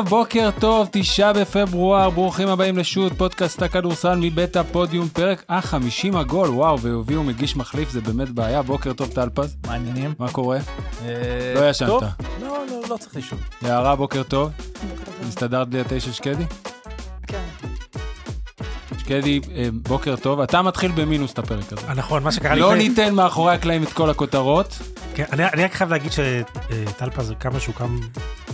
טוב, בוקר טוב, תשעה בפברואר, ברוכים הבאים לשוט, פודקאסט הכדורסל מבית הפודיום, פרק ה-50 עגול, וואו, והביאו מגיש מחליף, זה באמת בעיה, בוקר טוב טלפז, מעניינים. מה קורה? אה, לא ישנת. טוב. לא, לא, לא צריך לישון. יערה, בוקר טוב, הסתדרת בלי התה של שקדי? כן. שקדי, אה, בוקר טוב, אתה מתחיל במינוס את הפרק הזה. נכון, מה שקרה לא לפני... ניתן מאחורי הקלעים את כל הכותרות, כן, אני אני רק חייב להגיד שטלפז, כמה שהוא קם,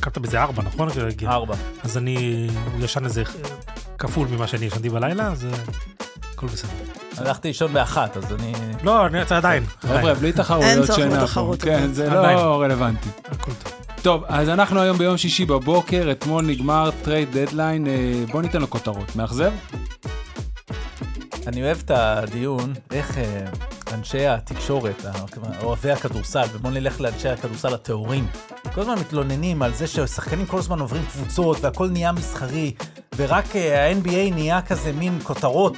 קמת באיזה ארבע, נכון? ארבע. אז אני, הוא ישן איזה כפול ממה שאני ישנתי בלילה, אז אה, הכל בסדר. הלכתי לישון באחת, אז אני... לא, אני זה עדיין. חבר'ה, בלי תחרויות אין צורך שינה בתחרות כן, הזאת. זה. לא רלוונטי. הכל טוב. טוב, אז אנחנו היום ביום שישי בבוקר, אתמול נגמר trade deadline, אה, בוא ניתן לו כותרות. מאכזב? אני אוהב את הדיון, איך אה, אנשי התקשורת, אוהבי הכדורסל, ובואו נלך לאנשי הכדורסל הטהורים, כל הזמן מתלוננים על זה ששחקנים כל הזמן עוברים קבוצות, והכל נהיה מסחרי, ורק אה, ה-NBA נהיה כזה מין כותרות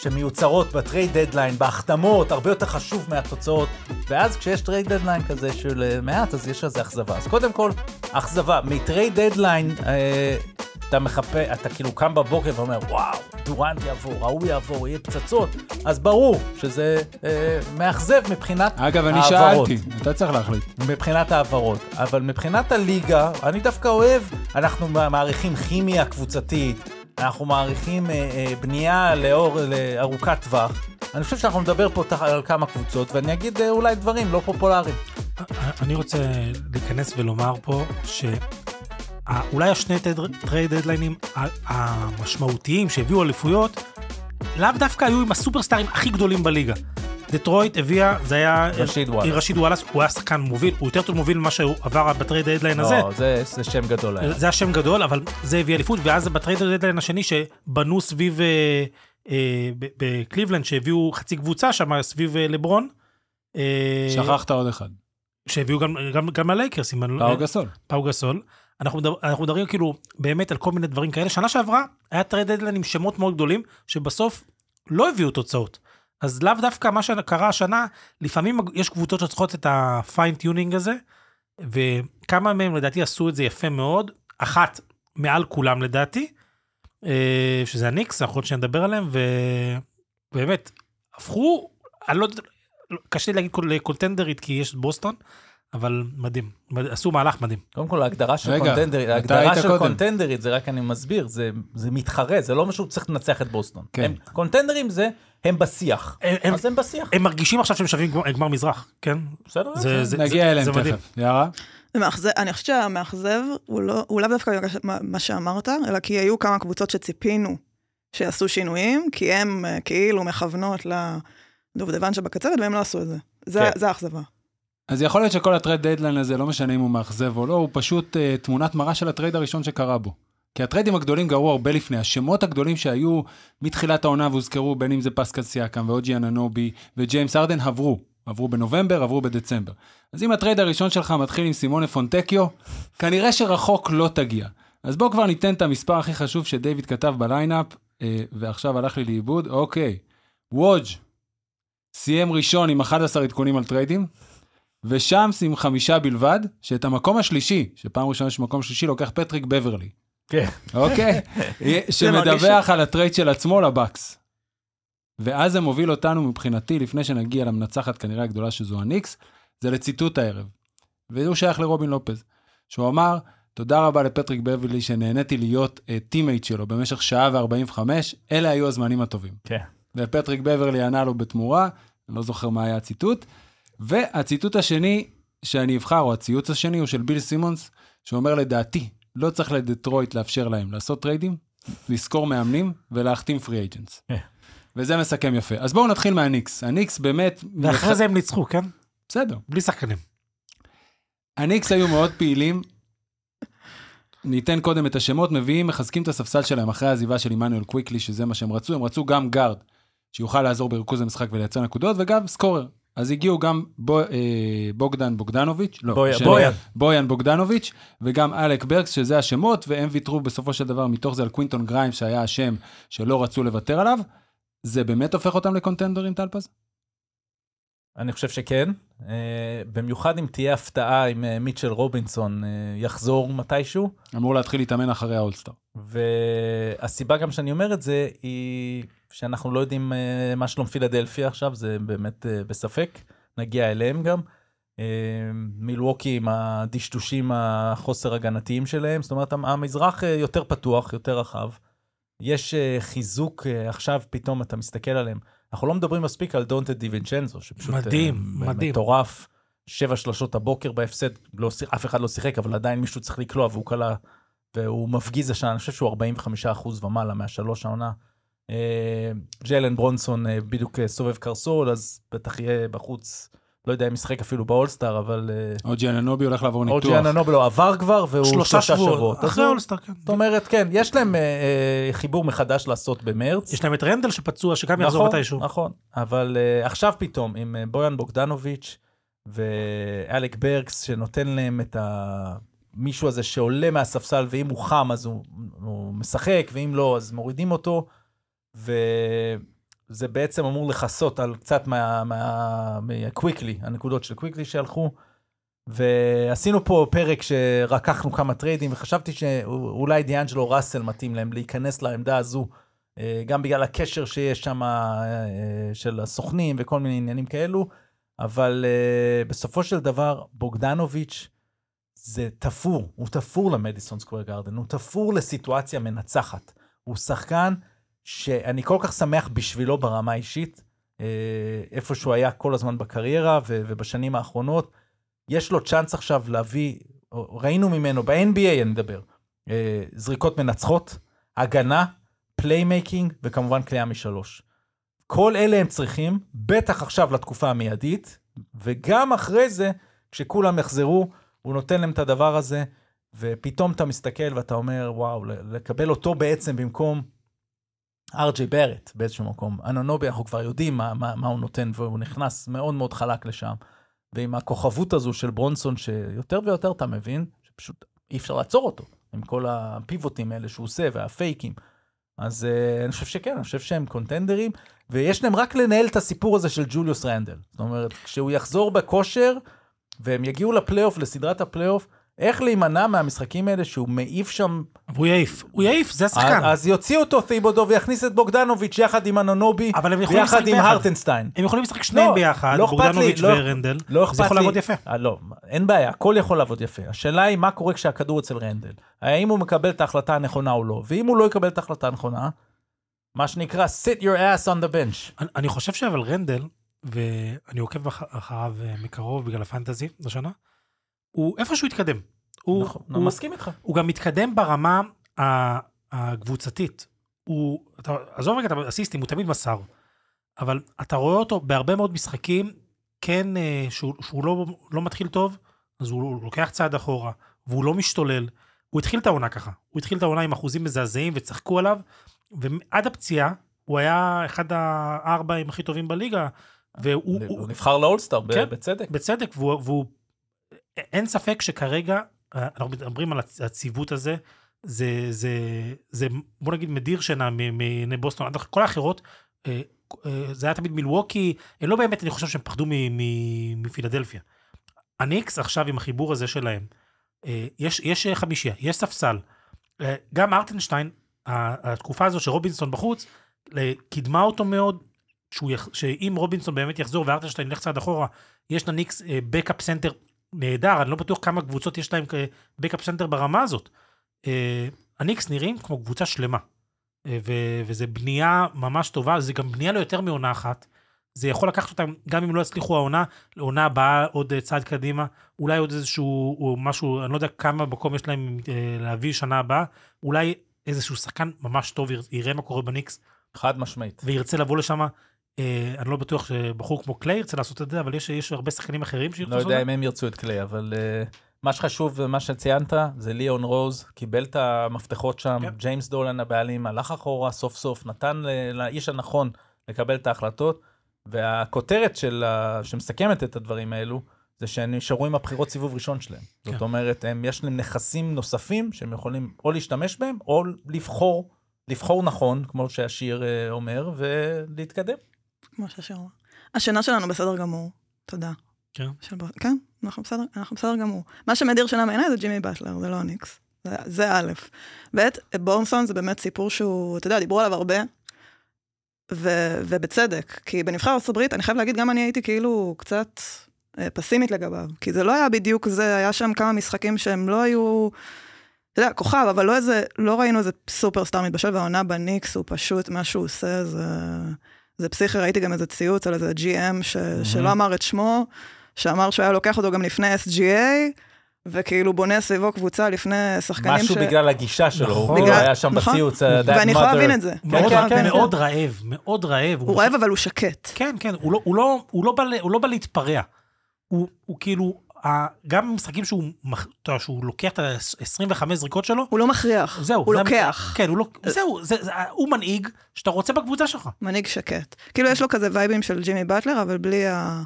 שמיוצרות ב trade deadline, בהחתמות, הרבה יותר חשוב מהתוצאות, ואז כשיש trade deadline כזה של אה, מעט, אז יש לזה אכזבה. אז קודם כל, אכזבה. מ trade deadline, אה, אתה מחפה, אתה כאילו קם בבוקר ואומר, וואו, דורנט יעבור, ההוא יעבור, יהיה פצצות, אז ברור שזה אה, מאכזב מבחינת אגב, אני ההעברות. שאלתי, אתה צריך להחליט. מבחינת העברות, אבל מבחינת הליגה, אני דווקא אוהב, אנחנו מעריכים כימיה קבוצתית, אנחנו מעריכים אה, אה, בנייה לאור, לארוכת טווח. אני חושב שאנחנו נדבר פה תח- על כמה קבוצות, ואני אגיד אה, אולי דברים לא פופולריים. אני רוצה להיכנס ולומר פה שאולי השני trade דדליינים המשמעותיים שהביאו אליפויות, לאו דווקא היו עם הסופרסטארים הכי גדולים בליגה. דטרויט הביאה, זה היה... רשיד וואלאס. רשיד וואלאס, הוא היה שחקן מוביל, הוא יותר טוב מוביל ממה שהוא עבר ב trade deadline הזה. לא, זה, זה שם גדול היה. זה השם גדול, אבל זה הביא אליפות, ואז ב trade deadline השני שבנו סביב אה, אה, ב- בקליבלנד, שהביאו חצי קבוצה שם סביב אה, לברון. אה, שכחת עוד אחד. שהביאו גם, גם, גם הלייקרס, ה- פאו גסול. פאו גסול. אנחנו, מדבר, אנחנו מדברים כאילו באמת על כל מיני דברים כאלה. שנה שעברה היה trade deadline עם שמות מאוד גדולים, שבסוף לא הביאו תוצאות. אז לאו דווקא מה שקרה השנה, לפעמים יש קבוצות שצריכות את ה fine-tuning הזה, וכמה מהם לדעתי עשו את זה יפה מאוד. אחת מעל כולם לדעתי, אה, שזה הניקס, אנחנו עוד שניה נדבר עליהם, ובאמת, הפכו, אני לא יודע, קשה לי להגיד קול- כי יש בוסטון, אבל מדהים, מד- עשו מהלך מדהים. קודם כל, ההגדרה של רגע, קונטנדרית, ההגדרה של קודם. קונטנדרית, זה רק אני מסביר, זה, זה מתחרה, זה לא משהו שצריך לנצח את בוסטון. כן. הם, קונטנדרים זה, הם בשיח. הם- הם- אז הם בשיח, הם מרגישים עכשיו שהם שווים גמר- גמר מזרח, כן? בסדר? זה- זה- נגיע זה- אליהם זה. תכף. יערה? זה מאכזב, אני חושבת שהמאכזב הוא לא, הוא לאו דווקא מה- מה שאמרת, אלא כי היו כמה קבוצות שציפינו שיעשו שינויים, כי הן אה, כאילו מכוונות לדובדבן שבקצרת, והם לא עשו את זה. זה, כן. אז יכול להיות שכל ה trade deadline הזה, לא משנה אם הוא מאכזב או לא, הוא פשוט אה, תמונת מראה של הטרייד הראשון שקרה בו. כי הטריידים הגדולים קרו הרבה לפני, השמות הגדולים שהיו מתחילת העונה והוזכרו, בין אם זה פסקל סיאקם ואוג'י אננובי וג'יימס הארדן, עברו. עברו בנובמבר, עברו בדצמבר. אז אם הטרייד הראשון שלך מתחיל עם סימונה פונטקיו, כנראה שרחוק לא תגיע. אז בואו כבר ניתן את המספר הכי חשוב שדייוויד כתב ב lineup, אה, ועכשיו הלך לי לאיבוד, אוקיי. וודג' סיים ראשון עם 11 עדכונים על טריידים, ושמס עם חמישה בלבד, שאת המקום השלישי, שפעם ראשונה יש מקום שלישי, לוקח פטריק בברלי, כן. אוקיי? שמדווח על הטרייד של עצמו לבקס. ואז זה מוביל אותנו מבחינתי, לפני שנגיע למנצחת כנראה הגדולה שזו הניקס, זה לציטוט הערב. והוא שייך לרובין לופז, שהוא אמר, תודה רבה לפטריק בברלי שנהניתי להיות teammate שלו במשך שעה ו-45, אלה היו הזמנים הטובים. כן. ופטריק בברלי ענה לו בתמורה, אני לא זוכר מה היה הציטוט. והציטוט השני שאני אבחר, או הציוץ השני, הוא של ביל סימונס, שאומר לדעתי, לא צריך לדטרויט לאפשר להם לעשות טריידים, לשכור מאמנים ולהחתים free agents. כן. וזה מסכם יפה. אז בואו נתחיל מהניקס. הניקס באמת... ואחרי זה הם ניצחו, כן? בסדר. בלי שחקנים. הניקס היו מאוד פעילים. ניתן קודם את השמות, מביאים, מחזקים את הספסל שלהם אחרי העזיבה של עמנואל קוויקלי, שזה מה שהם רצו. הם רצו גם גארד, שיוכל לעזור בריכוז המשחק ולייצר נקודות, וגם scorer. אז הגיעו גם בו, אה, בוגדן בוגדנוביץ', לא, בויה- השני, בויאן. בויאן בוגדנוביץ', וגם אלק ברקס, שזה השמות, והם ויתרו בסופו של דבר מתוך זה על קוונטין גריימס, שהיה השם שלא רצו לוותר עליו. זה באמת הופך אותם לקונטנדרים, טלפז? אני חושב שכן. אה, במיוחד אם תהיה הפתעה אם אה, מיטשל רובינסון אה, יחזור מתישהו. אמור להתחיל להתאמן אחרי האולסטאר. והסיבה גם שאני אומר את זה היא שאנחנו לא יודעים אה, מה שלום פילדלפיה עכשיו, זה באמת אה, בספק. נגיע אליהם גם. אה, מילווקי עם הדשדושים החוסר הגנתיים שלהם, זאת אומרת המזרח יותר פתוח, יותר רחב. יש חיזוק עכשיו, פתאום אתה מסתכל עליהם. אנחנו לא מדברים מספיק על דונטה דיווינצ'נזו, שפשוט מדהים, אה, מדהים. מטורף. שבע שלושות הבוקר בהפסד, לא, אף אחד לא שיחק, אבל עדיין מישהו צריך לקלוע והוא קלע, והוא מפגיז השנה, אני חושב שהוא 45% ומעלה מהשלוש העונה. אה, ג'לן ברונסון אה, בדיוק אה, סובב קרסול, אז בטח יהיה בחוץ, לא יודע אם ישחק אפילו באולסטאר, אבל או ג'יאננובי הולך לעבור ניתוח. אוג'י אננובלו עבר כבר, והוא שלושה שבועות. אחרי האולסטאר, כן. זאת אומרת, כן, יש להם חיבור מחדש לעשות במרץ. יש להם את רנדל שפצוע, שגם יחזור נכון, מתישהו. נכון, אבל עכשיו פתאום עם בויאן בוגדנוביץ' ואלק ברקס, שנותן להם את המישהו הזה שעולה מהספסל, ואם הוא חם אז הוא, הוא משחק, ואם לא אז מורידים אותו, וזה בעצם אמור לכסות על קצת מה- מה- מהקוויקלי, הנקודות של קוויקלי שהלכו. ועשינו פה פרק שרקחנו כמה טריידים, וחשבתי שאולי דיאנג'לו ראסל מתאים להם להיכנס לעמדה הזו. אה, גם בגלל הקשר שיש שם אה, של הסוכנים וכל מיני עניינים כאלו, אבל אה, בסופו של דבר בוגדנוביץ' זה תפור, הוא תפור למדיסון סקוויר גארדן, הוא תפור לסיטואציה מנצחת. הוא שחקן שאני כל כך שמח בשבילו ברמה האישית, אה, איפה שהוא היה כל הזמן בקריירה ו- ובשנים האחרונות. יש לו צ'אנס עכשיו להביא, ראינו ממנו, ב-NBA אני מדבר, אה, זריקות מנצחות, הגנה, playmaking וכמובן קליעה משלוש. כל אלה הם צריכים, בטח עכשיו לתקופה המיידית, וגם אחרי זה, כשכולם יחזרו, הוא נותן להם את הדבר הזה, ופתאום אתה מסתכל ואתה אומר, וואו, לקבל אותו בעצם במקום ארג'יי בארט באיזשהו מקום. אננובי, אנחנו כבר יודעים מה, מה, מה הוא נותן, והוא נכנס מאוד מאוד חלק לשם. ועם הכוכבות הזו של ברונסון, שיותר ויותר אתה מבין, שפשוט אי אפשר לעצור אותו, עם כל הפיבוטים האלה שהוא עושה והפייקים. אז אה, אני חושב שכן, אני חושב שהם קונטנדרים, ויש להם רק לנהל את הסיפור הזה של ג'וליוס רנדל. זאת אומרת, כשהוא יחזור בכושר, והם יגיעו לפלייאוף, לסדרת הפלייאוף, איך להימנע מהמשחקים האלה שהוא מעיף שם, והוא יעיף, הוא יעיף, זה השחקן. אז יוציא אותו תיבודו ויכניס את בוגדנוביץ' יחד עם אנונובי, אבל הם יכולים ויחד עם. הרטנשטיין. הם יכולים לשחק שניהם לא, ביחד, לא לי, בוגדנוביץ' לא- ורנדל. לא אכפת זה יכול לי. לעבוד יפה. אה, לא, אין בעיה, הכל יכול לעבוד יפה. השאלה היא מה קורה כשהכדור אצל רנדל. האם הוא מקבל את ההחלטה הנכונה או לא, ואם הוא לא יקבל את ההחלטה הנכונה, מה שנקרא sit your ass on the bench. אני- חושב שאבל רנדל, ואני עוקב אח- אחריו אה, מקרוב בגלל הפנטזי השנה, הוא איפשהו התקדם. הוא, נכון, הוא, מסכים איתך. הוא גם מתקדם ברמה הקבוצתית. הוא, אתה, עזוב רגע את האסיסטים, הוא תמיד מסר. אבל אתה רואה אותו בהרבה מאוד משחקים, כן, אה, שהוא, שהוא לא, לא מתחיל טוב, אז הוא, הוא לוקח צעד אחורה, והוא לא משתולל. הוא התחיל את העונה ככה. הוא התחיל את העונה עם אחוזים מזעזעים וצחקו עליו, ועד הפציעה, הוא היה אחד הארבעים הכי טובים בליגה, והוא... הוא הוא, נבחר לאולסטאר, כן. בצדק. בצדק, והוא, והוא... אין ספק שכרגע, אה, אנחנו מדברים על הצ- הציוות הזה, זה, זה, זה, בוא נגיד, מדיר שינה מעיני בוסטון, כל האחרות, אה, אה, זה היה תמיד מילווקי, הם לא באמת, אני חושב שהם פחדו מפילדלפיה. הניקס עכשיו עם החיבור הזה שלהם, יש, יש חמישייה, יש ספסל. גם ארטנשטיין, התקופה הזו שרובינסון בחוץ, קידמה אותו מאוד, שהוא יח... שאם רובינסון באמת יחזור והרטנשטיין ילך צעד אחורה, יש לניקס backup center נהדר, אני לא בטוח כמה קבוצות יש להם backup center ברמה הזאת. אה, הניקס נראים כמו קבוצה שלמה, אה, ו- וזה בנייה ממש טובה, זה גם בנייה ליותר מעונה אחת. זה יכול לקחת אותם, גם אם לא יצליחו העונה, לעונה הבאה עוד אה, צעד קדימה, אולי עוד איזשהו או משהו, אני לא יודע כמה מקום יש להם להביא שנה הבאה, אולי איזשהו שחקן ממש טוב יר- יראה מה קורה בניקס, חד משמעית. וירצה לבוא לשם. אה, אני לא בטוח שבחור כמו קליי ירצה לעשות את זה, אבל יש, יש הרבה שחקנים אחרים שירצו לא לעשות את יודע זה. אם הם ירצו את קליי, אבל uh, מה שחשוב ומה שציינת זה ליאון רוז, קיבל את המפתחות שם, כן. ג'יימס דולן הבעלים הלך אחורה סוף סוף, נתן לאיש הנכון לקבל את ההחלטות, והכותרת של ה... שמסכמת את הדברים האלו, זה שהם נשארו עם הבחירות סיבוב ראשון שלהם. כן. זאת אומרת, הם, יש להם נכסים נוספים שהם יכולים או להשתמש בהם, או לבחור, לבחור נכון, כמו שהשיר אה, אומר, ולהתקדם. כמו שהשיר אמר. השינה שלנו בסדר גמור. תודה. כן. של. כן, אנחנו בסדר, אנחנו בסדר גמור. מה שמדיר שינה מעיניי זה ג'ימי באטלר, זה לא הניקס. זה, זה א'. ב', בורנסון זה באמת סיפור שהוא, אתה יודע, דיברו עליו הרבה, ו, ובצדק, כי בנבחר ארצות הברית, אני חייב להגיד, גם אני הייתי כאילו קצת אה, פסימית לגביו, כי זה לא היה בדיוק זה, היה שם כמה משחקים שהם לא היו, אתה יודע, כוכב, אבל לא איזה, לא ראינו איזה סופרסטאר מתבשל, והעונה בניקס הוא פשוט, מה שהוא עושה זה, זה פסיכי, ראיתי גם איזה ציוץ על איזה GM ש, mm-hmm. שלא אמר את שמו, שאמר שהוא היה לוקח אותו גם לפני SGA, וכאילו בונה סביבו קבוצה לפני שחקנים משהו ש... בגלל הגישה שלו, נכון. הוא בגלל- היה שם נכון. בציוץ. that ואני יכולה. להבין את זה. מאוד, אני יכולה כן, את זה. מאוד רעב, מאוד רעב. הוא רעב אבל הוא שקט. כן, כן, הוא לא, הוא לא, הוא לא, בא, הוא לא בא להתפרע. הוא, הוא כאילו, גם במשחקים שהוא, מח- אתה יודע, שהוא לוקח את ה-25 זריקות שלו, הוא לא מכריח, זהו. הוא זה- לוקח. כן, הוא לא, זהו, זה, זה, הוא מנהיג שאתה רוצה בקבוצה שלך. מנהיג שקט. כאילו יש לו כזה וייבים של ג'ימי באטלר, אבל בלי, ה...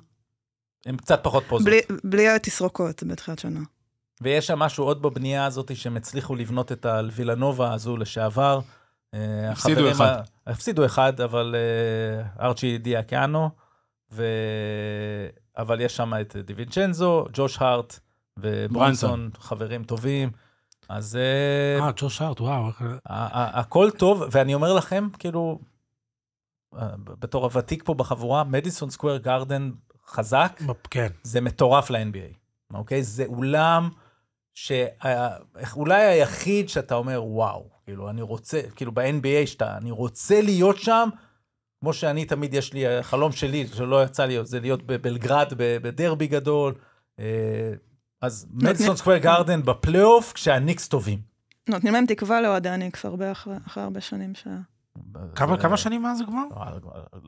הם קצת פחות פוזות. בלי, בלי התסרוקות בתחילת שנה. ויש שם משהו עוד בבנייה הזאת שהם הצליחו לבנות את הווילנובה הזו לשעבר. אה, הפסידו אחד. ה- הפסידו אחד, אבל אה, ארצ'י דיאקיאנו, ו... אבל יש שם את דיווינצ'נזו, ג'וש הארט וברונסון, חברים טובים. אז אה, אה, ג'וש הארט, וואו. הכל טוב, ואני אומר לכם, כאילו, אה, בתור הוותיק פה בחבורה, מדיסון סקוויר גארדן חזק, כן. זה מטורף ל-NBA, אוקיי? זה אולם שאולי היחיד שאתה אומר, וואו, כאילו, אני רוצה, כאילו ב-NBA שאתה, אני רוצה להיות שם, כמו שאני תמיד, יש לי, החלום שלי, שלא יצא לי, זה להיות בבלגרד, ב- בדרבי גדול. אה, אז מדיסון סקוויר גארדן בפלייאוף, כשהניקס טובים. נותנים להם תקווה לאוהדי הניקס הרבה אחרי, אחרי הרבה שנים ש... כמה, כמה שנים מאז הגמר?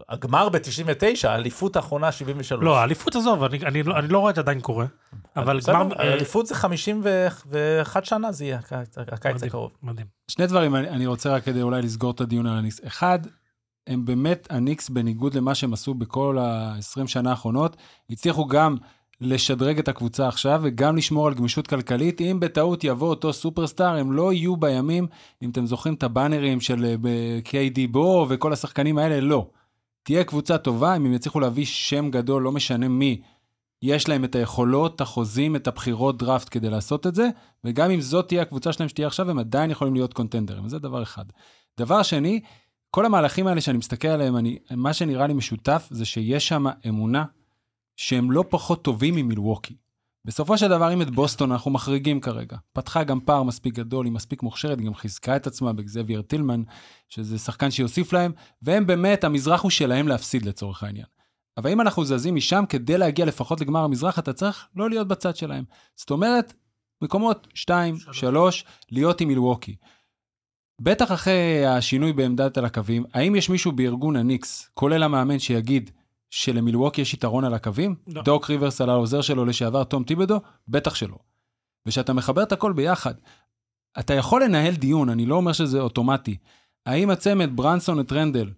הגמר ב-99, האליפות האחרונה 73. לא, האליפות עזוב, אני, אני, לא, אני לא רואה את זה עדיין קורה. אבל גמר... האליפות זה 51 שנה, זה יהיה הקיץ- הקרוב. מדהים. שני דברים אני, אני רוצה רק כדי אולי לסגור את הדיון על הניקס. אחד, הם באמת, הניקס, בניגוד למה שהם עשו בכל ה-20 שנה האחרונות, הצליחו גם לשדרג את הקבוצה עכשיו וגם לשמור על גמישות כלכלית. אם בטעות יבוא אותו סופרסטאר, הם לא יהיו בימים, אם אתם זוכרים את הבאנרים של אה, ב-KD בו וכל השחקנים האלה, לא. תהיה קבוצה טובה, אם הם יצליחו להביא שם גדול, לא משנה מי, יש להם את היכולות, את החוזים, את הבחירות דראפט כדי לעשות את זה, וגם אם זאת תהיה הקבוצה שלהם שתהיה עכשיו, הם עדיין יכולים להיות קונטנדרים, וזה דבר אחד. דבר שני, כל המהלכים האלה שאני מסתכל עליהם, אני, מה שנראה לי משותף זה שיש שם אמונה שהם לא פחות טובים ממילווקי. בסופו של דבר, אם את בוסטון אנחנו מחריגים כרגע, פתחה גם פער מספיק גדול, היא מספיק מוכשרת, היא גם חיזקה את עצמה בגזבייר טילמן, שזה שחקן שיוסיף להם, והם באמת, המזרח הוא שלהם להפסיד לצורך העניין. אבל אם אנחנו זזים משם כדי להגיע לפחות לגמר המזרח, אתה צריך לא להיות בצד שלהם. זאת אומרת, מקומות 2, 3, להיות עם מילווקי. בטח אחרי השינוי בעמדת על הקווים, האם יש מישהו בארגון הניקס, כולל המאמן, שיגיד שלמילווקי יש יתרון על הקווים? לא. דוק ריברס על העוזר שלו לשעבר, תום טיבדו? בטח שלא. וכשאתה מחבר את הכל ביחד, אתה יכול לנהל דיון, אני לא אומר שזה אוטומטי. האם הצמד ברנסון את רנדל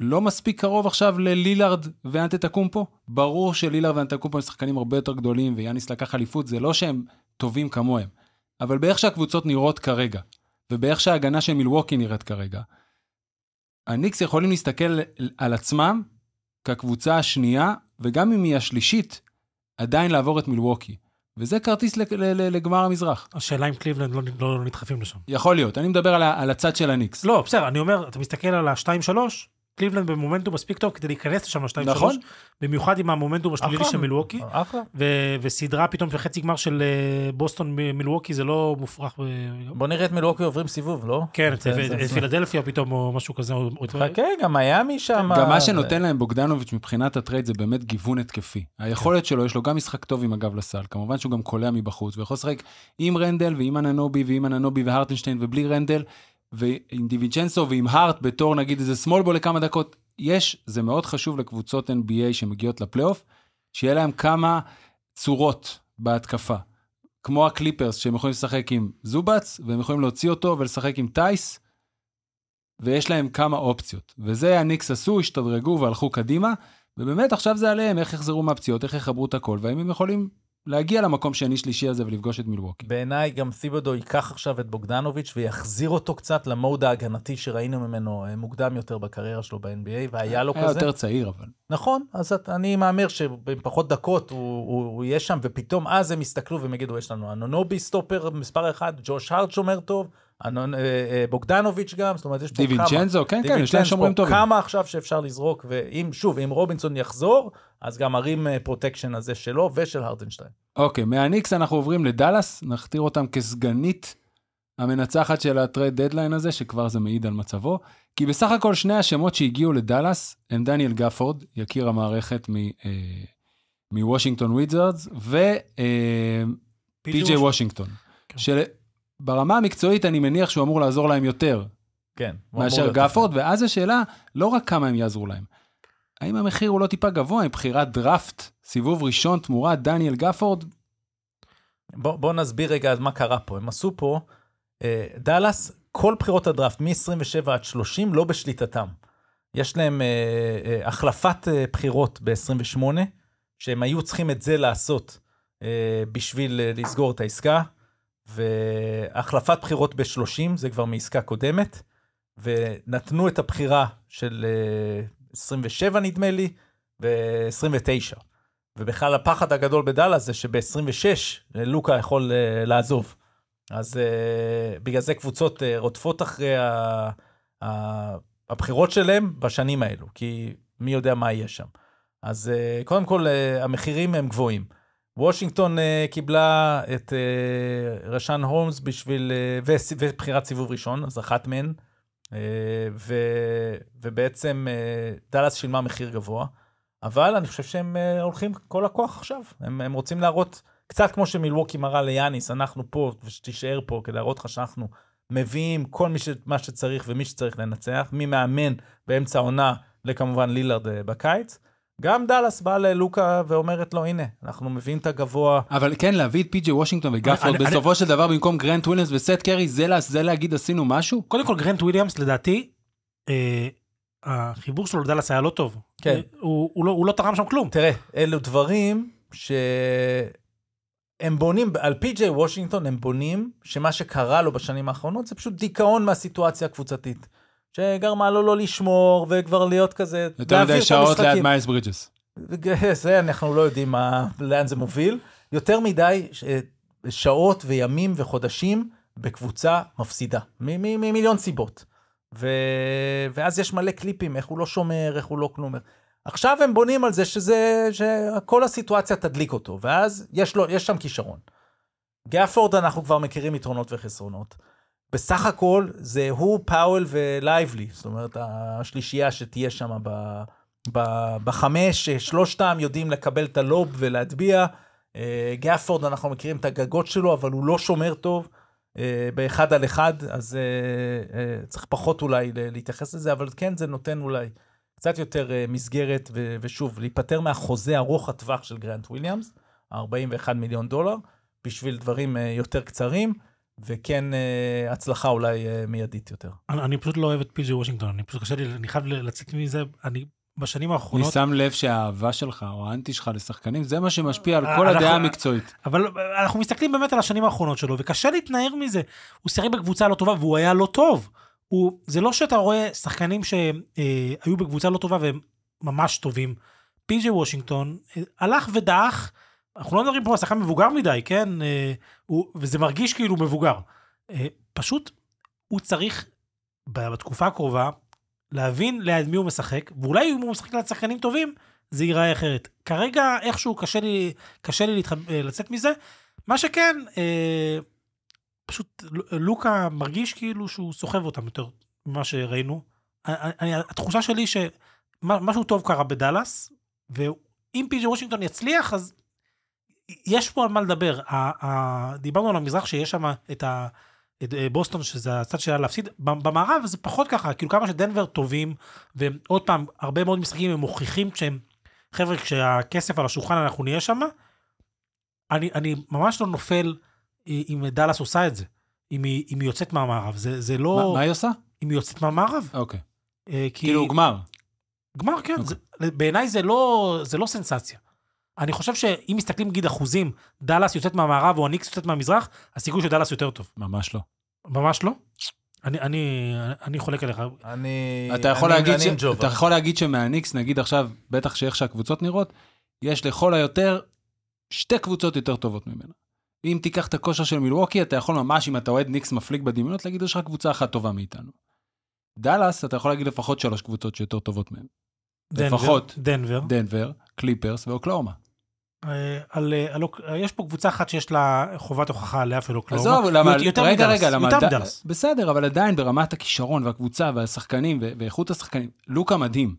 לא מספיק קרוב עכשיו ללילארד ואנטטקומפו? ברור שלילארד ואנטטקומפו הם שחקנים הרבה יותר גדולים, ויאניס לקח אליפות, זה לא שהם טובים כמוהם. אבל באיך שהקבוצות נראות כרגע, ובאיך שההגנה של מילווקי נראית כרגע, הניקס יכולים להסתכל על עצמם כקבוצה השנייה, וגם אם היא השלישית, עדיין לעבור את מילווקי. וזה כרטיס לגמר המזרח. השאלה אם קליבלנד לא, לא, לא נדחפים לשם. יכול להיות, אני מדבר על, על הצד של הניקס. לא, בסדר, אני אומר, אתה מסתכל על ה-2-3, קליבלנד במומנטום מספיק טוב כדי להיכנס לשם ל-2-3, נכון. במיוחד עם המומנטום השלילי. של מילווקי, אחלה. ו- וסדרה פתאום של חצי גמר של אה, בוסטון מ- מילווקי זה לא מופרך. ב- בוא נראה את מילווקי עוברים סיבוב, לא? כן, את- זה- את פילדלפיה פתאום או משהו כזה. חכה, גם מיאמי שם. גם מה שנותן להם בוגדנוביץ' מבחינת הטרייד זה באמת גיוון התקפי. היכולת שלו, יש לו גם משחק טוב עם הגב לסל, כמובן שהוא גם קולע מבחוץ, ויכול לשחק עם רנדל ועם אננובי ועם אננובי והרטנשטיין ובלי רנדל, ועם דיווינצ'נזו ועם הארט בתור נגיד איזה small ball לכמה דקות. יש, זה מאוד חשוב לקבוצות NBA שמגיעות לפלייאוף, שיהיה להם כמה צורות בהתקפה. כמו הקליפרס, שהם יכולים לשחק עם זובץ, והם יכולים להוציא אותו ולשחק עם טייס, ויש להם כמה אופציות. וזה הניקס עשו, השתדרגו והלכו קדימה, ובאמת עכשיו זה עליהם, איך יחזרו מהפציעות, איך יחברו את הכל, והאם הם יכולים להגיע למקום שני-שלישי הזה ולפגוש את מילווקי. בעיניי גם סיבודו ייקח עכשיו את בוגדנוביץ' ויחזיר אותו קצת למוד ההגנתי שראינו ממנו אה, מוקדם יותר בקריירה שלו ב-NBA, והיה לו היה כזה. יותר צעיר, אבל. נכון, אז את- אני מהמר שבפחות דקות הוא, הוא, הוא יהיה שם, ופתאום אז הם יסתכלו והם יגידו, יש לנו אנונובי סטופר מספר אחד, ג'וש הארט שומר טוב, בוגדנוביץ' גם, זאת אומרת, יש פה כמה. דיווינצ'נזו, כן, כן, יש להם שומרים טובים. כמה עכשיו שאפשר לזרוק, ואם, שוב, אם רובינסון יחזור, אז גם ה rim אה, protection הזה שלו ושל הרטנשטיין. אוקיי, מהניקס אנחנו עוברים לדאלאס, נכתיר אותם כסגנית המנצחת של ה trade deadline הזה, שכבר זה מעיד על מצבו. כי בסך הכל שני השמות שהגיעו לדאלאס הם דניאל גפורד, יקיר המערכת מ- אה, מוושינגטון וויזרדס, ופי.ג'יי וושינגטון. כן. שברמה המקצועית אני מניח שהוא אמור לעזור להם יותר כן. מאשר גפורד, ואז השאלה, לא רק כמה הם יעזרו להם, האם המחיר הוא לא טיפה גבוה עם בחירת דראפט, סיבוב ראשון תמורת דניאל גפורד? בוא, בוא נסביר רגע אז מה קרה פה. הם עשו פה, אה, דאלאס, כל בחירות הדראפט מ-27 עד 30 לא בשליטתם. יש להם אה, אה, החלפת אה, בחירות ב-28, שהם היו צריכים את זה לעשות אה, בשביל אה, לסגור את העסקה, והחלפת בחירות ב-30, זה כבר מעסקה קודמת, ונתנו את הבחירה של אה, 27 נדמה לי, ו-29. ובכלל הפחד הגדול בדאלאס זה שב-26 לוקה יכול uh, לעזוב. אז uh, בגלל זה קבוצות uh, רודפות אחרי ה- ה- הבחירות שלהם בשנים האלו, כי מי יודע מה יהיה שם. אז uh, קודם כל, uh, המחירים הם גבוהים. וושינגטון uh, קיבלה את uh, רשן הולמס בשביל, uh, ובחירת סיבוב ראשון, אז אחת מהן, uh, ו, ובעצם uh, דאלאס שילמה מחיר גבוה. אבל אני חושב שהם uh, הולכים כל הכוח עכשיו. הם, הם רוצים להראות, קצת כמו שמילווקי מראה ליאניס, אנחנו פה, ושתישאר פה, כדי להראות לך שאנחנו מביאים כל מי ש, מה שצריך ומי שצריך לנצח, ממאמן באמצע העונה לכמובן לילארד uh, בקיץ. גם דאלאס באה ללוקה ואומרת לו, הנה, אנחנו מביאים את הגבוה. אבל כן, להביא את פי.ג'יי וושינגטון וגפורד אני- בסופו של דבר במקום גרנט וויליאמס וסט קרי, זה לה- זה להגיד עשינו משהו? קודם כל, גרנט וויליאמס, לדעתי, אה, החיבור שלו לדאלאס היה לא טוב. כן. אה, הוא, הוא, לא, הוא לא תרם שם כלום. תראה, אלו דברים שהם בונים, על פי.ג'יי וושינגטון הם בונים שמה שקרה לו בשנים האחרונות זה פשוט דיכאון מהסיטואציה הקבוצתית. שגרמה לו לא לשמור וכבר להיות כזה, יותר מדי שעות ליד. מיילס ברידג'ס. זה אנחנו לא יודעים מה, לאן זה מוביל. יותר מדי שעות וימים וחודשים בקבוצה מפסידה, ממיליון סיבות. ו... ואז יש מלא קליפים, איך הוא לא שומר, איך הוא לא כלום. עכשיו הם בונים על זה שזה, שכל הסיטואציה תדליק אותו, ואז יש, לו, יש שם כישרון. גאפורד אנחנו כבר מכירים יתרונות וחסרונות. בסך הכל זה הוא, פאוול ולייבלי, זאת אומרת השלישייה שתהיה שם ב, ב, בחמש, שלושתם יודעים לקבל את הלוב ולהטביע. אה, גאפורד אנחנו מכירים את הגגות שלו, אבל הוא לא שומר טוב. אה, באחד על אחד, אז אה, צריך פחות אולי להתייחס לזה, אבל כן, זה נותן אולי קצת יותר מסגרת, ו- ושוב, להיפטר מהחוזה ארוך הטווח של גרנט וויליאמס, 41 מיליון דולר, בשביל דברים יותר קצרים, וכן אה, הצלחה אולי אה, מיידית יותר. אני, אני פשוט לא אוהב את פי.ג'י וושינגטון, אני פשוט קשה לי, אני חייב לצאת מזה, אני בשנים אני האחרונות, שם לב שהאהבה שלך או האנטי שלך לשחקנים, זה מה שמשפיע על אה, כל אנחנו- הדעה המקצועית. אבל אנחנו מסתכלים באמת על השנים האחרונות שלו, וקשה להתנער מזה. הוא שיחק בקבוצה לא טובה, והוא היה לא טוב. הוא, זה לא שאתה רואה שחקנים שהיו בקבוצה לא טובה והם ממש טובים. פי.ג'יי וושינגטון הלך ודעך, אנחנו לא מדברים פה על שחקן מבוגר מדי, כן? אה, הוא, וזה מרגיש כאילו מבוגר. אה, פשוט הוא צריך בתקופה הקרובה להבין ליד מי הוא משחק, ואולי אם הוא משחק ליד שחקנים טובים, זה ייראה אחרת. כרגע איכשהו קשה לי, קשה לי להתח... אה, לצאת מזה. מה שכן, אה, פשוט לוקה מרגיש כאילו שהוא סוחב אותם יותר ממה שראינו. אני, התחושה שלי שמשהו טוב קרה בדאלאס, ואם פי.ג'י וושינגטון יצליח, אז יש פה על מה לדבר. דיברנו על המזרח שיש שם את ה... את אה, בוסטון, שזה הצד שלה להפסיד, במערב זה פחות ככה, כאילו כמה שדנבר טובים, ועוד פעם, הרבה מאוד משחקים הם מוכיחים כשהם, חבר'ה, כשהכסף על השולחן אנחנו נהיה שם, אני, אני ממש לא נופל אם דאלאס עושה את זה, אם היא, אם היא יוצאת מהמערב, זה, זה לא, מה- מה היא עושה? אם היא יוצאת מהמערב, אוקיי. אה, כי, כאילו גמר. גמר, כן, אוקיי. בעיניי זה לא, זה לא סנסציה. אני חושב שאם מסתכלים נגיד אחוזים, דאלאס יוצאת מהמערב או הניקס יוצאת מהמזרח, הסיכוי של דאלאס יותר טוב. ממש לא. ממש לא? אני, אני, אני חולק עליך. אני... אתה יכול, אני- להגיד אני ש... עם ג'ובה. אתה יכול להגיד שמהניקס, נגיד עכשיו, בטח שאיך שהקבוצות נראות, יש לכל היותר שתי קבוצות יותר טובות ממנה. אם תיקח את הכושר של מילווקי, אתה יכול ממש, אם אתה אוהד ניקס מפליג בדמיונות, להגיד, יש לך קבוצה אחת טובה מאיתנו. דאלאס, אתה יכול להגיד לפחות שלוש קבוצות שיותר טובות מהן. דנבר, לפחות. דנבר. דנבר, קליפרס ואוקלאומה. אה, על, אה, על, אה, יש פה קבוצה אחת שיש לה חובת הוכחה עליה אפילו כלום. עזוב, למה, יותר רגע, מדאלאס, רגע, למה, יותר מדאלאס. בסדר, אבל עדיין ברמת הכישרון והקבוצה והשחקנים ואיכות השחקנים, לוקה מדהים.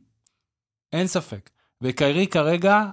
אין ספק. וקיירי כרגע,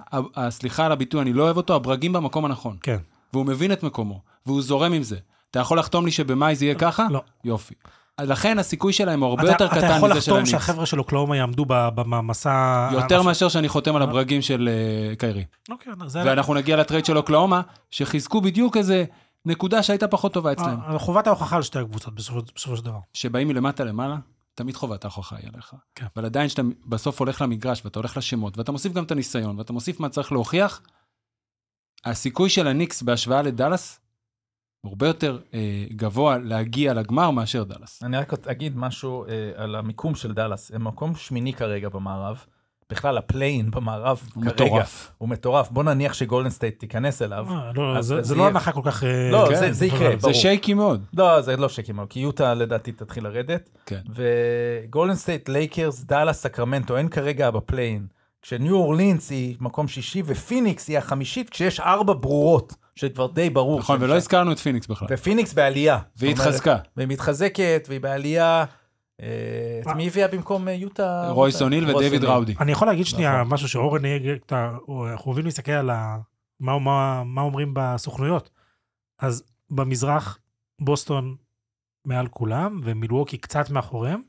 סליחה על הביטוי, אני לא אוהב אותו, הברגים במקום הנכון. כן. והוא מבין את מקומו, והוא זורם עם זה. אתה יכול לחתום לי שבמאי זה יהיה ככה? לא. יופי. לכן הסיכוי שלהם הוא הרבה אתה, יותר אתה קטן יכול מזה של לחתום הניקס. שהחבר'ה של אוקלהומה יעמדו במסע... יותר המס- מאשר שאני חותם על הברגים של אה, קיירי. אוקיי, זה... ואנחנו נגיע ל trade של אוקלאומה, שחיזקו בדיוק איזה נקודה שהייתה פחות טובה אצלם. אה, חובת ההוכחה על שתי הקבוצות בסופו של דבר. שבאים מלמטה למעלה, תמיד חובת ההוכחה היא עליך. כן. אבל עדיין כשאתה בסוף הולך למגרש ואתה הולך לשמות, ואתה מוסיף גם את הניסיון, ואתה מוסיף מה צריך להוכיח, הסיכוי של הניקס בהשוואה לדאלאס, הרבה יותר אה, גבוה להגיע לגמר מאשר דאלאס. אני רק אגיד משהו אה, על המיקום של דאלאס. הם מקום שמיני כרגע במערב. בכלל, ה play-in במערב הוא כרגע מטורף. הוא מטורף. בוא נניח שגולדן סטייט תיכנס אליו. אה, לא, אז זה- זה לא הנחה כל כך... אה, לא, כן, זה- זה יקרה, ברור. זה shaky מאוד. לא, זה לא shaky, כי יוטה לדעתי תתחיל לרדת. כן. וגולדן סטייט, לייקרס, דאלאס, סקרמנטו, אין כרגע ב play-in. כשניו אורלינס היא מקום שישי ופיניקס היא החמישית, כשיש ארבע ברורות, שכבר די ברור. נכון, ולא שם. הזכרנו את פיניקס בכלל. ופיניקס בעלייה. והיא התחזקה. והיא מתחזקת, והיא בעלייה. אה, את מי הביאה במקום אה, יוטה? רויס אוניל ודייוויד. ראודי. אני יכול להגיד שנייה נכון. משהו שאורן, אנחנו אוהבים להסתכל על מה- אומרים בסוכנויות. אז במזרח, בוסטון מעל כולם, ומילווקי קצת מאחוריהם.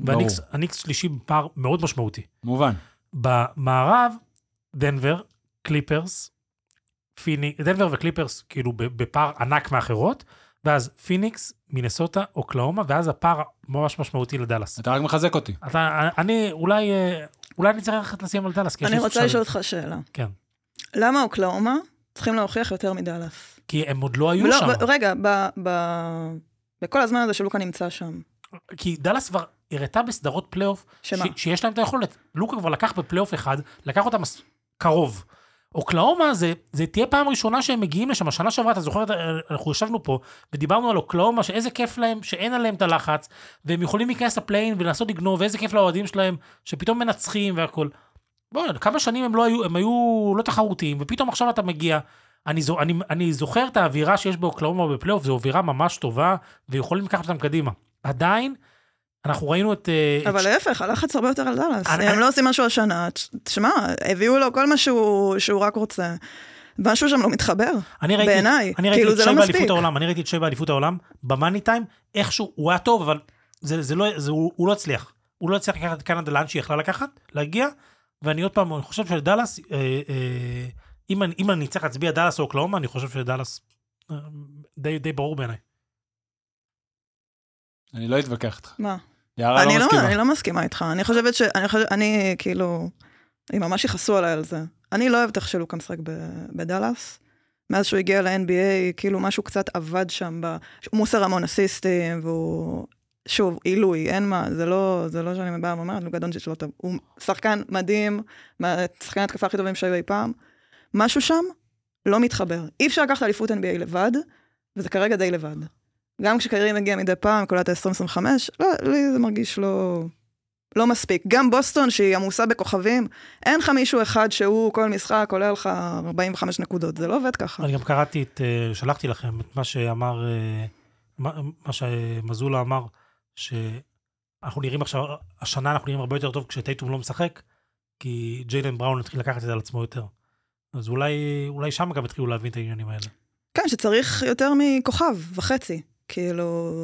והניקס הניקס שלישי בפער מאוד משמעותי. מובן. במערב, דנבר, קליפרס, פיני, דנבר וקליפרס כאילו בפער ענק מאחרות, ואז פיניקס, מינסוטה, אוקלהומה, ואז הפער ממש משמעותי לדאלאס. אתה רק מחזק אותי. אתה, אני, אולי, אה, אולי אני צריך ללכת לשים על דאלאס. כי יש אני רוצה לשאול אותך שאלה. כן. למה אוקלהומה צריכים להוכיח יותר מדאלאס? כי הם עוד לא היו ולא, שם. ב- רגע, ב- ב- בכל הזמן הזה שלוקה נמצא שם. כי דאלאס כבר הראתה בסדרות פלייאוף, שמה? ש- שיש להם את היכולת. לוקה כבר לקח בפלייאוף אחד, לקח אותם קרוב. אוקלהומה זה, זה תהיה פעם ראשונה שהם מגיעים לשם. השנה שעברה, אתה זוכר, אה, אנחנו ישבנו פה ודיברנו על אוקלהומה, שאיזה כיף להם, שאין עליהם את הלחץ, והם יכולים להיכנס ל play-in ולנסות לגנוב, ואיזה כיף לאוהדים שלהם, שפתאום מנצחים והכול. בוא, כמה שנים הם לא היו, הם היו לא תחרותיים, ופתאום עכשיו אתה מגיע. אני, זו, אני, אני זוכר את האווירה שיש באוקלאומה בפלייאוף, זו אווירה ממש טובה, ויכולים לקחת אותם קדימה. עדיין, אנחנו ראינו את... אה, אבל להפך, הלחץ הרבה יותר על דאלאס. הם לא עושים משהו השנה. תש- תשמע, הביאו לו כל מה שהוא שהוא רק רוצה. משהו שם לא מתחבר. אני ראיתי, בעיניי. אני ראיתי כאילו, את זה שי לא באליפות. העולם, אני ראיתי את שי באליפות העולם, במאני טיים, איכשהו, הוא היה טוב, אבל זה, זה לא, זה, הוא, הוא לא הצליח. הוא לא הצליח לקחת את קנדה לאן שהיא יכלה לקחת, להגיע, ואני עוד פעם, אני חושב שדאלאס, אה, אה, אם, אני, אם אני צריך להצביע דאלאס או אוקלאומה, אני חושב שדאלאס אה, די, די ברור בעיניי. אני לא אתווכח איתך. מה? יערה אני לא לא, מסכימה. אני לא מסכימה איתך. אני חושבת ש... אני חושבת... אני כאילו... הם ממש יכעסו עליי על זה. אני לא אוהבת איך שלוקה משחק ב- בדאלאס. מאז שהוא הגיע ל-NBA, כאילו משהו קצת עבד שם, ב... מוסר המון אסיסטים, והוא... שוב, עילוי, אין מה, זה לא, זה לא שאני באה ואומרת, לוקה דונצ'יץ' לא טוב. הוא שחקן מדהים, שחקן התקפה הכי טובים שהיו אי פעם. משהו שם לא מתחבר. אי אפשר לקחת אליפות NBA לבד, וזה כרגע די לבד. גם כשקיירי מגיע מדי פעם, קולט ה-2025, לא, לי זה מרגיש לא, לא מספיק. גם בוסטון, שהיא עמוסה בכוכבים, אין לך מישהו אחד שהוא כל משחק עולה לך 45 נקודות, זה לא עובד ככה. אני גם קראתי את, אה, שלחתי לכם את מה שאמר, אה, מה שמזולה אמר, שאנחנו נראים עכשיו, השנה אנחנו נראים הרבה יותר טוב כשטייטום לא משחק, כי ג'יילן בראון התחיל לקחת את זה על עצמו יותר. אז אולי, אולי שם גם התחילו להבין את העניינים האלה. כן, שצריך יותר מכוכב וחצי. כאילו,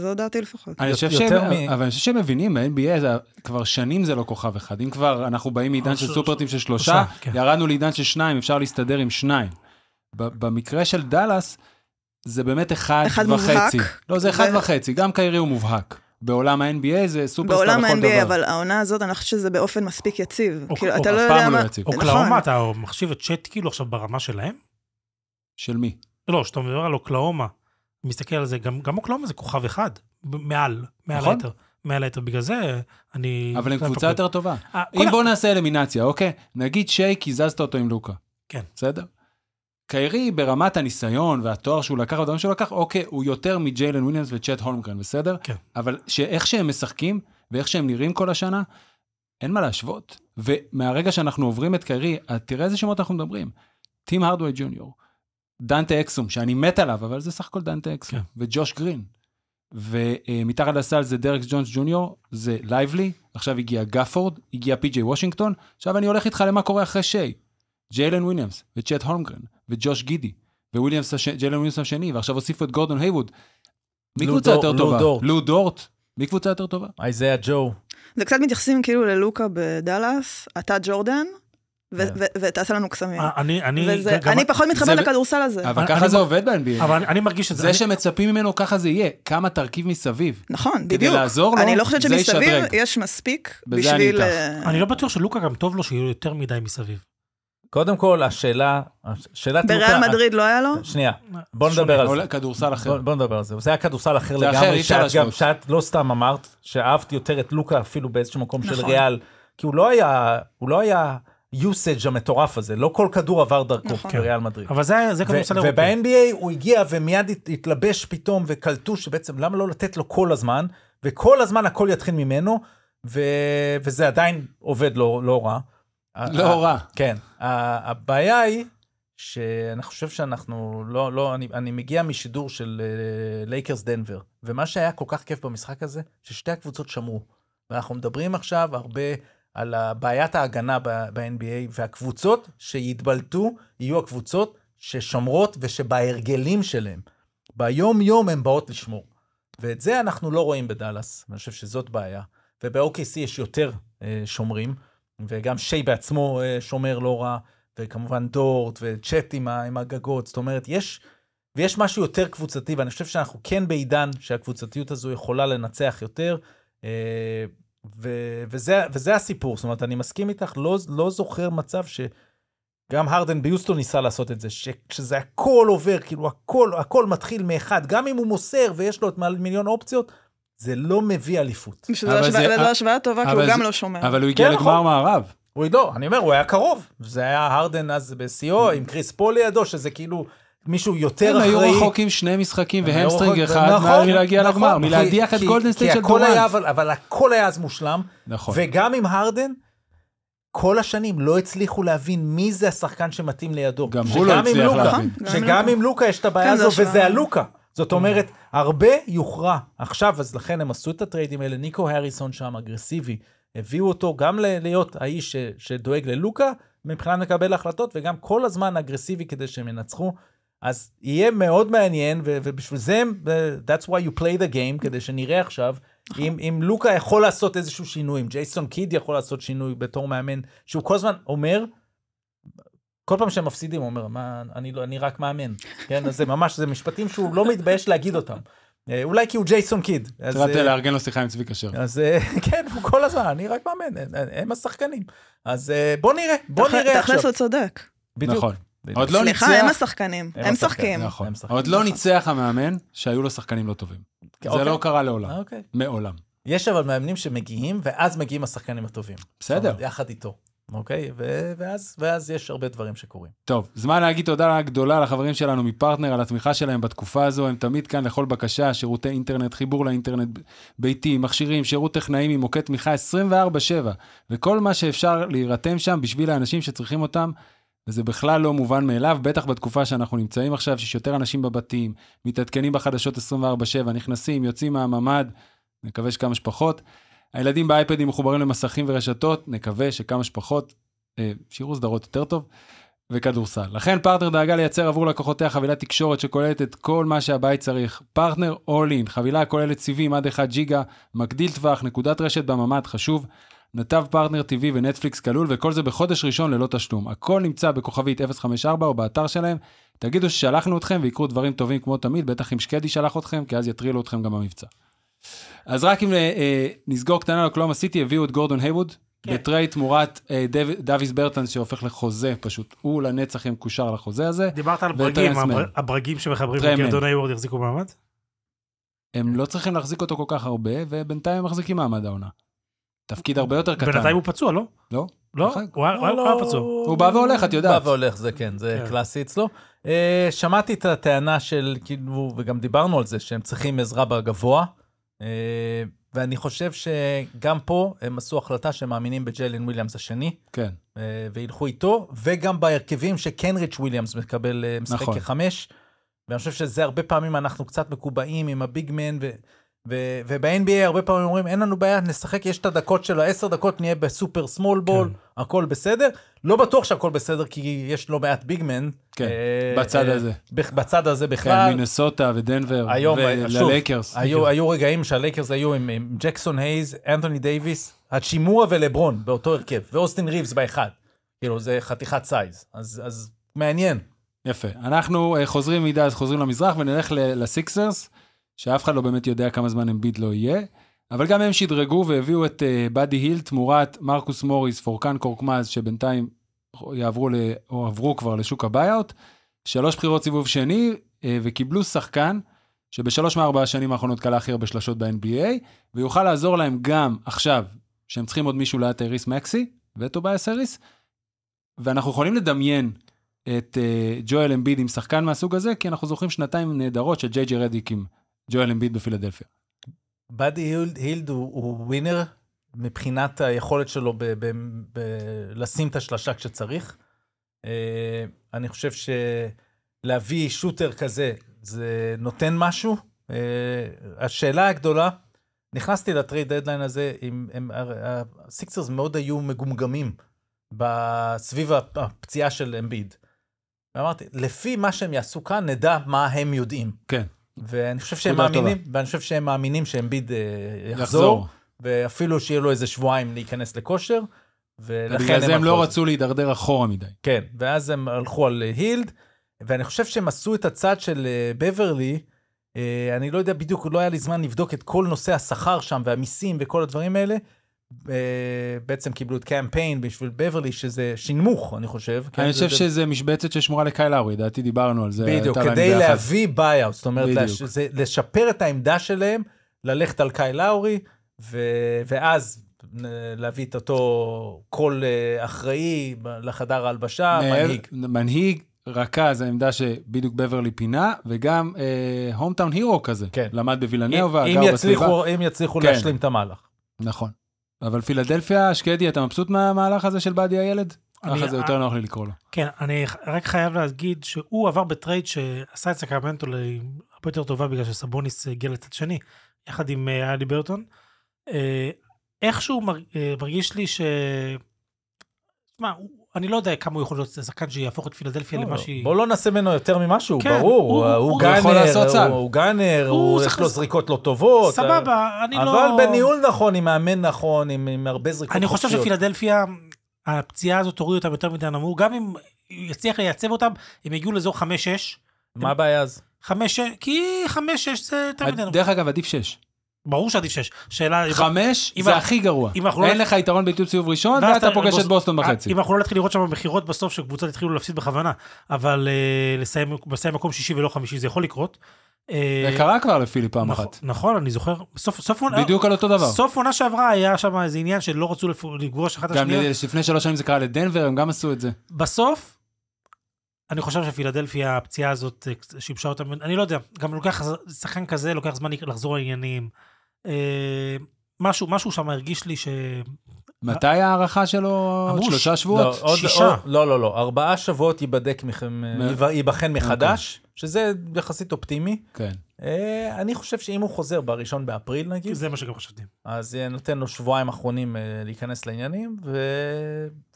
זו דעתי לפחות. אני חושב שהם, מ- אבל אני חושב שהם מבינים, ב-NBA זה כבר שנים זה לא כוכב אחד. אם כבר אנחנו באים מעידן של ש- סופרטים של שלושה, כן. ירדנו לעידן של שניים, אפשר להסתדר עם שניים. ב- במקרה של דאלאס, זה באמת אחד אחד וחצי. מובהק. לא, זה אחד ו- וחצי, גם קיירי הוא מובהק. בעולם ה-NBA זה סופרסטאר בעולם לכל דבר. ה-NBA, אבל העונה הזאת, אני חושבת שזה באופן מספיק יציב. או- כאילו, או- אתה לא אף יודע פעם לא מה... נכון. אוקלאומה, אתה מחשיב את צ'אט כאילו עכשיו ברמה שלהם? של מי? לא, כשאתה מדבר על אוקלאומה, מסתכל על זה, גם, גם אוקלאומה זה כוכב אחד, מעל, מעל נכון. היתר. מעל היתר, בגלל זה אני... אבל הם זה קבוצה. יותר טובה. אה, כל אם בוא נעשה אלימינציה, אוקיי? נגיד שיי קיזזת אותו עם לוקה. כן. בסדר? קיירי ברמת הניסיון והתואר שהוא לקח והדברים שהוא לקח, אוקיי, הוא יותר מג'יילן וויליאמס וצ'ט הולמגרן, בסדר? כן. אבל שאיך שהם משחקים ואיך שהם נראים כל השנה, אין מה להשוות. ומהרגע שאנחנו עוברים את קיירי, תראה איזה שמות אנחנו מדברים. טים הרדווי ג'וניור, דנטה אקסום, שאני מת עליו, אבל זה סך הכל דנטה אקסום, כן. וג'וש גרין. ומתחת לסל זה דריק ג'ונס ג'וניור, זה לייבלי, עכשיו הגיע גפורד, הגיע פי.ג'יי וושינגטון, עכשיו אני הולך איתך למה קורה אחרי שיי. ג'יילן וויליאמס, וצ'ט הולמגרן, וג'וש גידי, וויליאמס, הש... ג'יילן וויליאמס השני, ועכשיו הוסיפו את גורדון הייווד. מי קבוצה דור- יותר לו טובה? דורט. לו דורט. מי קבוצה יותר טובה? אייזאה ג'ו. זה קצת מתייחסים כאילו ללוקה בדאלאס, אתה ג'ורדן, ותעשה לנו קסמים. אה, אני, אני, וזה- גם- אני פחות מתחבר זה- לכדורסל הזה. אבל אני- ככה אני זה עובד ב-NBA. אבל אני, אני מרגיש שזה... זה אני, שמצפים ממנו, ככה זה יהיה. כמה תרכיב מסביב. נכון, כדי בדיוק. לעזור לו, אני לא חושבת זה שמסביב. יש מספיק בשביל... אה, אני לא בטוח שלוקה גם טוב לו שיהיו יותר מדי מסביב. קודם כל, השאלה, שאלת בריאל מדריד לא היה לו? שנייה, בוא שונה. נדבר על זה. עולה כדורסל אחר. בוא, בוא נדבר על זה. זה היה כדורסל אחר זה לגמרי, שאת לא סתם אמרת, שאהבת יותר את לוקה אפילו באיזשהו מקום של נכון. ריאל, כי הוא לא היה, הוא לא היה usage המטורף הזה, לא כל כדור עבר דרכו נכון. בריאל מדריד. אבל זה, זה כדורסל אירופי. וב-NBA הוא הגיע ומיד הת- התלבש פתאום וקלטו שבעצם למה לא לתת לו כל הזמן, וכל הזמן הכל יתחיל ממנו, ו... וזה עדיין עובד לא, לא רע. לא רע. כן, ה- הבעיה היא שאני חושב שאנחנו לא, לא, אני, אני מגיע משידור של לייקרס דנבר, ומה שהיה כל כך כיף במשחק הזה, ששתי הקבוצות שמרו. ואנחנו מדברים עכשיו הרבה על בעיית ההגנה ב-NBA, והקבוצות שיתבלטו יהיו הקבוצות ששומרות ושבהרגלים שלהם, ביום-יום הן באות לשמור. ואת זה אנחנו לא רואים בדאלאס, ואני חושב שזאת בעיה. וב-OKC יש יותר אה, שומרים, וגם שיי בעצמו אה, שומר לא רע, וכמובן דורט וצ'אט עם, עם הגגות, זאת אומרת, יש, ויש משהו יותר קבוצתי, ואני חושב שאנחנו כן בעידן שהקבוצתיות הזו יכולה לנצח יותר, אה, ו, וזה, וזה הסיפור, זאת אומרת, אני מסכים איתך, לא, לא זוכר מצב ש... גם הרדן ביוסטון ניסה לעשות את זה, שכשזה הכל עובר, כאילו הכל, הכל מתחיל מאחד, גם אם הוא מוסר ויש לו את מעל מיליון אופציות, זה לא מביא אליפות. שזו השוואה- זה- זו השוואה טובה, כי הוא גם זה- לא שומר. אבל הוא הגיע כן, לגמר נכון. מערב. הוא לא, אני אומר, הוא היה קרוב. זה היה הרדן אז בשיאו, עם קריס פול לידו, שזה כאילו מישהו יותר הם אחראי. היו רחוקים שני משחקים הם והמסטרינג אחד נכון, מלהגיע נכון, לגמר, מלהדיח את כי- גולדן סטייט של דורנט. אבל, אבל הכל היה אז מושלם, נכון. וגם עם הרדן, כל השנים לא הצליחו להבין מי זה השחקן שמתאים לידו. גם הוא לא הצליח לוקה- להבין. גם עם שגם. עם לוקה יש את הבעיה כן, זה הזו, וזה. הלוקה. זאת אומרת, הרבה יוכרע. עכשיו, אז לכן הם עשו את הטריידים האלה, ניקו הריסון שם, אגרסיבי, הביאו אותו גם להיות האיש ש- שדואג ללוקה, מבחינת מקבל החלטות, וגם כל הזמן אגרסיבי כדי שהם ינצחו. אז יהיה מאוד מעניין, ו- ובשביל זה, that's why you play the game, כדי שנראה עכשיו, אם, אם לוקה יכול לעשות איזשהו שינוי, אם ג'ייסון קיד יכול לעשות שינוי בתור מאמן, שהוא כל הזמן אומר, כל פעם שהם מפסידים, הוא אומר, מה, אני, לא, אני רק מאמן. כן, אז זה ממש, זה משפטים שהוא לא מתבייש להגיד אותם. אה, אולי כי הוא ג'ייסון קיד. התחלת אה, לארגן לו שיחה עם צביקה שר. אז אה, כן, הוא כל הזמן, אני רק מאמן, הם- השחקנים. אז בוא נראה, בוא נראה עכשיו. תכלס הוא צודק. בדיוק. עוד לא סליחה, הם ניצח, השחקנים, הם משחקים. נכון. עוד לא נכון. ניצח המאמן שהיו לו שחקנים לא טובים. זה אוקיי. לא קרה לעולם. אוקיי. מעולם. יש אבל מאמנים שמגיעים, ואז מגיעים השחקנים הטובים. בסדר. יחד איתו. אוקיי? ו- ואז, ואז יש הרבה דברים שקורים. טוב, זמן להגיד תודה גדולה לחברים שלנו מפרטנר על התמיכה שלהם בתקופה הזו, הם תמיד כאן לכל בקשה, שירותי אינטרנט, חיבור לאינטרנט ביתי, מכשירים, שירות טכנאים עם מוקד תמיכה 24/7, וכל מה שאפשר להירתם שם בשביל האנשים שצריכים אותם, וזה בכלל לא מובן מאליו, בטח בתקופה שאנחנו נמצאים עכשיו, שיש יותר אנשים בבתים, מתעדכנים בחדשות 24/7, נכנסים, יוצאים מהממ"ד, נקווה שכמה שפחות. הילדים באייפדים מחוברים למסכים ורשתות, נקווה שכמה שפחות, אה, שיראו סדרות יותר טוב. וכדורסל. לכן פרטנר דאגה לייצר עבור לקוחותיה חבילת תקשורת שכוללת את כל מה שהבית צריך. פרטנר All In, חבילה הכוללת סיבים עד 1 ג'יגה, מגדיל טווח, נקודת רשת בממ"ד חשוב, נתב פרטנר TV ונטפליקס כלול, וכל זה בחודש ראשון ללא תשלום. הכל נמצא בכוכבית 054 או באתר שלהם. תגידו ששלחנו אתכם ויקרו דברים טובים כמו תמיד, בטח אם שקדי שלח אתכם, כי אז יטרילו אתכם גם במבצע. אז רק אם אה, אה, נסגור קטנה על אוקלהומה סיטי, הביאו את גורדון הייוורד, כן. ב trade תמורת אה, דו- דאוויס ברטאנס שהופך לחוזה פשוט. הוא לנצח יהיה מקושר לחוזה הזה. דיברת על ברגים. הבר- הברגים שמחברים. לגורדון הייוורד יחזיקו מעמד? הם לא צריכים להחזיק אותו כל כך הרבה, ובינתיים הם מחזיקים מעמד העונה. תפקיד הרבה יותר קטן. בינתיים הוא פצוע, לא? לא? לא? משחק. הוא היה- היה פצוע. הוא בא והולך, את יודעת. בא והולך, זה כן, זה כן. קלאסי אצלו. אה, שמעתי את הטענה של, כאילו, וגם דיברנו על זה, שהם צריכים עזרה בגבוה, אה, ואני חושב שגם פה הם עשו החלטה שהם מאמינים בג'יילן וויליאמס השני, כן. אה, וילכו איתו, וגם בהרכבים שקנריץ' וויליאמס מקבל משחק נכון. כחמש, ואני חושב שזה הרבה פעמים אנחנו קצת מקובעים עם ה big man, ו... ו- וב-NBA הרבה פעמים אומרים, אין לנו בעיה, נשחק, יש את הדקות של העשר דקות, נהיה ב super small ball, כן. הכל בסדר. לא בטוח שהכל בסדר, כי יש לא מעט big men. כן, אה, בצד אה, הזה. בצד הזה כן, בכלל. מינסוטה ודנבר, היום, וללייקרס. היו, היו רגעים שהלייקרס היו עם, עם ג'קסון הייז, אנתוני דייוויס, האצ'ימורה ולברון באותו הרכב, ואוסטין ריבס באחד. כאילו, זה חתיכת size. אז, אז מעניין. יפה. אנחנו אה, חוזרים מידה, אז חוזרים למזרח ונלך ל- לסיקסרס, שאף אחד לא באמת יודע כמה זמן אמביד לא יהיה, אבל גם הם שדרגו והביאו את אה, באדי הילד תמורת מרקוס מוריס, פורקן קורקמאז, שבינתיים יעברו, ל, או עברו כבר לשוק ה buyout, שלוש בחירות סיבוב שני, אה, וקיבלו שחקן שבשלוש מארבע השנים האחרונות קלע הכי הרבה שלשות ב-NBA, ויוכל לעזור להם גם עכשיו, שהם צריכים עוד מישהו ליד טייריס מקסי, וטובייס האריס, ואנחנו יכולים לדמיין את uh, ג'ואל אמביד עם שחקן מהסוג הזה, כי אנחנו זוכרים שנתיים נהדרות של ג'יי ג'י רדיק עם ג'ואל אמביד בפילדלפיה. באדי הילד, הילד הוא, הוא ווינר מבחינת היכולת שלו ב, ב, ב, לשים את השלשה כשצריך. אה, אני חושב שלהביא שוטר כזה, זה נותן משהו. אה, השאלה הגדולה, נכנסתי ל trade deadline הזה, עם, עם, הסיקסרס מאוד היו מגומגמים סביב הפציעה של אמביד. ואמרתי, לפי מה שהם יעשו כאן, נדע מה הם יודעים. כן. ואני חושב שהם נקודה טובה. מאמינים, ואני חושב שהם מאמינים שאמביד אה, יחזור, לחזור. ואפילו שיהיה לו איזה שבועיים להיכנס לכושר. ולכן בגלל זה הם לא רצו להידרדר אחורה מדי. כן, ואז הם הלכו על אה, הילד, ואני חושב שהם עשו את הצד של אה, בברלי, אה, אני לא יודע בדיוק, לא היה לי זמן לבדוק את כל נושא השכר שם והמיסים וכל הדברים האלה. אה, בעצם קיבלו את קמפיין בשביל בברלי, שזה שינמוך, אני חושב. כן, אני זה- חושב זה- שזה משבצת ששמורה לקייל לאורי, לדעתי דיברנו על זה. בדיוק, כדי. להביא buyout, זאת אומרת, לשפר את העמדה שלהם, ללכת על קייל לאורי, ו, ואז אה, להביא את אותו קול אה, אחראי לחדר ההלבשה, מנהיג. מנהיג, רכז, העמדה שבדיוק בברלי פינה, וגם hometown hero כזה. כן. למד אם, בווילנאובה, אם, גר בסביבה. אם יצליחו כן. להשלים את המהלך. נכון. אבל פילדלפיה, שקדי, אתה מבסוט מהמהלך הזה של באדי הילד? ככה זה יותר נוח לי לקרוא לו. כן, אני רק חייב להגיד שהוא עבר ב trade שעשה את סקרמנטו להרבה יותר טובה בגלל שסבוניס הגיע לצד שני, יחד עם אה, הליברטון. אה, איכשהו מר- אה, מרגיש לי ש... תשמע, אני לא יודע כמה הוא יכול להיות שחקן שיהפוך את פילדלפיה למה שהיא... בוא לא נעשה ממנו יותר ממשהו, כן, ברור. הוא- הוא, הוא גאנר. הוא, הוא גאנר, הוא הוא, יש לו זריקות לא טובות. סבבה, אני אבל לא... בניהול נכון, עם מאמן נכון, עם, עם הרבה זריקות אני חושב. שפילדלפיה, הפציעה הזאת תוריד אותם יותר מדי נמוך, גם אם יצליח לייצב אותם, הם יגיעו לאזור 5-6. מה הבעיה אז? 5 כי 5-6 זה יותר מדי נמוך. דרך אגב, עדיף שש. ברור שעדיף 6. שאלה... חמש זה הכי גרוע. לא- אין לך יתרון באיתות סיבוב ראשון, ואתה אתה- פוגש את בוסטון אה, בחצי. אם אנחנו לא נתחיל לראות שם מכירות בסוף שקבוצות התחילו להפסיד בכוונה, אבל אה, לסיים לסיים מקום שישי ולא חמישי זה יכול לקרות. אה, זה קרה כבר לפילי פעם נכון- אחת. נכון, אני זוכר. סוף עונה... בדיוק על אותו דבר. סוף עונה שעברה היה שם איזה עניין שלא רצו לפגוש אחת את גם השנייה. לפני שלוש שנים זה קרה לדנבר, הם גם עשו את זה. בסוף, אני חושב שפילדלפיה, הפציעה הזאת שיבשה אותם, אני לא יודע, גם לוקח, שחקן כזה לוקח זמן לחזור לעניינים. אה, משהו, משהו שם הרגיש לי ש... מתי ההערכה שלו? אמרו שלושה ש- שבועות? לא, עוד, שישה. עוד, לא, לא, לא, ארבעה שבועות ייבדק, מכם, מ- ייבחן מחדש, שזה יחסית אופטימי. כן. אה, אני חושב שאם הוא חוזר בראשון באפריל נגיד, זה מה שגם חשבתי. אז אה, נותן לו שבועיים אחרונים אה, להיכנס לעניינים, ו...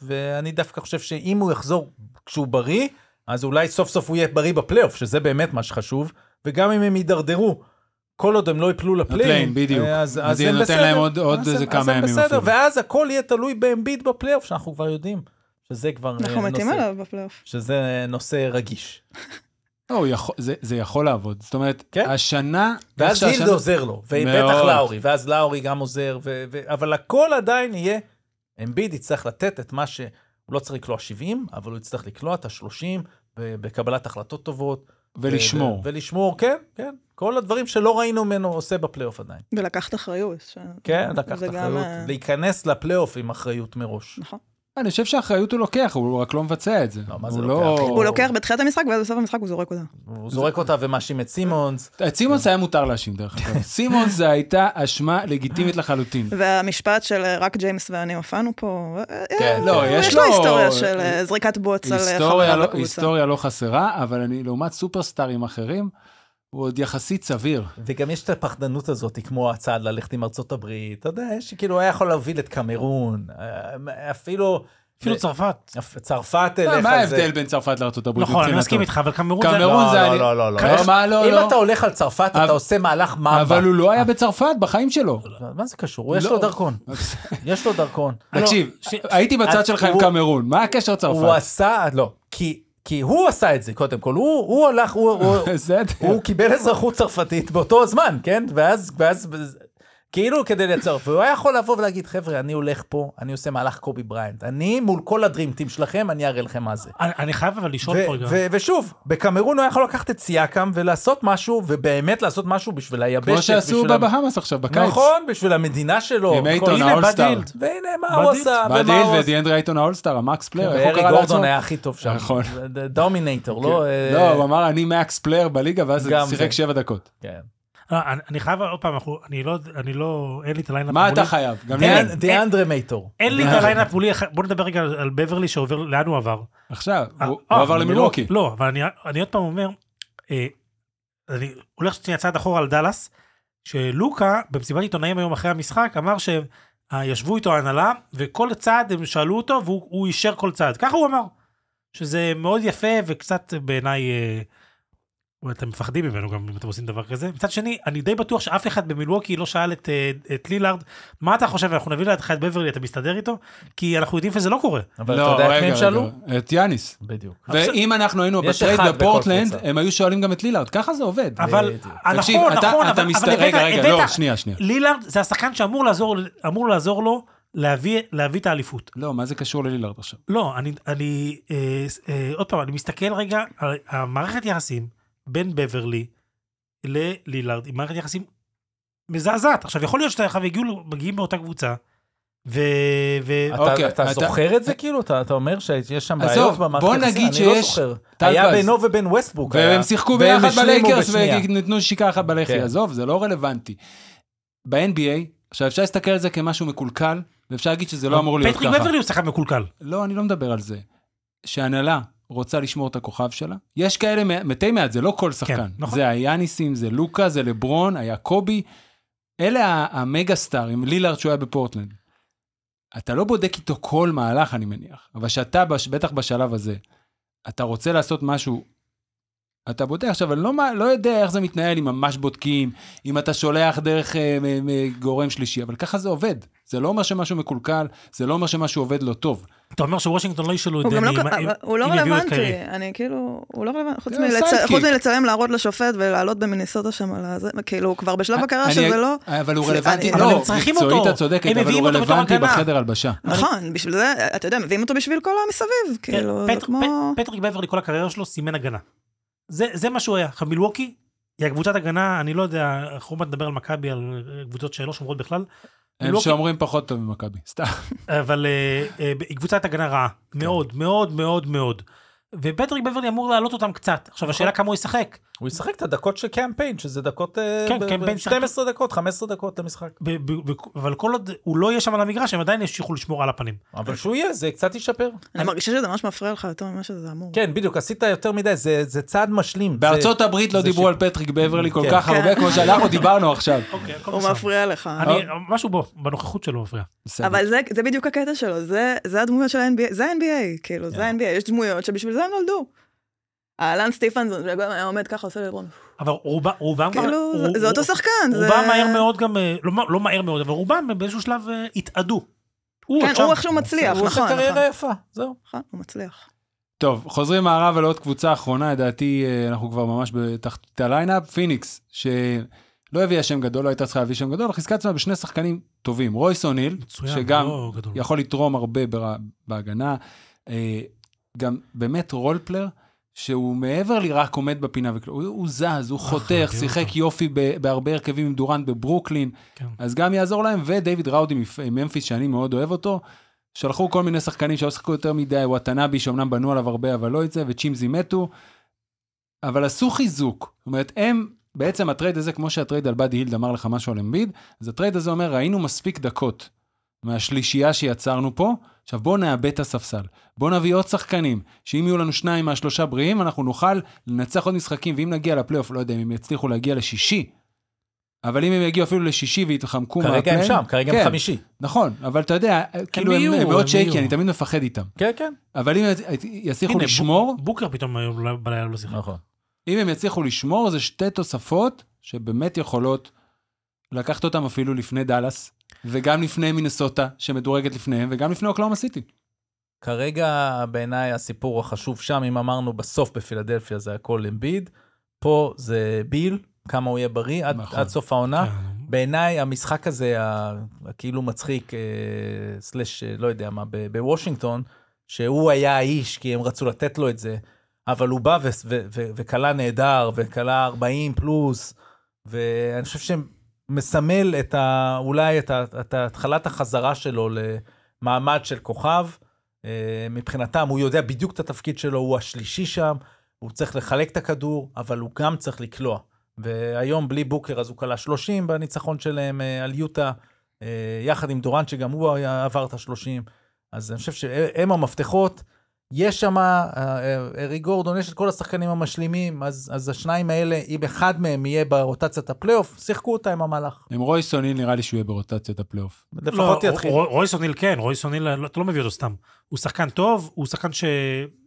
ואני דווקא חושב שאם הוא יחזור כשהוא בריא, אז אולי סוף סוף הוא יהיה בריא בפלייאוף, שזה באמת מה שחשוב, וגם אם הם יידרדרו, כל עוד הם לא יפלו ל play-in, ל play-in, בדיוק. אה, אז, אז הם נותן בסדר. להם עוד- עוד אז איזה הם- כמה ימים בסדר, אפילו. ואז הכל יהיה תלוי באמביד בפלייאוף, שאנחנו כבר יודעים, שזה כבר אה, אנחנו מתים נושא, עליו בפלייאוף. שזה נושא רגיש. לא, יכול- זה- זה יכול לעבוד. זאת אומרת, כן. השנה... ואז הילד עוזר לו, ובטח. לאורי, ואז לאורי גם עוזר, ו- ו- אבל הכל עדיין יהיה, אמביד יצטרך לתת את מה ש... הוא לא צריך לקלוע 70, אבל הוא יצטרך לקלוע את ה-30 בקבלת החלטות טובות. ולשמור. ו- ולשמור, כן, כן. כל הדברים שלא ראינו ממנו עושה בפלייאוף עדיין. ולקחת אחריות. ש- כן, לקחת זה גם, אחריות, אה, להיכנס לפלייאוף עם אחריות מראש. נכון. אני חושב שהאחריות הוא לוקח, הוא רק לא מבצע את זה. לא, מה זה הוא לוקח? הוא לוקח בתחילת המשחק, ואז בסוף המשחק הוא זורק אותה. הוא זורק אותה ומאשים את סימונס. את סימונס היה מותר להאשים, דרך אגב. סימונס זה הייתה אשמה לגיטימית לחלוטין. והמשפט של אה, רק ג'יימס ואני הופענו פה, אה, כן, לא, יש יש לו היסטוריה של זריקת בוץ על היסטוריה חברה לא- בקבוצה. היסטוריה לא חסרה, אבל אני, לעומת סופרסטארים אחרים, הוא עוד יחסית סביר. וגם יש את הפחדנות הזאת, כמו הצעד ללכת עם ארצות הברית. אתה יודע, יש כאילו, הוא היה יכול להוביל את קמרון, אה, אפילו... אפילו צרפת. אפ- צרפת מה תלך מה על זה. ההבדל בין צרפת לארצות הברית? נכון, אני? מסכים איתך, אבל קמרון זה... קמרון לא, זה לא, אני- לא, לא, לא. לא, מה, לא, אם. אתה הולך על צרפת, אתה עושה מהלך ממבה. אבל הוא לא היה בצרפת בחיים שלו. מה זה קשור? הוא יש. לו דרכון. יש לו דרכון. תקשיב, הייתי בצד שלך עם הוא- קמרון, מה הקשר הוא צרפת? עשה, לא, כי כי הוא עשה את זה, קודם כל. הוא הוא הלך, הוא- הוא... בסדר. הוא קיבל אזרחות צרפתית באותו הזמן, כן? ואז, ואז, כאילו כדי לייצר, והוא היה יכול לבוא ולהגיד, חבר'ה, אני הולך פה, אני עושה מהלך קובי בריאנט. אני מול כל ה Dream Team שלכם, אני אראה לכם מה זה. אני אני חייב אבל לשאול פה רגע. ושוב, בקמרון הוא היה יכול לקחת את סייקם ולעשות משהו, ובאמת לעשות משהו בשביל היבשת. כמו שעשו בבהאמס עכשיו, בקיץ. נכון, בשביל המדינה שלו. עם אייטון ה all-star. והנה מה הוא. עשה, ומה באדי הילד הוא עשה. ודיאנדרה אייטון ה all-star, ה max player, איך הוא קרא גורדון? היה הכי טוב שם. נכון. דומינאייטון, לא... אה, לא, הוא אמר אני max player בליגה, ואז שיחק. שבע דקות. כן. לא, אני אני חייב עוד פעם, אנחנו- אני לא, אני לא, אין לי את ה lineup. מה מולי. אתה חייב? גם אין. דיאנדרה אייטון. אין לי את ה lineup מולי, בוא נדבר רגע על על בברלי שעובר, לאן הוא עבר. עכשיו, הוא אה, הוא אה, עבר למילווקי. לא, אבל אני, אני עוד פעם אומר, אה, אני הולך שנייה צעד אחורה על דאלאס, שלוקה במסיבת עיתונאים היום אחרי המשחק אמר שישבו איתו ההנהלה וכל צעד הם שאלו אותו והוא הוא אישר כל צעד, ככה הוא אמר. שזה מאוד יפה וקצת בעיניי, אתם מפחדים ממנו גם אם אתם עושים דבר כזה. מצד שני, אני די בטוח שאף אחד במילווקי לא שאל את, אה, את לילארד, מה אתה חושב, אנחנו נביא לידך את בברלי, אתה מסתדר איתו? כי אנחנו יודעים שזה לא קורה. אבל אתה לא, יודע את מי רגע, הם שאלו? רגע, את יאניס. בדיוק. ואם אנחנו היינו ב trade בפורטלנד. הם היו שואלים גם את לילארד, ככה זה עובד. אבל. אה, תקשיב, נכון, אתה- נכון, אתה אבל מסת- אבל הבאת- רגע, רגע, לא, שנייה, שנייה. לילארד זה השחקן שאמור לעזור, אמור לעזור לו להביא, להביא את האליפות. לא, מה זה קשור ללילארד עכשיו? לא, אני, אני אה, אה, עוד פעם, אני מסתכל רגע על המערכת יחסים בין בברלי ללילארד, היא מערכת יחסים מזעזעת. עכשיו, יכול להיות שאתה הגיעו, מגיעים באותה קבוצה, ו... ו... אוקיי, אתה אתה- זוכר את זה כאילו? אתה אתה אומר שיש שם בעיות במערכת בוא יחסים? נגיד אני לא שיש- זוכר. טל היה פז. בינו ובין ווסטבוק. והם שיחקו ביחד בלייקרס. ונתנו שיקה אחת בלחי, כן. עזוב, זה לא רלוונטי. ב-NBA, עכשיו אפשר להסתכל על זה כמשהו מקולקל, ואפשר להגיד שזה לא אמור להיות פטריק ככה. בברלי הוא שחקן מקולקל. לא, אני לא מדבר על זה. שהנהלה רוצה לשמור את הכוכב שלה, יש כאלה מתי מעט, זה לא כל שחקן. נכון. זה היאניסים, זה לוקה, זה לברון, היה קובי. אלה המגה סטארים, לילארד שהוא היה בפורטלנד. אתה לא בודק איתו כל מהלך, אני מניח, אבל שאתה, בש- בטח בשלב הזה, אתה רוצה לעשות משהו, אתה בודק. עכשיו, אני לא, לא יודע איך זה מתנהל, אם ממש בודקים, אם אתה שולח דרך אה, מ- מ- גורם שלישי, אבל ככה זה עובד. זה לא אומר שמשהו מקולקל, זה לא אומר שמשהו עובד לא טוב. אתה אומר שוושינגטון לא ישאלו את דני לא, הוא לא רלוונטי. אני כאילו, הוא לא רלוונטי, חוץ זה מלצלם, להראות לשופט ולעלות במיניסוטה שם על הזה, כאילו, הוא כבר בשלב הקריירה אני- שזה לא, אבל הוא זה- רלוונטי, לא, מקצועית אותו. את צודקת, אבל הוא רלוונטי. בחדר הלבשה. נכון, בשביל זה, אתה יודע, מביאים אותו בשביל כל המסביב, כן, כאילו, זה כמו... פט- פטריק בברלי כל הקריירה שלו סימן הגנה. זה זה מה שהוא היה. עכשיו מילווקי היא הקבוצת הגנה, אני לא יודע, אנחנו עוד נדבר על מכבי, על אה, קבוצות שלא שומרות בכלל, הם מילווקי- שומרים פחות טוב ממכבי, סתם. אבל אה, אה, היא קבוצת הגנה רעה, מאוד, מאוד, מאוד, מאוד. ופטריק בברלי אמור להעלות אותם קצת. עכשיו השאלה כמה הוא ישחק. הוא ישחק את הדקות של קמפיין, שזה דקות... אה, כן, ב- קמפיין ב- שיחק- 12 דקות, 15 דקות למשחק. ב- ב- ב- אבל כל עוד הוא לא יהיה שם על המגרש, הם עדיין ימשיכו לשמור על הפנים. אבל שהוא יהיה, זה קצת ישפר. אני מרגישה שזה ממש מפריע לך יותר ממה שזה אמור. כן, בדיוק, עשית יותר מדי, זה זה צעד משלים. בארצות הברית לא דיברו ש- על פטריק בברלי כל כן. כך הרבה כן. כמו שאנחנו דיברנו עכשיו. אוקיי, הוא. מפריע לך. אני, משהו בו, בנוכחות שלו מפריע. אבל זה, זה בדיוק הקטע שלו, זה, זה הדמויות של ה-NBA, זה ה-NBA, כאילו, זה ה-NBA, יש דמויות שבשביל זה הם נולדו. אהלן סטיפנזון, שגם היה עומד ככה, עושה לברון. אבל רובם, רובם כבר- כאילו, זה- רוב- זה אותו שחקן. זה- רובם מהר מאוד גם, אה, לא, לא מהר מאוד, אבל רובם באיזשהו שלב אה, התאדו. כן, הוא איכשהו מצליח, הוא עושה נכון, קריירה נכון. יפה, זהו. נכון, הוא מצליח. טוב, חוזרים מערבה לעוד קבוצה אחרונה, לדעתי אה, אנחנו כבר ממש בתחתית ה lineup, פיניקס, שלא הביאה שם גדול, לא הייתה צריכה להביא שם גדול, אבל חיזקה עצמה בשני שחקנים טובים, רויס אוניל, מצוין, שגם לא. יכול לתרום הרבה בהגנה, גם באמת role player, שהוא מעבר ללרק עומד בפינה, הוא, הוא זז, הוא חותך, מדהים שיחק אותו. יופי בהרבה הרכבים עם דורנט בברוקלין, כן. אז גם יעזור להם, ודייוויד רודי מפ- ממפיס, שאני מאוד אוהב אותו, שלחו כל מיני שחקנים שלא שיחקו יותר מדי, וואטנאבי, שאומנם בנו עליו הרבה, אבל לא זה, וצ'ימזי מטו, אבל עשו חיזוק. זאת אומרת, הם, בעצם הטרייד הזה, כמו שהטרייד על באדי הילד אמר לך משהו על אמביד, אז הטרייד הזה אומר, ראינו מספיק דקות מהשלישייה שיצרנו פה, עכשיו בואו נעבה את הספסל. בואו נביא עוד שחקנים, שאם יהיו לנו שניים מהשלושה בריאים, אנחנו נוכל לנצח עוד משחקים, ואם נגיע לפלייאוף, לא יודע אם הם יצליחו להגיע לשישי, אבל אם הם יגיעו אפילו לשישי ויתחמקו כרגע הם שם, כרגע הם כן, חמישי. נכון, אבל אתה יודע, כאילו הם, יהיו, הם מאוד הם שייקי. אני תמיד מפחד איתם. כן, כן. אבל אם יצליחו הנה, לשמור, בוק- בוקר פתאום היום בלילה לא שיחק. נכון. אם הם יצליחו לשמור, זה שתי תוספות שבאמת יכולות לקחת אותם אפילו לפני דאלאס, וגם לפני מינסוטה, שמדורגת לפניהם, וגם לפני אוקלאומה סיטי. כרגע בעיניי הסיפור החשוב שם, אם אמרנו בסוף בפילדלפיה זה הכל אמביד, פה זה ביל, כמה הוא יהיה בריא עד, נכון. עד סוף העונה. כן. בעיניי המשחק הזה, הכאילו מצחיק, אה, סלאש, אה, לא יודע מה, בוושינגטון, שהוא היה האיש, כי הם רצו לתת לו את זה, אבל הוא בא וכלה נהדר, וכלה 40 פלוס, ואני חושב שמסמל את ה, אולי את, ה, את התחלת החזרה שלו למעמד של כוכב. אה, מבחינתם, הוא יודע בדיוק את התפקיד שלו, הוא השלישי שם, הוא צריך לחלק את הכדור, אבל הוא גם צריך לקלוע. והיום בלי בוקר אז הוא קלע 30 בניצחון שלהם אה, על יוטה, אה, יחד עם דורנט שגם הוא עבר את ה-30. אז אני חושב שהם המפתחות. יש שם, אריק גורדון, יש את כל השחקנים המשלימים, אז, אז השניים האלה, אם אחד מהם יהיה ברוטציית הפלייאוף, שיחקו אותה עם המהלך. עם רויס אוניל נראה לי שהוא יהיה ברוטציית הפלייאוף. לפחות לא, יתחיל. רו- רויס אוניל כן, רויס אוניל, לא- אתה לא מביא אותו סתם. הוא שחקן טוב, הוא שחקן ש...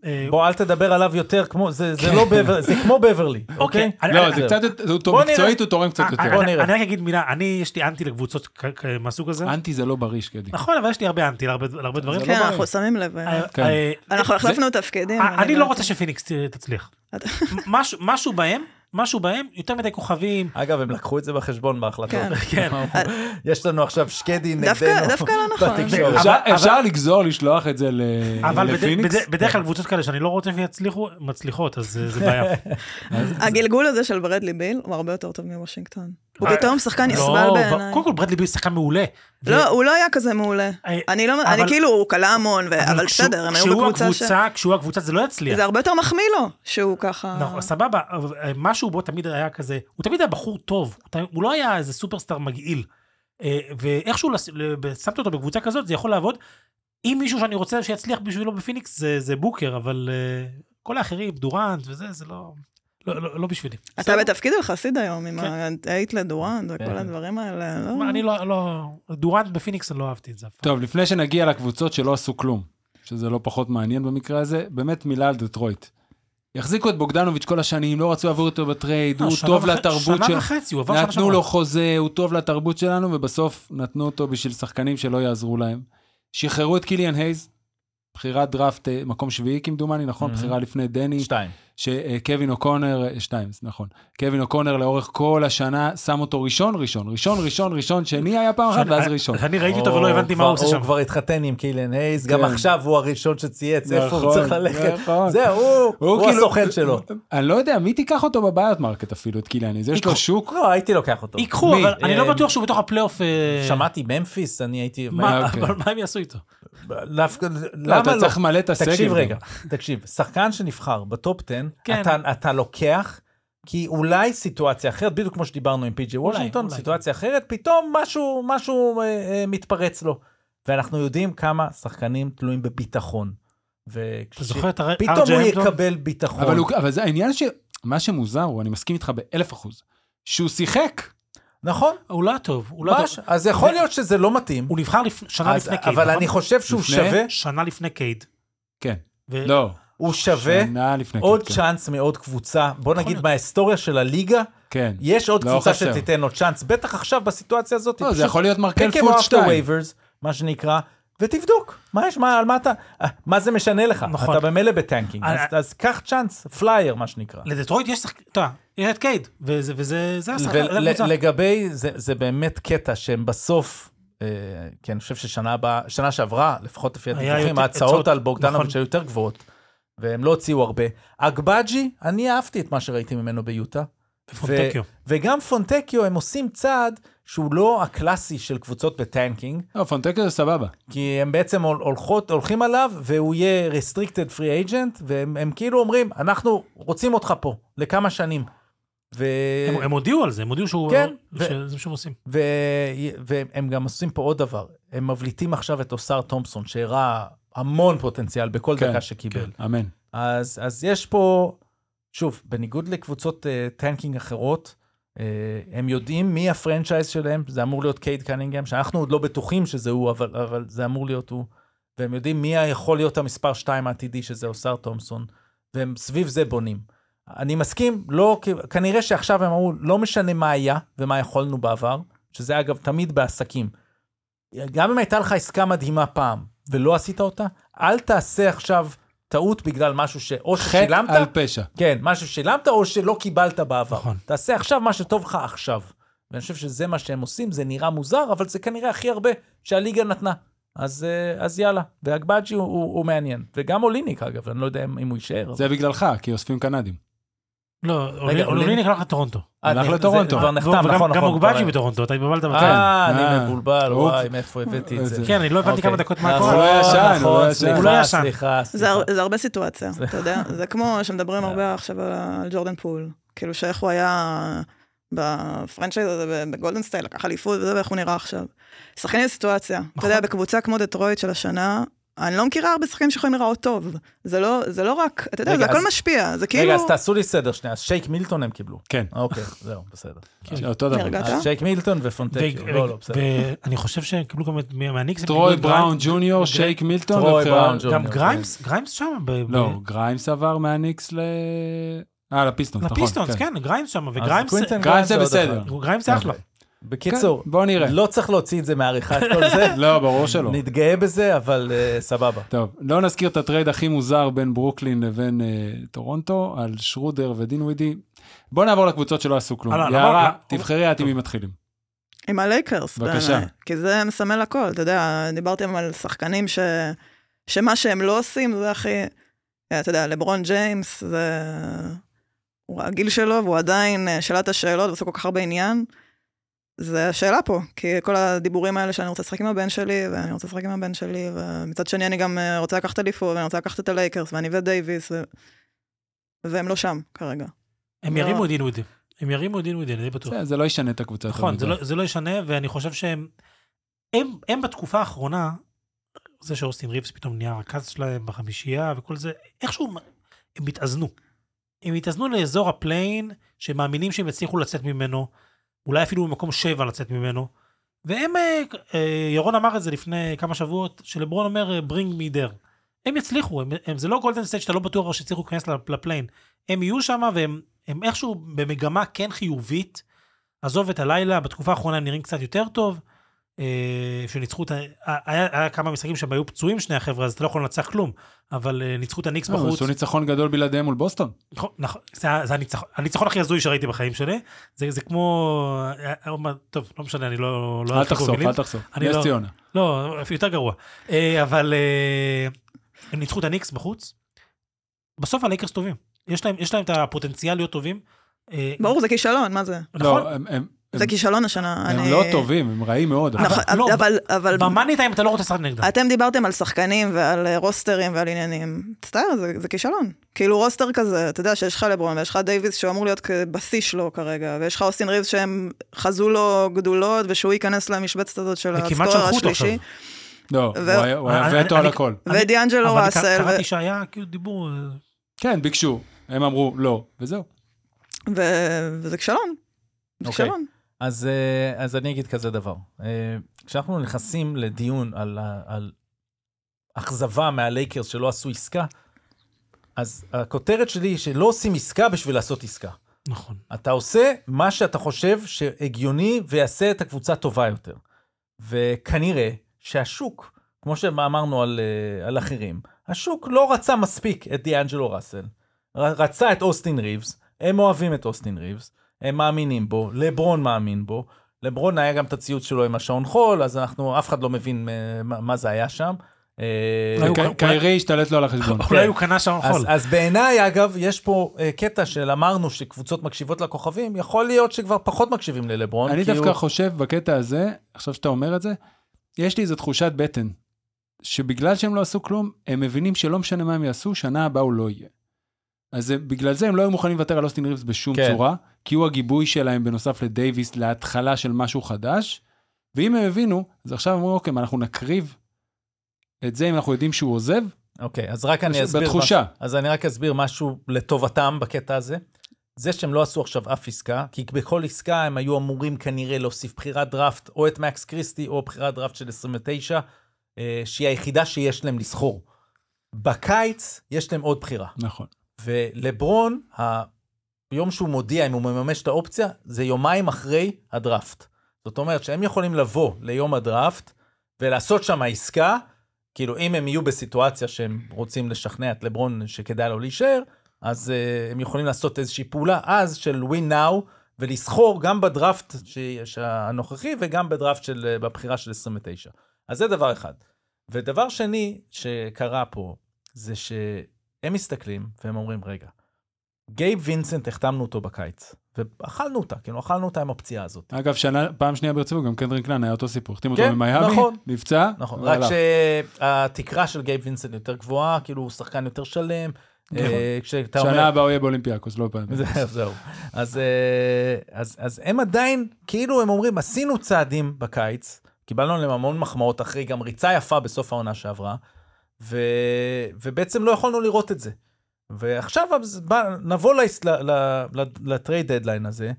אה, בוא, אל תדבר עליו יותר כמו, זה, זה לא בבר, זה כמו בברלי, אוקיי? אני- לא, אני- זה קצת, בוא. מקצועית הוא תורם קצת אני- יותר. בוא אני- נראה. אני רק אגיד מילה, אני, יש לי אנטי לקבוצות מהסוג הזה. אנטי זה לא בריא, שקדי. נכון, אבל יש לי הרבה אנטי להרבה דברים. כן, לא בריא. אנחנו שמים לב. אה, כן. אה, אנחנו החלפנו תפקידים. אה, אני לא לא רוצה שפיניקס תצליח. משהו בהם, משהו בהם, יותר מדי כוכבים. אגב, הם לקחו את זה בחשבון בהחלטות. כן. כן. יש לנו עכשיו שקדי נגדנו. דווקא לא נכון. אפשר- אבל- לגזור, לשלוח את זה אבל לפיניקס? בד- בדרך כלל קבוצות כאלה שאני לא רוצה שיצליחו, מצליחות, אז זה בעיה. הגלגול הזה של ברדלי ביל הוא הרבה יותר טוב מוושינגטון. הוא אה, פתאום שחקן לא, בעיניי. קודם כל ברדלי ביל שחקן מעולה. לא, הוא לא היה כזה מעולה. אה, אני לא, אני כאילו, הוא קלע המון, אבל בסדר, הם היו בקבוצה ש... כשהוא הקבוצה זה לא יצליח. זה הרבה יותר מחמיא לו, שהוא ככה... נכון, סבבה, אבל משהו בו תמיד היה כזה, הוא תמיד היה בחור טוב, הוא לא היה איזה סופרסטאר מגעיל. אה, ואיכשהו שמת אותו בקבוצה כזאת, זה יכול לעבוד. אם מישהו שאני רוצה שיצליח בשבילו בפיניקס זה, זה בוקר, אבל אה, כל האחרים, דורנט וזה, זה לא, לא, לא, לא בשבילי. אתה בתפקיד חסיד היום, עם כן. היית לדורנט וכל כן. הדברים האלה, לא? מה, אני לא, לא, דורנט בפיניקס אני לא אהבתי את זה. טוב, לפני שנגיע לקבוצות שלא עשו כלום, שזה לא פחות מעניין במקרה הזה, באמת מילה על דטרויט. יחזיקו את בוגדנוביץ' כל השנים, לא רצו להעביר אותו בטרייד, לא, הוא שנה טוב וחצי- לתרבות שנה של... וחצי, הוא עבר שנה נתנו שעברה. לו חוזה, הוא טוב לתרבות שלנו, ובסוף נתנו אותו בשביל שחקנים שלא יעזרו להם. שחררו את קיליאן הייז, בחירת דראפט, אה, מקום שביעי כמדומני, נכון? Mhm. בחירה לפני דני. שתיים. שקווין אוקונר, אה, שתיים, נכון. קווין אוקונר לאורך כל השנה שם אותו ראשון, ראשון, ראשון, ראשון, ראשון, שני היה פעם אחת, ואז ראשון. אני ראיתי אותו ולא הבנתי מה הוא עושה הוא שם. כבר התחתן עם קיליאן הייז, גם כן. עכשיו הוא הראשון שצייץ איפה הוא נכון, צריך ללכת. נכון. זהו, הוא- הוא כאילו- הסוכן שלו. אני לא יודע, מי תיקח אותו ב buyout market אפילו, את קיליאן הייז? יש לו שוק? לא, הייתי לוקח אותו. ייקחו? אבל אני אה, לא בטוח שהוא בתוך הפלייאוף. אה, שמעתי ממפיס, אני הייתי... מה אוקיי. מה הם יעשו איתו? דווקא- לא, למה אתה לא? צריך למלא את הסגל. תקשיב. רגע, תקשיב, שחקן שנבחר ב top 10, כן. אתה, אתה לוקח, כי אולי סיטואציה אחרת, בדיוק כמו שדיברנו עם פי.ג'י וושינגטון, אולי. סיטואציה אחרת, פתאום משהו, משהו אה, אה, מתפרץ לו. ואנחנו יודעים כמה שחקנים תלויים בביטחון. אתה זוכר את הר- פתאום ארג'י הוא? יקבל ביטחון. אבל, הוא, אבל זה העניין ש... מה שמוזר הוא, אני מסכים איתך באלף אחוז, שהוא שיחק. נכון, הוא לא היה טוב, הוא לא. טוב. אז יכול להיות שזה לא מתאים, הוא נבחר לפ- שנה אז- לפני קייד, אבל נכון? אני חושב שהוא לפני? שווה, שנה לפני קייד. כן. ו- לא. הוא שווה. עוד כן, צ'אנס מעוד קבוצה. בוא נגיד. מההיסטוריה של הליגה, כן. יש עוד לא קבוצה חסר. שתיתן לו צ'אנס, בטח עכשיו בסיטואציה הזאת. לא, זה יכול להיות מרקל the 2. waivers, מה שנקרא, ותבדוק. מה יש, מה, על מה אתה, אה, מה זה משנה לך? נכון. אתה במילא ב tanking, אז, אה, אז קח צ'אנס, פלייר, מה שנקרא. לדטרויט יש שחק... אתה יודע, יש את קייד, וזה, וזה, זה השחקן. ולגבי, זה, זה באמת קטע שהם בסוף, אה, כי אני חושב ששנה הבאה, שנה שעברה, לפחות לפי הדיווחים, ההצעות הצעות, על בוגדנוביץ' נכון. היו יותר גבוהות, והם לא הוציאו הרבה. אגבג'י, אני אהבתי את מה שראיתי ממנו ביוטה. פונטקיו. וגם פונטקיו, הם עושים צעד שהוא לא הקלאסי של קבוצות ב tanking, לא, פונטקיו זה סבבה. כי הם בעצם הול- הולכות, הולכים עליו, והוא יהיה restricted free agent, והם הם כאילו אומרים, אנחנו רוצים אותך פה, לכמה שנים. ו... הם, הם הודיעו על זה, הם הודיעו שהוא... כן, ו- שזה מה שהם עושים. ו... והם גם עושים פה עוד דבר, הם מבליטים עכשיו את אוסר תומפסון, שהראה המון פוטנציאל בכל כן, דקה שקיבל. כן, אמן. אז, אז יש פה, שוב, בניגוד לקבוצות uh, tanking אחרות, הם יודעים מי הפרנצ'ייז שלהם, זה אמור להיות קייד קנינגהם, שאנחנו עוד לא בטוחים שזה הוא, אבל, אבל זה אמור להיות הוא. והם יודעים מי יכול להיות המספר 2 העתידי, שזה אוסר תומפסון, והם סביב זה בונים. אני מסכים, לא, כנראה שעכשיו הם אמרו, לא משנה מה היה ומה יכולנו בעבר, שזה אגב תמיד בעסקים. גם אם הייתה לך עסקה מדהימה פעם, ולא עשית אותה, אל תעשה עכשיו טעות בגלל משהו שאו ששילמת, חטא על פשע. כן, משהו ששילמת או שלא קיבלת בעבר. נכון. תעשה עכשיו מה שטוב לך עכשיו. ואני חושב שזה מה שהם עושים, זה נראה מוזר, אבל זה כנראה הכי הרבה שהליגה נתנה. אז, אה, אז יאללה, ואגבג'י הוא, הוא, הוא מעניין. וגם אוליניק אגב, אני לא יודע אם, הוא יישאר. זה בגללך, כי אוספים קנדים. לא, רגע, אוליניק הלך לטורונטו. אה, הלך זה- לטורונטו. זה כבר נחתם, וגם- נכון, גם נכון. אוגבג'י כבר- בטורונטו, אתה התבלבלת בצד. אה, אה, אני מבולבל, וואי, מאיפה הבאתי את זה. איזה- כן, אני לא הבנתי אוקיי. כמה דקות מה נכון, קורה. הוא לא ישן, הוא נכון, לא ישן. הוא לא סליחה, ישן. סליחה, זה, סליחה. זה הרבה סיטואציה, אתה יודע? זה כמו שמדברים הרבה עכשיו על, ג'ורדן פול. כאילו שאיך הוא היה ב franchise הזה בגולדן סטייט, לקח אליפות וזה, ואיך הוא נראה עכשיו. שחקנים בסיטואציה. אתה יודע, בקבוצה כמו דטרויט של השנה, אני לא מכירה הרבה שחקנים שיכולים להיראות טוב. זה לא, זה לא רק, אתה יודע, רגע, זה הכל אז- משפיע. זה כאילו... רגע, אז תעשו לי סדר שנייה. אז שייק מילטון הם קיבלו. כן, אוקיי, זהו, בסדר. אותו דבר. שייק מילטון ופונטקיו. לא, לא, בסדר. ואני חושב שהם קיבלו גם את מי- מהניקס. טרוי בראון ג'וניור, שייק מילטון. טרוי בראון ג'וניור. גם גריימס, גריימס שם. לא, גריימס עבר מהניקס ל... אה, לפיסטונס, נכון. לפיסטונס, כן, גריימס שם, וגריימס גריימס זה בסדר. גריימס זה אחלה. בקיצור, כן, בוא נראה. לא צריך להוציא את זה מהעריכה את כל זה. לא, ברור שלא. נתגאה בזה, אבל אה, סבבה. טוב, לא נזכיר את הטרייד הכי מוזר בין ברוקלין לבין אה, טורונטו, על שרודר ודינווידי. בוא נעבור לקבוצות שלא עשו כלום. יערה, תבחרי את עם מי מתחילים. עם הלייקרס, בבקשה. כי זה מסמל הכל, אתה יודע, דיברתם על שחקנים ש... שמה שהם לא עושים זה הכי... אתה יודע, לברון ג'יימס, זה... הוא הגיל שלו, והוא עדיין אה, שאלת השאלות, ועושה כל כך הרבה עניין. זה השאלה פה, כי כל הדיבורים האלה שאני רוצה לשחק עם הבן שלי, ואני רוצה לשחק עם הבן שלי, ומצד שני אני גם אה, רוצה לקחת אליפות, ואני רוצה לקחת את הלייקרס, ואני ודייוויס, ו... והם לא שם כרגע. הם לא. ירימו את דינווידי. הם ירימו את דינווידי, אני בטוח. זה- זה לא ישנה את הקבוצה. נכון, זה. לא- זה לא ישנה, ואני חושב שהם... הם, הם בתקופה האחרונה, זה שאוסטין ריבס פתאום נהיה הרכז שלהם בחמישייה וכל זה, איכשהו הם התאזנו. הם התאזנו לאזור הפליין, שמאמינים שהם יצליחו לצאת ממנו, אולי אפילו במקום שבע לצאת ממנו. והם, אה, אה, ירון אמר את זה לפני כמה שבועות, שלברון אומר, אה, bring me there. הם יצליחו, הם, הם, זה לא גולדן סטייט שאתה לא בטוח שיצליחו להיכנס לפ- לפליין. הם יהיו שם והם הם איכשהו במגמה כן חיובית. עזוב את הלילה, בתקופה האחרונה הם נראים קצת יותר טוב. אה, שניצחו את ה... היה, היה כמה משחקים שהם היו פצועים שני החבר'ה, אז אתה לא יכול לנצח כלום. אבל אה, ניצחו את הניקס לא, בחוץ. עשו ניצחון גדול בלעדיהם מול בוסטון. נכון, נכון, זה, זה הניצחון, הניצחון הכי הזוי שראיתי בחיים שלי. זה, זה כמו... אה, טוב, לא משנה, אני לא... לא אל תחשוף. אל תחשוף. אני נס לא- ציונה. לא, יותר גרוע. אה, אבל אה, הם ניצחו את הניקס בחוץ. בסוף הלייקרס טובים. יש להם, יש להם את הפוטנציאל להיות טובים. אה, ברור, זה כישלון, מה זה? נכון. לא, הם- הם- זה כישלון השנה. הם אני- לא טובים, הם רעים מאוד. אבל- נכון, לא, אבל, אבל ב money time אתה לא רוצה לשחק נגדם. אתם דיברתם על שחקנים ועל אה, roster ים ועל עניינים. מצטער, זה, זה כישלון. כאילו roster כזה, אתה יודע שיש לך לברון ויש לך דייוויס שהוא אמור להיות בשיא שלו כרגע, ויש לך אוסטין ריבס שהם חזו לו גדולות, ושהוא ייכנס למשבצת הזאת של וכמעט ה scorer שלחו אותו השלישי. עכשיו. לא, הוא היה- וטו על הכל. ודיאנג'לו אבל ראסל, ו- קראתי שהיה כאילו דיבור... אה, כן, ביקשו, הם אמרו לא, וזהו. ו- וזה כישלון. זה אוקיי. כישלון. אז, אה, אז אני אגיד כזה דבר. אה, כשאנחנו נכנסים לדיון על, על אכזבה מהלייקרס שלא עשו עסקה, אז הכותרת שלי היא שלא עושים עסקה בשביל לעשות עסקה. נכון. אתה עושה מה שאתה חושב שהגיוני ויעשה את הקבוצה טובה יותר. וכנראה שהשוק כמו שאמרנו על, אה, על אחרים, השוק לא רצה מספיק את דיאנג'לו ראסל, רצה את אוסטין ריבס, הם אוהבים את אוסטין ריבס, הם מאמינים בו, לברון מאמין בו, לברון היה גם את הציוץ שלו עם השעון חול, אז אנחנו, אף אחד לא מבין אה, מה, מה זה היה שם. אה, קיירי השתלט לו על החשבון. אולי הוא קנה שעון אז, חול. אז בעיניי, אגב, יש פה uh, קטע של אמרנו שקבוצות מקשיבות לכוכבים, יכול להיות שכבר פחות מקשיבים ללברון. אני דווקא. חושב בקטע הזה, עכשיו שאתה אומר את זה, יש לי איזו תחושת בטן, שבגלל שהם לא עשו כלום, הם מבינים שלא משנה מה הם יעשו, שנה הבאה הוא לא יהיה. אז בגלל זה הם לא היו מוכנים לוותר על אוסטין ריבס בשום כן. צורה, כי הוא הגיבוי שלהם בנוסף לדייוויס להתחלה של משהו חדש, ואם הם הבינו, אז עכשיו אומרים, אוקיי, אנחנו נקריב את זה אם אנחנו יודעים שהוא עוזב? אוקיי, אז רק אני אסביר. בתחושה. משהו. אז אני רק אסביר משהו לטובתם בקטע הזה. זה שהם לא עשו עכשיו אף עסקה, כי בכל עסקה הם היו אמורים כנראה להוסיף בחירת דראפט, או את מקס קריסטי, או בחירת דראפט של 29, אה, שהיא היחידה שיש להם לסחור. בקיץ יש להם עוד בחירה. נכון. ולברון, ביום שהוא מודיע אם הוא מממש את האופציה, זה יומיים אחרי הדראפט. זאת אומרת שהם יכולים לבוא ליום הדראפט ולעשות שם עסקה, כאילו אם הם יהיו בסיטואציה שהם רוצים לשכנע את לברון שכדאי לו להישאר, אז uh, הם יכולים לעשות איזושהי פעולה אז של win now, ולסחור גם בדראפט ש- הנוכחי וגם בדראפט של, uh, בבחירה של 29. אז זה דבר אחד. ודבר שני שקרה פה, זה שהם מסתכלים והם אומרים, רגע, גייב וינסנט החתמנו אותו בקיץ, ואכלנו אותה, כאילו אכלנו אותה עם הפציעה הזאת. אגב, שנה, פעם שנייה ברציפות, גם קנדריק קלן היה אותו סיפור. החתימו אותו כן, ממייאמי, נכון. נפצע, נכון, רק. שהתקרה של גייב וינסנט יותר גבוהה, כאילו הוא שחקן יותר שלם. אה, כשאתה אומר... שנה הבאה הוא יהיה באולימפיאקוס, לא פעם. זהו, זהו. אז, אה, אז, אז הם עדיין, כאילו הם אומרים, עשינו צעדים בקיץ, קיבלנו עליהם המון מחמאות אחרי גם ריצה יפה בסוף העונה שעברה, ו, ובעצם לא יכולנו לראות את זה. ועכשיו בא, נבוא לס- ל- ל- ל- לטרייד דדליין הזה,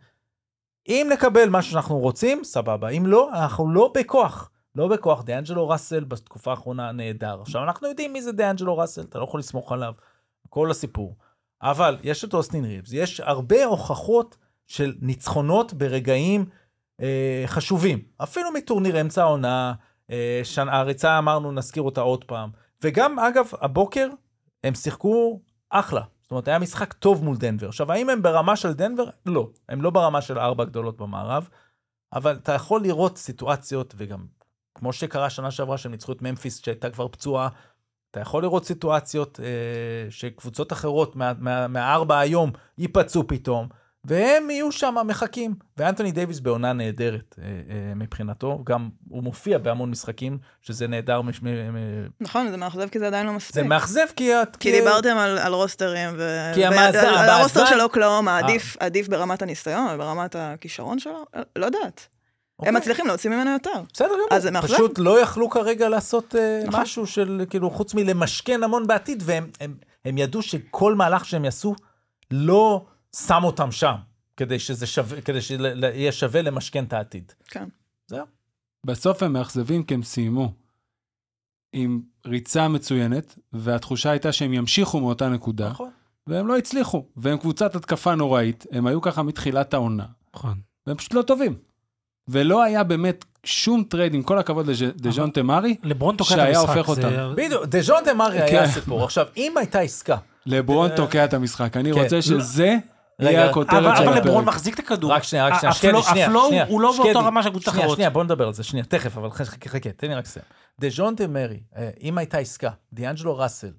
אם נקבל מה שאנחנו רוצים, סבבה, אם לא, אנחנו לא בכוח. לא בכוח, דיאנג'לו ראסל בתקופה האחרונה נהדר. עכשיו, אנחנו יודעים מי זה דיאנג'לו ראסל, אתה לא יכול לסמוך עליו, כל הסיפור. אבל יש את אוסטין ריבס, יש הרבה הוכחות של ניצחונות ברגעים אה, חשובים, אפילו מטורניר אמצע העונה, אה. הריצה אמרנו, נזכיר אותה עוד פעם. וגם, אגב, הבוקר הם שיחקו אחלה. זאת אומרת, היה משחק טוב מול דנבר. עכשיו, האם הם ברמה של דנבר? לא. הם לא ברמה של הארבע הגדולות במערב, אבל אתה יכול לראות סיטואציות, וגם כמו שקרה שנה שעברה שהם ניצחו את ממפיס שהייתה כבר פצועה, אתה יכול לראות סיטואציות אה, שקבוצות אחרות מה, מה, מהארבע היום ייפצעו פתאום, והם יהיו שם מחכים. ואנתוני דייוויס בעונה נהדרת אה, אה, מבחינתו, גם הוא מופיע בהמון משחקים, שזה נהדר. מש, נכון, זה מאכזב כי זה עדיין לא מספיק. זה מאכזב כי... את- כי דיברתם על, על רוסטרים, ו... כי ו- המאזן- על- הרוסטר המאזן- של אוקלאומה, עדיף, עדיף ברמת הניסיון, ברמת הכישרון שלו? לא יודעת. אוקיי. הם מצליחים להוציא ממנו יותר. בסדר גמור. אז זה מאכזב. פשוט לא יכלו כרגע לעשות אה, נכון. משהו של, כאילו, חוץ מלמשכן המון בעתיד, והם הם, הם ידעו שכל מהלך שהם יעשו לא שם אותם שם, כדי שזה שווה, כדי שיהיה שווה למשכן את העתיד. כן. זהו. בסוף הם מאכזבים כי הם סיימו עם ריצה מצוינת, והתחושה הייתה שהם ימשיכו מאותה נקודה, נכון. והם לא הצליחו. והם קבוצת התקפה נוראית, הם היו ככה מתחילת העונה, נכון. והם פשוט לא טובים. ולא היה באמת שום trade, עם כל הכבוד לדז'ונטה מרי, לברון תוקע את שהיה המשחק. הופך זה- אותם. בדיוק, דז'ונטה מרי היה כן. הסיפור. עכשיו, אם הייתה עסקה, לברון תוקע את המשחק. אני כן. רוצה שזה רגע, יהיה אבל הכותרת של אבל לברון. מחזיק את הכדור. רק שנייה, רק שנייה, ה- שקדי, ה flow- שנייה, ה flow שנייה, הוא לא. באותה רמה של קבוצות שנייה, אחרות. שנייה, בוא נדבר על זה, שנייה, תכף, אבל חכה, חכה, תן לי רק לסיים. דה מרי, אה, אם הייתה עסקה, דיאנג'לו ראסל,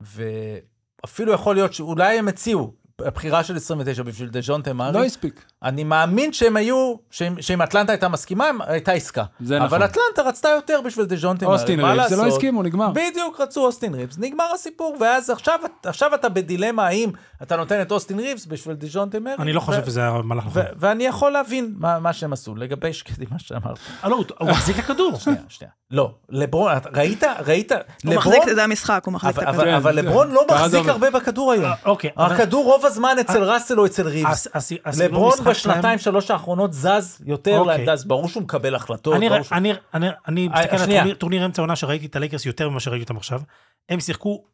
ואפילו יכול להיות שאולי הם הציעו הבחירה של 29 בשביל דה מרי, לא הספיק. אני מאמין שהם היו, שאם אטלנטה הייתה מסכימה, הייתה עסקה. זה נכון. אבל אטלנטה רצתה יותר בשביל דז'ונטה מרי, אוסטין מה ריבס, זה לא לעשות? הסכימו, נגמר. בדיוק, רצו אוסטין ריבס, נגמר הסיפור, ואז עכשיו, עכשיו אתה בדילמה האם אתה נותן את אוסטין ריבס בשביל דה מרי. אני לא חושב שזה היה מהלך נכון. ואני יכול להבין מה, מה שהם עשו לגבי שקדי, מה שאמרת. אה, לא, הוא- מחזיק את הכדור. שנייה, שנייה. לא, לברון, ראית, ראית, הוא לברון, מחזיק, זה המשחק, הוא מחזיק את הכדור. אבל, כן, לברון לא ככה זה מחזיק. הרבה בכדור היום. אה, אוקיי. הכדור רוב הזמן אצל ראסל או אצל ריבס. לברון בשנתיים שלוש האחרונות זז יותר אוקיי. לעמדה, אז ברור שהוא מקבל החלטות. אני, ברור שהוא- אני, אני, אני מסתכל על טורניר אמצע העונה שראיתי את הלייקרס יותר ממה שראיתי אותם עכשיו. הם שיחקו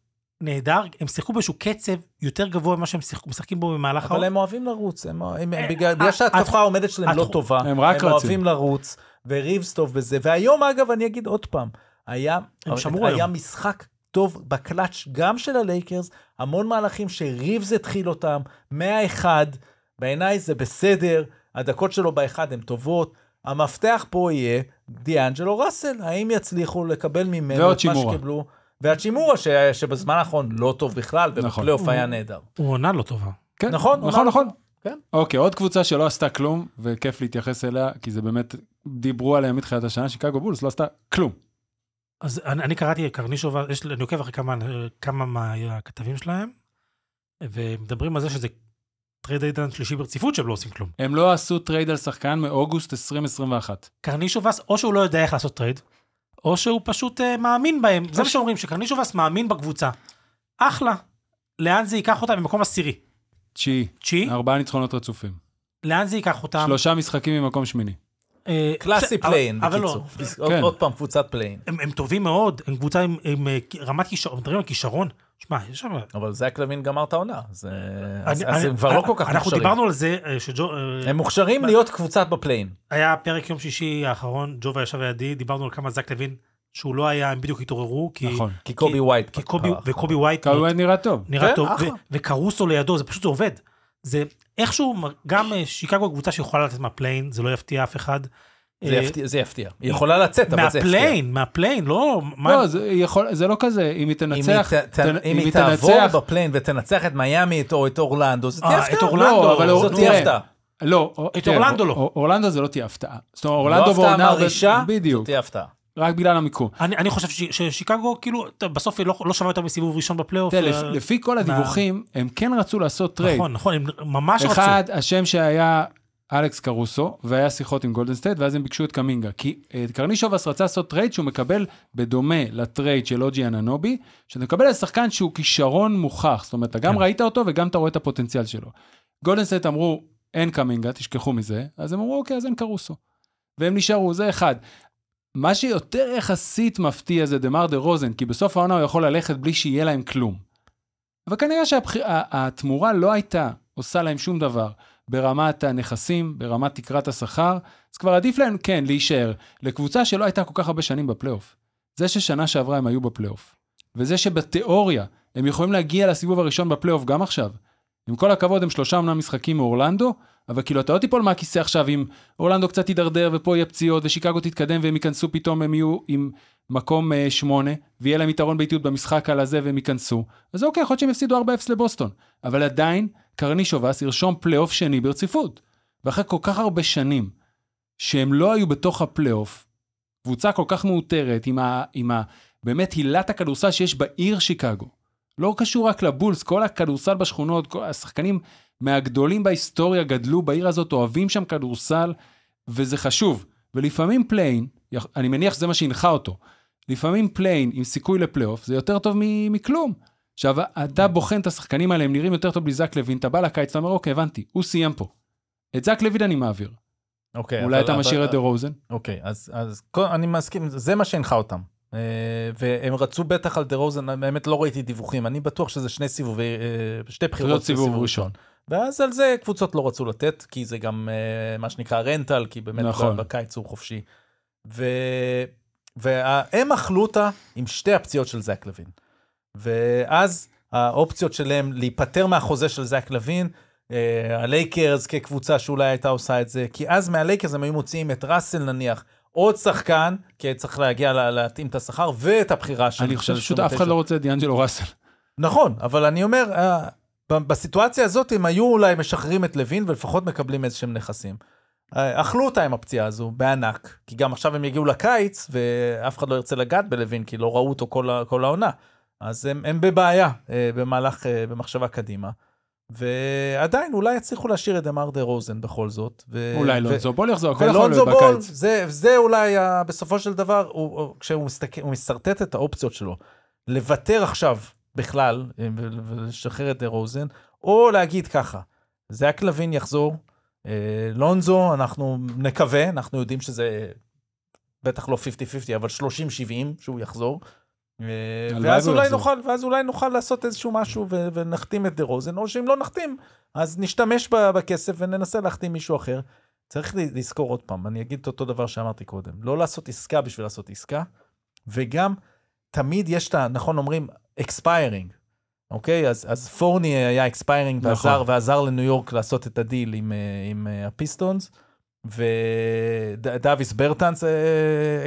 נהדר, הם שיחקו באיזשהו קצב יותר גבוה ממה שהם שיחקו- משחקים בו במהלך אבל העונה. הם אוהבים לרוץ, הם, הם, הם, אה, בגלל, אה, בגלל שההתקפה התח- העומדת שלהם לא טובה, הם רק רצים. אוהבים לרוץ, וריבס טוב בזה, והיום אגב אני אגיד עוד פעם, היה, הם. משחק טוב בקלאץ' גם של הלייקרס, המון מהלכים שריבס התחיל אותם, מהאחד, בעיניי זה בסדר, הדקות שלו באחד הן טובות. המפתח פה יהיה דיאנג'לו ראסל, האם יצליחו לקבל ממנו ועוד את מה שימורה. שקיבלו, והצ'ימורה ש... שבזמן האחרון לא טוב בכלל, ובפלייאוף הוא- היה נהדר. הוא עונה לא טובה. כן, נכון, נכון, עונה נכון. כן. אוקיי, עוד קבוצה שלא עשתה כלום, וכיף להתייחס אליה, כי זה באמת, דיברו עליה מתחילת השנה, שיקגו בולס לא עשתה כלום. אז אני, אני קראתי קרנישובס, יש, אני עוקב אחרי כמה, כמה מהכתבים שלהם, ומדברים על זה שזה trade deadline שלישי ברציפות שהם לא עושים כלום. הם לא עשו trade על שחקן מאוגוסט 2021. קרנישובס, או שהוא לא יודע איך לעשות trade, או שהוא פשוט uh, מאמין בהם. זה מה שאומרים, שקרנישובס מאמין בקבוצה. אחלה. לאן זה ייקח אותם? במקום עשירי. תשיעי, תשיעי? ארבעה ניצחונות רצופים. לאן זה ייקח אותם? שלושה משחקים ממקום שמיני. אה, קלאסי play-in, בקיצור. לא. עוד- כן. עוד פעם, קבוצת play-in. הם, טובים מאוד, הם קבוצה עם, עם אה, רמת כישרון, מדברים על כישרון. שמע, יש שם... אבל זאק לוין גמר את העונה, אז אז- אני- אז הם כבר לא כל כך אנחנו מוכשרים. דיברנו על זה אה, שג'ו... אה, הם מוכשרים להיות קבוצה ב play-in. היה פרק יום שישי האחרון, ג'ובה ישב לידי, דיברנו על כמה זק לוין, שהוא לא היה, הם בדיוק התעוררו, כי... נכון. כי קובי ווייט. כי קובי. וקובי ווייט קאווי נראה טוב. נראה כן, טוב, וקרוסו לידו, זה פשוט עובד. זה איכשהו, גם אה, שיקגו קבוצה שיכולה לצאת מה play-in, זה לא יפתיע אף אחד. זה אה, יפתיע, זה יפתיע. היא יכולה לצאת, אבל זה יפתיע. מה play-in, מה play-in, לא... מה- לא, זה יכול- זה לא כזה, אם היא אם היא תנצח, ת- ת- אם היא תעבור ב play-in ותנצח את מיאמי או את אורלנדו, זה תהיה אה, הפתעה. את אורלנדו, לא, אבל זאת תהיה הפתעה. לא, את אורלנדו לא. אור- אורלנדו זה לא תהיה הפתעה. זאת אומרת, לא אורלנדו הפתעה בעונה... הרבה- מרעישה, בדיוק, זאת תהיה הפתעה. רק בגלל המיקום. אני, אני חושב ש, ששיקגו, כאילו, בסוף היא לא, לא שווה יותר מסיבוב ראשון בפלייאוף. תראה, אה, לפ- לפי כל הדיווחים, הם כן רצו לעשות trade. נכון, נכון, הם ממש רצו. אחד, השם שהיה אלכס קרוסו, והיה שיחות עם גולדן סטייט, ואז הם ביקשו את קמינגה. כי אה, קרנישובס רצה לעשות trade שהוא מקבל בדומה ל trade של אוג'י אננובי, שאתה מקבל על שחקן שהוא כישרון מוכח. זאת אומרת, אתה גם כן. ראית אותו וגם אתה רואה את הפוטנציאל שלו. גולדן סטייט אמרו, אין קמינגה, תשכחו מזה, אז הם אמרו, אוקיי, אז אין קרוסו. והם נשארו, זה אחד. מה שיותר יחסית מפתיע זה דרוזן, כי בסוף העונה הוא יכול ללכת בלי שיהיה להם כלום. אבל כנראה שהתמורה לא הייתה עושה להם שום דבר ברמת הנכסים, ברמת תקרת השכר, אז כבר עדיף להם, כן, להישאר לקבוצה שלא הייתה כל כך הרבה שנים בפלייאוף. זה ששנה שעברה הם היו בפלייאוף, וזה שבתיאוריה הם יכולים להגיע לסיבוב הראשון בפלייאוף גם עכשיו. עם כל הכבוד, הם שלושה אמנם משחקים מאורלנדו, אבל כאילו אתה לא תיפול מהכיסא עכשיו אם אורלנדו קצת יידרדר ופה יהיה פציעות ושיקגו תתקדם והם ייכנסו פתאום, הם יהיו עם מקום אה, שמונה, ויהיה להם יתרון ביתיות במשחק על הזה והם ייכנסו. אז אוקיי, יכול להיות שהם יפסידו 4-0 לבוסטון. אבל עדיין, קרנישובס ירשום פלייאוף שני ברציפות. ואחרי כל כך הרבה שנים שהם לא היו בתוך הפלייאוף, קבוצה כל כך מעוטרת, עם, ה, עם ה, באמת הילת הכדורסל שיש בעיר שיקגו. לא קשור רק לבולס, כל הכדורסל בשכונות, כל השחקנים מהגדולים בהיסטוריה גדלו בעיר הזאת, אוהבים שם כדורסל, וזה חשוב. ולפעמים play-in, אני מניח שזה מה שהנחה אותו, לפעמים play-in עם סיכוי לפלייאוף זה יותר טוב מכלום. עכשיו, אתה בוחן את השחקנים האלה, הם נראים יותר טוב בלי זק לוין, אתה בא לקיץ, אתה אומר, אוקיי, הבנתי, הוא סיים פה. את זק לוין אני מעביר. אוקיי, אולי אתה משאיר את דה רוזן? אוקיי, אז, אז אני מסכים, זה מה שהנחה אותם. אה, והם רצו בטח על דה רוזן, באמת לא ראיתי דיווחים, אני בטוח שזה שני סיבובי, אה, שתי בחירות סיבוב ראשון. ואז על זה קבוצות לא רצו לתת, כי זה גם אה, מה שנקרא רנטל, כי באמת נכון. בקיץ הוא חופשי. ו... והם אכלו אותה עם שתי הפציעות של זק לוין. ואז האופציות שלהם להיפטר מהחוזה של זק לוין, אה, הלייקרס כקבוצה שאולי הייתה עושה את זה, כי אז מהלייקרס הם היו מוציאים את ראסל נניח, עוד שחקן, כי צריך להגיע לה- להתאים את השכר, ואת הבחירה של... אני חושב שפשוט אף אחד 29. לא רוצה את דיאנג'לו ראסל. נכון, אבל אני אומר, אה, בסיטואציה הזאת הם היו אולי משחררים את לוין ולפחות מקבלים איזה שהם נכסים. אה, אכלו אותה עם הפציעה הזו בענק, כי גם עכשיו הם יגיעו לקיץ ואף אחד לא ירצה לגעת בלוין כי לא ראו אותו כל, כל העונה. אז הם, הם בבעיה אה, במהלך, אה, במחשבה קדימה. ועדיין אולי יצליחו להשאיר את דמר דה רוזן בכל זאת. ו- אולי ו- לונזו בול יחזור, הכל יכול להיות בקיץ. זה, זה אולי ה- בסופו של דבר, הוא, הוא- כשהוא מסתכל, הוא מסרטט את האופציות שלו, לוותר עכשיו בכלל אה, ו- ולשחרר את דה רוזן, או להגיד ככה, זאק לוין יחזור, אה, לונזו, אנחנו נקווה, אנחנו יודעים שזה בטח לא 50-50, אבל 30-70 שהוא יחזור. אה, ואז אולי. נוכל, ואז אולי נוכל לעשות איזשהו משהו ו- ונחתים את דה רוזן, או שאם לא נחתים, אז נשתמש בכסף וננסה להחתים מישהו אחר. צריך לזכור עוד פעם, אני אגיד את אותו דבר שאמרתי קודם, לא לעשות עסקה בשביל לעשות עסקה, וגם תמיד יש את ה... נכון אומרים, expiring, אוקיי? אז, אז פורנייה היה expiring נכון. ועזר, ועזר לניו יורק לעשות את הדיל עם, אה, עם אה, הפיסטונס, ודאביס ברטנס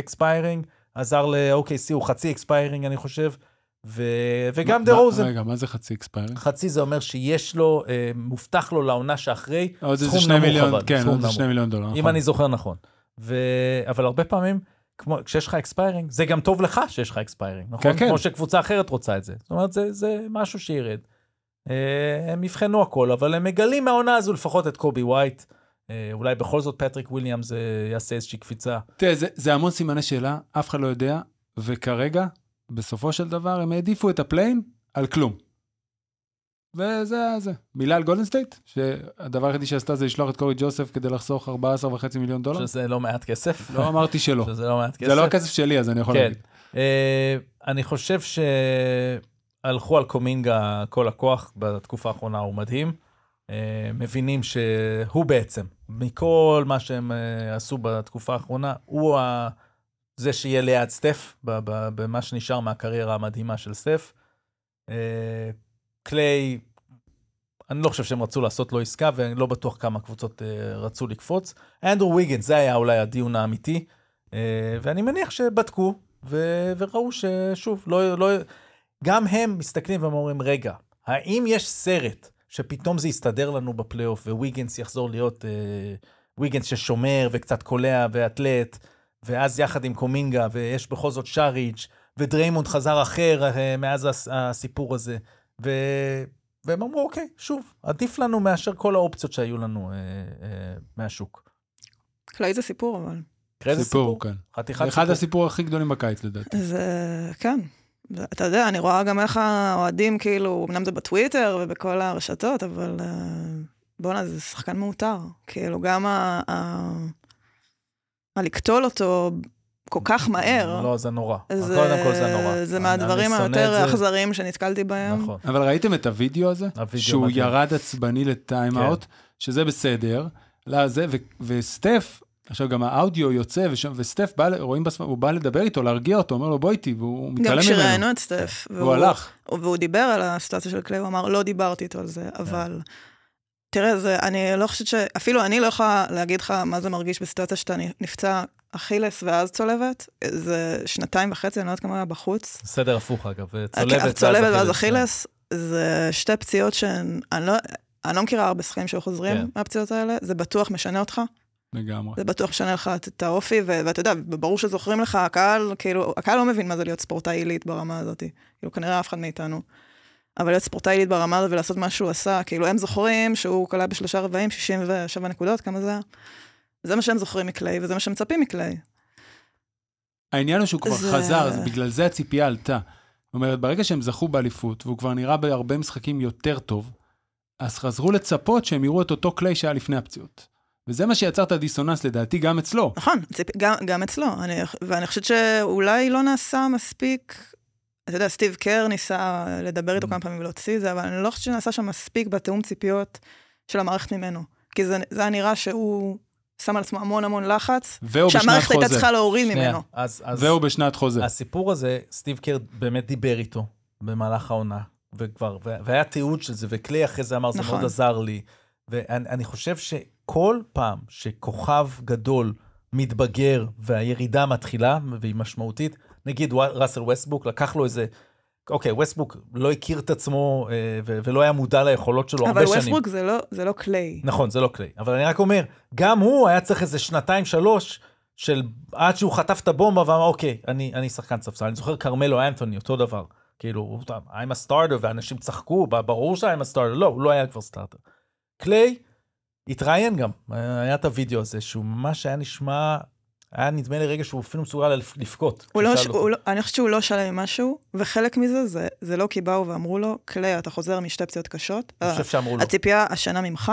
expiring, עזר ל-OKC, הוא חצי expiring אני חושב, ו, וגם דה רוזן. רגע, מה זה חצי expiring? חצי זה אומר שיש לו, אה, מובטח לו לעונה שאחרי, סכום נמוך מיליון, אבל, כן, סכום נמוך. שני מיליון דולר. אם נכון. אני זוכר נכון. ו... אבל הרבה פעמים, כמו, כשיש לך expiring, זה גם טוב לך שיש לך expiring, נכון? כן, כן. כמו שקבוצה אחרת רוצה את זה. זאת אומרת, זה, זה משהו שירד. אה, הם יבחנו הכל, אבל הם מגלים מהעונה הזו לפחות את קובי ווייט. אה, אולי בכל זאת פטריק וויליאמס אה, יעשה איזושהי קפיצה. תראה, זה, זה המון סימני שאלה, אף אחד לא יודע, וכרגע, בסופו של דבר, הם העדיפו את ה play-in על כלום. וזה זה. מילה על גולדן סטייט, שהדבר היחידי שעשתה זה לשלוח את קורי ג'וסף כדי לחסוך 14.5 מיליון דולר. שזה לא מעט כסף. לא אמרתי שלא. שזה לא מעט כסף. זה לא הכסף שלי, אז אני יכול כן. להגיד. אה, אני חושב שהלכו על קומינגה כל הכוח בתקופה האחרונה, הוא מדהים. אה, מבינים שהוא בעצם, מכל מה שהם אה, עשו בתקופה האחרונה, הוא ה... זה שיהיה ליד סטף, במה שנשאר מהקריירה המדהימה של סטף. אה, קליי, אני לא חושב שהם רצו לעשות לו עסקה, ואני לא בטוח כמה קבוצות אה, רצו לקפוץ. אנדרו ויגנס, זה היה אולי הדיון האמיתי, ואני מניח שבדקו, ו- וראו ששוב, לא, לא, גם הם מסתכלים ואומרים, רגע, האם יש סרט שפתאום זה יסתדר לנו בפלייאוף, וויגנס יחזור להיות אה, ויגנס ששומר וקצת קולע ואתלט, ואז יחד עם קומינגה, ויש בכל זאת שאריץ', ודריימונד חזר אחר אה, מאז הס- הסיפור הזה, ו... והם אמרו, אוקיי, שוב, עדיף לנו מאשר כל האופציות שהיו לנו אה, אה, מהשוק. קליי זה סיפור, אבל. תראה איזה סיפור. סיפור, כן. חתיכת אחד סיפור. הסיפור הכי גדולים בקיץ, לדעתי. זה, כן. אתה יודע, אני רואה גם איך האוהדים, כאילו, אמנם זה בטוויטר ובכל הרשתות, אבל אה, בואנה, זה שחקן מאותר. כאילו, גם ה... ה... הלקטול אותו כל כך מהר, לא, זה נורא. זה, קודם כל זה נורא. זה מהדברים היותר. אכזריים שנתקלתי בהם. נכון. אבל ראיתם את הוידאו הזה? הוידאו שהוא מדהים. ירד עצבני לטיים כן. שזה בסדר. לא, זה, ו, וסטף, עכשיו גם האודיו יוצא, ושם, וסטף בא, ל- רואים בספ... הוא בא לדבר איתו, להרגיע אותו, אומר לו בוא איתי, והוא מתעלם גם ממנו. כשראיינו את סטף. והוא הלך. והוא דיבר על הסיטואציה של קליי, הוא אמר, לא דיברתי איתו על זה, אבל... תראה, זה, אני לא חושבת ש... אפילו אני לא יכולה להגיד לך מה זה מרגיש בסיטואציה שאתה נפצע אכילס ואז צולבת. זה שנתיים וחצי, אני לא יודעת כמה היה בחוץ. סדר הפוך, אגב. צולבת, צולבת ואז כן. אכילס, זה שתי פציעות שהן... אני לא, אני לא מכירה הרבה שחקנים שהיו חוזרים כן. מהפציעות האלה, זה בטוח משנה אותך. לגמרי. זה בטוח משנה לך את האופי, ו- ואתה יודע, ברור שזוכרים לך, הקהל, כאילו, הקהל לא מבין מה זה להיות ספורטאי עילית ברמה הזאת. כאילו, כנראה אף אחד מאיתנו. אבל להיות ספורטאי עילית ברמה הזאת ולעשות מה שהוא עשה, כאילו, הם זוכרים שהוא קלע בשלושה רבעים, 67 נקודות, כמה זה היה? זה מה שהם זוכרים מקליי, וזה מה שהם מצפים מקליי. העניין הוא שהוא כבר זה- חזר, אז בגלל זה הציפייה עלתה. זאת אומרת, ברגע שהם זכו באליפות, והוא כבר נראה בהרבה משחקים יותר טוב, אז חזרו לצפות שהם יראו את אותו קליי שהיה לפני הפציעות. וזה מה שיצר את הדיסוננס לדעתי גם אצלו. נכון. גם, גם אצלו, אני, ואני חושבת שאולי לא נעשה מספיק, אתה יודע, סטיב קר ניסה לדבר איתו כמה פעמים ולהוציא את זה, אבל אני לא חושבת שנעשה שם מספיק בתיאום ציפיות של המערכת ממנו. כי זה, זה היה נראה שהוא שם על עצמו המון המון לחץ, שהמערכת הייתה. צריכה להוריד שנייה, ממנו. אז, אז והוא בשנת חוזה. הסיפור הזה, סטיב קר באמת דיבר איתו במהלך העונה, וכבר, והיה תיעוד של זה, וקליי אחרי זה אמר, זה נכון. מאוד עזר לי. ואני אני חושב שכל פעם שכוכב גדול מתבגר והירידה מתחילה, והיא משמעותית, נגיד ראסל ווסטברוק, לקח לו איזה... אוקיי, ווסטברוק לא הכיר את עצמו אה, ו- ולא היה מודע ליכולות שלו הרבה אבל שנים. ווסטברוק זה לא, זה לא קליי. נכון, זה לא קליי. אבל אני רק אומר, גם הוא היה צריך איזה שנתיים, שלוש, של עד שהוא חטף את הבומבה ואמר, אוקיי, אני, אני שחקן ספסל. אני זוכר כרמלו אנתוני, אותו דבר. כאילו, I'm a starter, ואנשים צחקו, ברור ש-I'm a starter. לא, הוא לא היה כבר סטארטר. קליי התראיין גם, היה את הוידאו הזה, שהוא ממש היה נשמע, היה נדמה לי רגע שהוא אפילו מסוגל לבכות. לא. הוא לא, אני חושבת שהוא לא שלם עם משהו, וחלק מזה זה, זה לא כי באו ואמרו לו, קליי, אתה חוזר משתי פציעות קשות. אני חושב שאמרו לו. הציפייה השנה ממך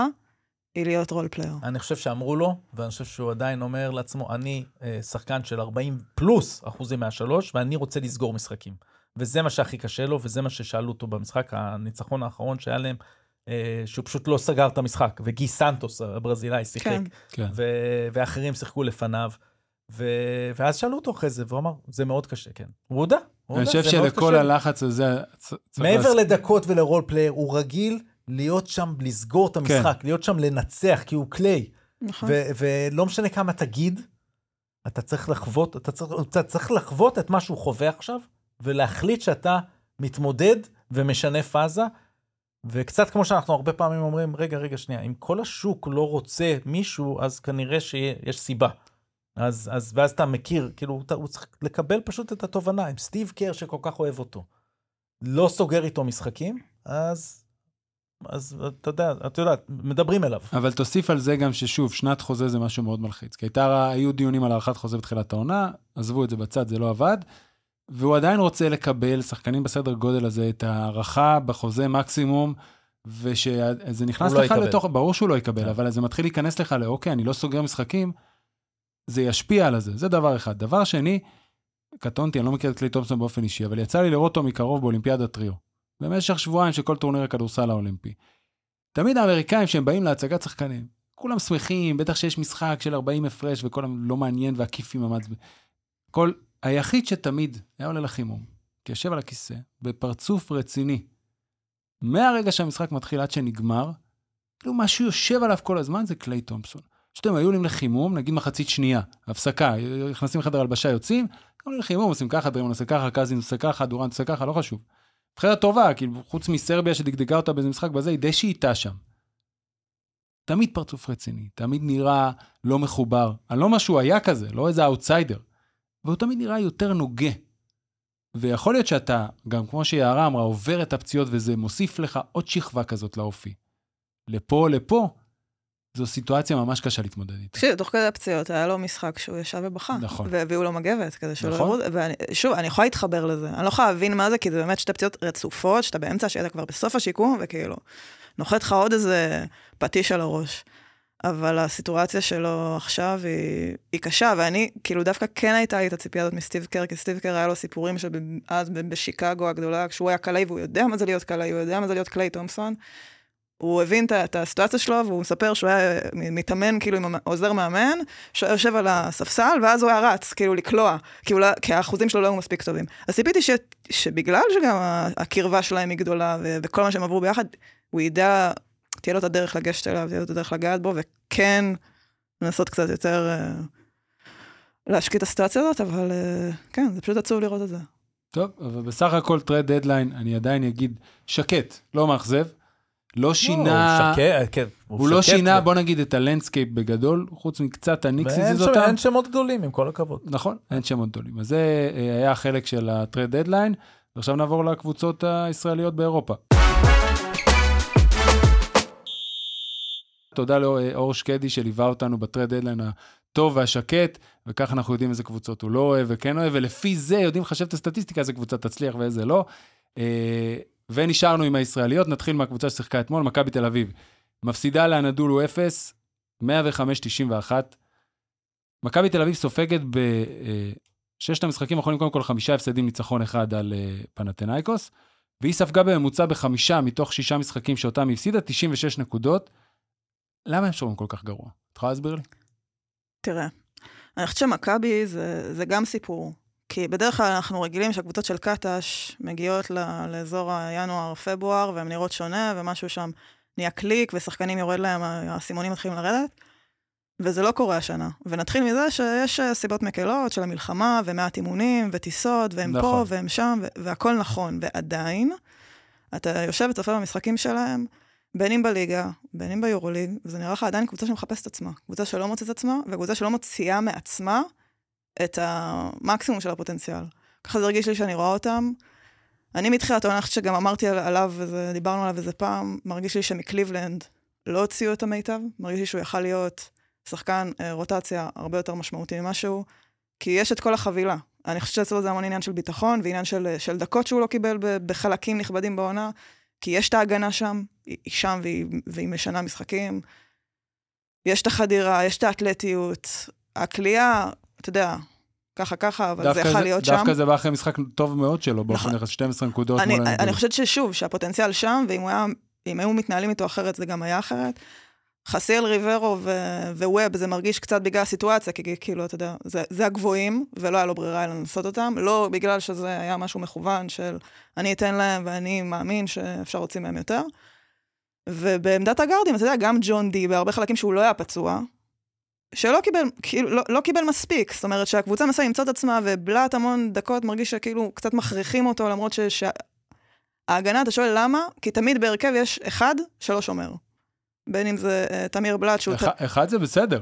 היא להיות role player. אני חושב שאמרו לו, ואני חושב שהוא עדיין אומר לעצמו, אני אה, שחקן של 40 פלוס אחוזים מהשלוש, ואני רוצה לסגור משחקים. וזה מה שהכי קשה לו, וזה מה ששאלו אותו במשחק הניצחון האחרון שהיה להם, שהוא פשוט לא סגר את המשחק, וגי סנטוס הברזילאי שיחק, כן. כן. ו- ואחרים שיחקו לפניו. ו... ואז שאלו אותו אחרי זה, והוא אמר, זה מאוד קשה, כן. הוא הודה. הוא אני הודה, חושב זה מאוד שלכל קשה. הלחץ הזה... מעבר להס- לדקות ול role player, הוא רגיל להיות שם, לסגור את המשחק, להיות שם לנצח, כי הוא קליי. נכון. ו- ולא משנה כמה תגיד, אתה צריך לחוות, אתה צריך, אתה צריך לחוות את מה שהוא חווה עכשיו, ולהחליט שאתה מתמודד ומשנה פאזה. וקצת כמו שאנחנו הרבה פעמים אומרים, רגע, רגע, שנייה, אם כל השוק לא רוצה מישהו, אז כנראה שיש סיבה. אז, אז, ואז אתה מכיר, כאילו, אתה, הוא צריך לקבל פשוט את התובנה. עם סטיב קר שכל כך אוהב אותו, לא סוגר איתו משחקים, אז, אז אתה יודע, אתה יודע, מדברים אליו. אבל תוסיף על זה גם ששוב, שנת חוזה זה משהו מאוד מלחיץ. כי הייתה, היו דיונים על הארכת חוזה בתחילת העונה, עזבו את זה בצד, זה לא עבד. והוא עדיין רוצה לקבל, שחקנים בסדר גודל הזה, את ההערכה בחוזה מקסימום, ושזה נכנס לא לך יקבל. לתוך, ברור שהוא לא יקבל, כן. אבל זה מתחיל להיכנס לך לאוקיי, אני לא סוגר משחקים, זה ישפיע על זה, זה דבר אחד. דבר שני, קטונתי, אני לא מכיר את קליי תומפסון באופן אישי, אבל יצא לי לראות אותו מקרוב באולימפיאדת טריו. במשך שבועיים של כל טורניר הכדורסל האולימפי. תמיד האמריקאים שהם באים להצגת שחקנים, כולם שמחים, בטח שיש משחק של 40 הפרש וכל לא מעניין והכיפים המעצבן. כל, היחיד שתמיד היה עולה לחימום, יושב על הכיסא, בפרצוף רציני, מהרגע שהמשחק מתחיל עד שנגמר, כאילו משהו יושב עליו כל הזמן זה קליי תומפסון. פשוט הם היו עולים לחימום, נגיד מחצית שנייה, הפסקה, נכנסים לחדר הלבשה, יוצאים, עולים לחימום, עושים ככה, דברים עושה ככה, קזין עושה ככה, דורנט עושה ככה, לא חשוב. נבחרת טובה, כאילו, חוץ מסרביה שדגדגה אותה באיזה משחק בזה, היא די שאיתה שם. תמיד פרצוף רציני, תמיד נראה לא מחובר. אני לא אומר שהוא היה כזה, לא איזה אאוטסיידר, והוא תמיד נראה יותר נוגה. ויכול להיות שאתה, גם כמו שיערה אמרה, עובר את הפציעות וזה מוסיף לך עוד שכבה כזאת לאופי. לפה, לפה, זו סיטואציה ממש קשה להתמודד איתה. תקשיב, תוך כדי הפציעות היה לו משחק שהוא ישב ובכה. נכון. והביאו לו מגבת, כדי שלא נכון. יראו, ושוב, אני יכולה להתחבר לזה. אני לא יכולה להבין מה זה, כי זה באמת שתי פציעות רצופות, שאתה באמצע, שאתה כבר בסוף השיקום, וכאילו, נוחת לך עוד איזה פטיש על הראש. אבל הסיטואציה שלו עכשיו היא, היא קשה, ואני, כאילו, דווקא כן הייתה לי את הציפייה הזאת מסטיב קר, כי סטיב קר היה לו סיפורים של אז ב- בשיקגו הגדולה, כשהוא היה קלעי, והוא יודע מה זה להיות קלעי, הוא יודע מה זה להיות קליי תומפסון. הוא הבין את את הסיטואציה שלו, והוא מספר שהוא היה מתאמן כאילו עם עוזר מאמן, שהוא היה יושב על הספסל, ואז הוא היה רץ, כאילו לקלוע, לא, כי האחוזים שלו לא היו מספיק טובים. אז ציפיתי שבגלל שגם הקרבה שלהם היא גדולה, וכל מה שהם עברו ביחד, הוא ידע, תהיה לו את הדרך לגשת אליו, תהיה לו את הדרך לגעת בו, וכן לנסות קצת יותר אה, להשקיט את הסיטואציה הזאת, אבל אה, כן, זה פשוט עצוב לראות את זה. טוב, אבל בסך הכל טרד דדליין, אני עדיין אגיד, שקט, לא מאכזב. לא שינה, הוא שקט, כן. הוא לא שינה, ו- בוא נגיד, את ה landscape בגדול, חוץ מקצת הניקס ואין הזיז שם- אותם. אין שמות גדולים, עם כל הכבוד. נכון, אין שמות גדולים. אז זה אה, היה החלק של ה trade deadline, ועכשיו נעבור לקבוצות הישראליות באירופה. תודה לאור שקדי שליווה אותנו ב trade deadline הטוב והשקט, וכך אנחנו יודעים איזה קבוצות הוא לא אוהב וכן אוהב, ולפי זה יודעים לחשב את הסטטיסטיקה, איזה קבוצה תצליח ואיזה לא. אה, ונשארנו עם הישראליות, נתחיל מהקבוצה ששיחקה אתמול, מכבי תל אביב. מפסידה לאנדולו 0, 105-91. מכבי תל אביב סופגת בששת המשחקים האחרונים, קודם כל חמישה הפסדים, ניצחון אחד על אה, פנתנאיקוס, והיא ספגה בממוצע בחמישה מתוך שישה משחקים שאותם היא הפסידה, 96 נקודות. למה הם שומעים כל כך גרוע? את יכולה להסביר לי? תראה, אני חושבת שמכבי זה, זה גם סיפור. כי בדרך כלל אנחנו רגילים שהקבוצות של קטש מגיעות ל, לאזור הינואר-פברואר, והן נראות שונה, ומשהו שם נהיה קליק, ושחקנים יורד להם, האסימונים מתחילים לרדת, וזה לא קורה השנה. ונתחיל מזה שיש אה, סיבות מקלות של המלחמה, ומעט אימונים, וטיסות, והם נכון. פה, והם שם, ו- והכל נכון. ועדיין, אתה יושב וצופה במשחקים שלהם, בין אם בליגה, בין אם ביורוליג, וזה נראה לך עדיין קבוצה שמחפשת עצמה. קבוצה שלא מוצאת את עצמה, וקבוצה שלא מוציאה מעצמה את המקסימום של הפוטנציאל. ככה זה הרגיש לי שאני רואה אותם. אני מתחילת העונה, שגם אמרתי על- עליו, וזה, דיברנו עליו איזה פעם, מרגיש לי שמקליבלנד לא הוציאו את המיטב, מרגיש לי שהוא יכל להיות שחקן אה, רוטציה הרבה יותר משמעותי ממשהו, כי יש את כל החבילה. אני חושבת שאצלו זה המון עניין של ביטחון, ועניין של, של דקות שהוא לא קיבל בחלקים נכבדים בעונה, כי יש את ההגנה שם, היא שם והיא, והיא משנה משחקים. יש את החדירה, יש את האתלטיות, הכלייה, אתה יודע, ככה ככה, אבל זה דווקא יכול להיות שם. דווקא זה בא אחרי משחק טוב מאוד שלו, באופן נכון. יחס 12 נקודות אני, אני. חושבת ששוב, שהפוטנציאל שם, ואם היה, היו מתנהלים איתו אחרת, זה גם היה אחרת. חסיאל ריברו ו- וווב, זה מרגיש קצת בגלל הסיטואציה, כי כאילו, אתה יודע, זה, זה הגבוהים, ולא היה לו ברירה אלא לנסות אותם, לא בגלל שזה היה משהו מכוון של אני אתן להם ואני מאמין שאפשר להוציא מהם יותר. ובעמדת הגארדים, אתה יודע, גם ג'ון די, בהרבה חלקים שהוא לא היה פצוע, שלא קיבל, כאילו, לא, לא קיבל מספיק. זאת אומרת שהקבוצה מנסה למצוא את עצמה, ובלאט המון דקות מרגיש שכאילו קצת מכריחים אותו, למרות ש... ש... אתה שואל למה? כי תמיד בהרכב יש אחד שלא שומר. בין אם זה אה, תמיר בלאט, שהוא... אחד, אחד זה בסדר.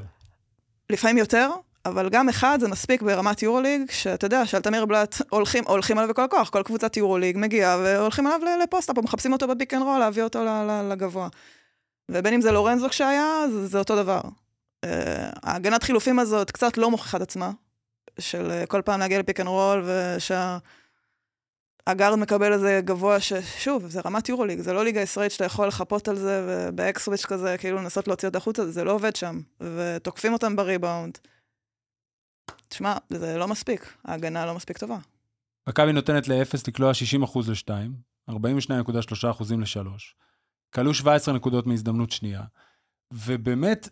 לפעמים יותר, אבל גם אחד זה מספיק ברמת יורוליג, שאתה יודע שעל תמיר בלאט הולכים, הולכים עליו בכל הכוח, כל קבוצת יורוליג מגיעה והולכים עליו ל post-up, מחפשים אותו ב pick and roll, להביא אותו לגבוה. ובין אם זה לורנזו כשהיה, זה, זה אותו דבר. אה, ההגנת חילופים הזאת קצת לא מוכיחה את עצמה, של אה, כל פעם להגיע ל pick and roll, ושה... הגארד מקבל איזה גבוה ששוב, זה רמת יורוליג, זה לא ליגה ישראלית שאתה יכול לחפות על זה, ו back switch כזה, כאילו לנסות להוציא אותו החוצה, זה לא עובד שם. ותוקפים אותם בריבאונד. תשמע, זה לא מספיק, ההגנה לא מספיק טובה. מכבי נותנת ל-0 לקלוע 60% ל-2, 42.3% ל-3, כלו 17 נקודות מהזדמנות שנייה, ובאמת,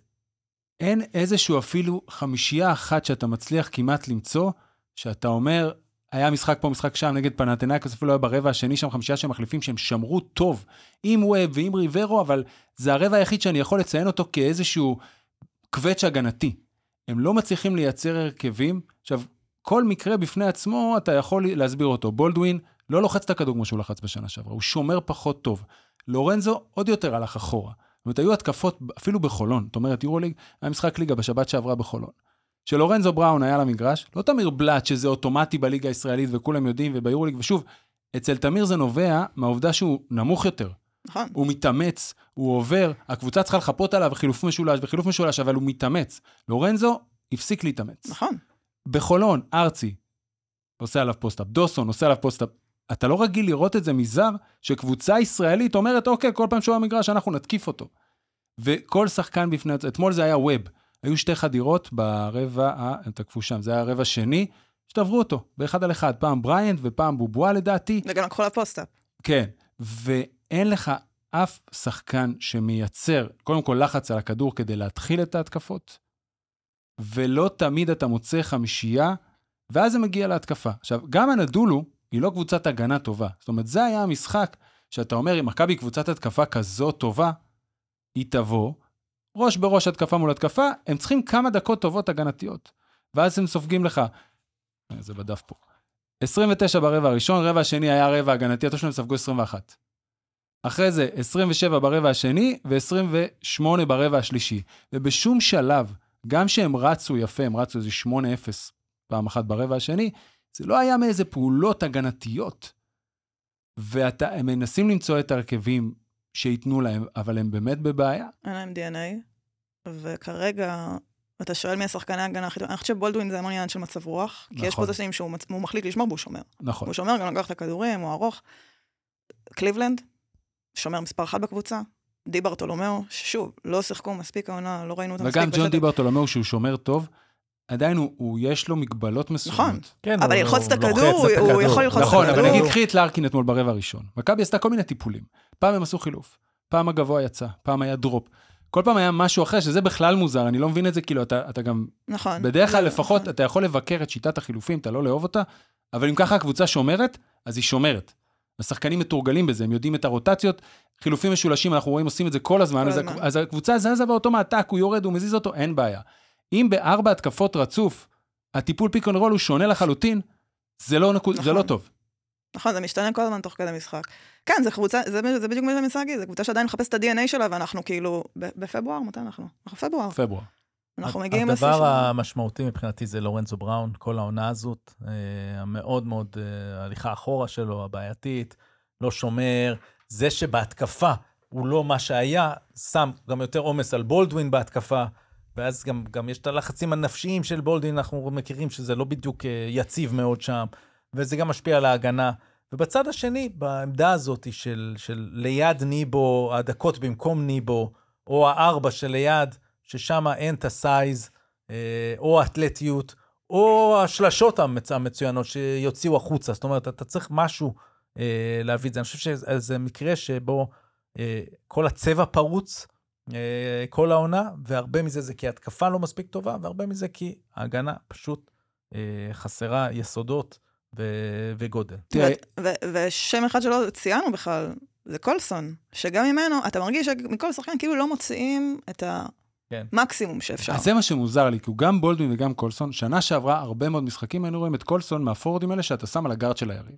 אין איזשהו אפילו חמישייה אחת שאתה מצליח כמעט למצוא, שאתה אומר, היה משחק פה, משחק שם נגד פנתנאיקוס, אפילו היה ברבע השני שם חמישה שהם מחליפים שהם שמרו טוב עם ווב ועם ריברו, אבל זה הרבע היחיד שאני יכול לציין אותו כאיזשהו קווץ' הגנתי. הם לא מצליחים לייצר הרכבים. עכשיו, כל מקרה בפני עצמו, אתה יכול להסביר אותו. בולדווין לא לוחץ את הכדור כמו שהוא לחץ בשנה שעברה, הוא שומר פחות טוב. לורנזו עוד יותר הלך אחורה. זאת אומרת, היו התקפות אפילו בחולון. זאת אומרת, יורוליג היה משחק ליגה בשבת שעברה בחולון. שלורנזו בראון היה למגרש, לא תמיר בלאט שזה אוטומטי בליגה הישראלית וכולם יודעים וביורוליג, ושוב, אצל תמיר זה נובע מהעובדה שהוא נמוך יותר. נכון. הוא מתאמץ, הוא עובר, הקבוצה צריכה לחפות עליו חילוף משולש וחילוף משולש, אבל הוא מתאמץ. לורנזו הפסיק להתאמץ. נכון. בחולון, ארצי עושה עליו פוסט-אפ, דוסון עושה עליו פוסט-אפ. אתה לא רגיל לראות את זה מזר, שקבוצה ישראלית אומרת, אוקיי, כל פעם שהוא במגרש אנחנו נתקיף אותו. וכל שחקן בפני אתמול זה היה ווב. היו שתי חדירות ברבע, הם תקפו שם, זה היה הרבע השני, שתעברו אותו, באחד על אחד, פעם בריינד ופעם בובואה לדעתי. וגם לקחו לפוסט-אפ. כן, ואין לך אף שחקן שמייצר, קודם כל לחץ על הכדור כדי להתחיל את ההתקפות, ולא תמיד אתה מוצא חמישייה, ואז זה מגיע להתקפה. עכשיו, גם הנדולו היא לא קבוצת הגנה טובה. זאת אומרת, זה היה המשחק שאתה אומר, אם מכבי קבוצת התקפה כזאת טובה, היא תבוא, ראש בראש התקפה מול התקפה, הם צריכים כמה דקות טובות הגנתיות. ואז הם סופגים לך, אה, זה בדף פה, 29 ברבע הראשון, רבע השני היה רבע הגנתי, הטוב שלהם ספגו 21. אחרי זה 27 ברבע השני ו-28 ברבע השלישי. ובשום שלב, גם שהם רצו יפה, הם רצו איזה 8-0 פעם אחת ברבע השני, זה לא היה מאיזה פעולות הגנתיות. והם מנסים למצוא את ההרכבים שייתנו להם, אבל הם באמת בבעיה. אין להם DNA, וכרגע, אתה שואל מי השחקני ההגנה הכי טוב, אני חושבת שבולדווין זה המון עניין של מצב רוח, כי נכון. יש פה שנים שהוא מחליט לשמור והוא שומר. נכון. הוא שומר, גם לקח את הכדורים, הוא ארוך. קליבלנד, שומר מספר אחת בקבוצה, די ברטולומיאו, ששוב, לא שיחקו מספיק העונה, לא ראינו אותם מספיק. וגם ג'ון די ברטולומיאו, שהוא שומר טוב, עדיין הוא, הוא יש לו מגבלות מסוימות. נכון, כן, אבל ללחוץ את הכדור, הוא יכול ללחוץ את הכדור. נכון, אבל נגיד קחי את לארקין אתמול ברבע הראשון. מכבי עשתה כל מיני טיפולים. פעם הם עשו חילוף, פעם הגבוה יצא, פעם היה דרופ. כל פעם היה משהו אחר, שזה בכלל מוזר, אני לא מבין את זה, כאילו, אתה, אתה גם... נכון. בדרך כלל, לפחות, נכון. אתה יכול לבקר את שיטת החילופים, אתה לא לאהוב אותה, אבל אם ככה הקבוצה שומרת, אז היא שומרת. השחקנים מתורגלים בזה, הם יודעים את הרוטציות, חילופים משולשים, אנחנו רואים, עושים את זה כל הזמן, כל אז, הזמן. אז הקבוצה זזה באותו מעתק, הוא יורד, הוא מזיז אותו, אין בעיה. אם בארבע התקפות רצוף, הטיפול פיק און רול הוא שונה לחלוטין, זה לא, נקוד, נכון. זה לא טוב. נכון, זה משתנה כל הזמן תוך כדי משחק. כן, זה קבוצה, זה, זה בדיוק מה שאני מנסה להגיד, זו קבוצה שעדיין מחפשת את ה-DNA שלה, ואנחנו כאילו, בפברואר, מתי אנחנו? אנחנו פברואר. פברואר. אנחנו מגיעים לשיא הדבר המשמעותי מבחינתי זה לורנזו בראון, כל העונה הזאת, אה, המאוד מאוד, אה, הליכה אחורה שלו, הבעייתית, לא שומר. זה שבהתקפה הוא לא מה שהיה, שם גם יותר עומס על בולדווין בהתקפה, ואז גם, גם יש את הלחצים הנפשיים של בולדווין, אנחנו מכירים שזה לא בדיוק אה, יציב מאוד שם, וזה גם משפיע על ההגנה. ובצד השני, בעמדה הזאת של, של ליד ניבו, הדקות במקום ניבו, או הארבע שליד, ששם אין את הסייז, אה, או האתלטיות, או השלשות המצ... המצוינות שיוציאו החוצה. זאת אומרת, אתה צריך משהו אה, להביא את זה. אני חושב שזה מקרה שבו כל הצבע פרוץ, כל העונה, והרבה מזה זה כי התקפה לא מספיק טובה, והרבה מזה כי ההגנה פשוט אה, חסרה יסודות ו- וגודל. תראה, ו- ו- ושם אחד שלא ציינו בכלל, זה קולסון, שגם ממנו, אתה מרגיש שמכל שחקן כאילו לא מוציאים את כן. המקסימום שאפשר. אז זה מה שמוזר לי, כי הוא גם בולדווין וגם קולסון, שנה שעברה הרבה מאוד משחקים היינו רואים את קולסון מהפורוורדים האלה שאתה שם על הגארד של היריב.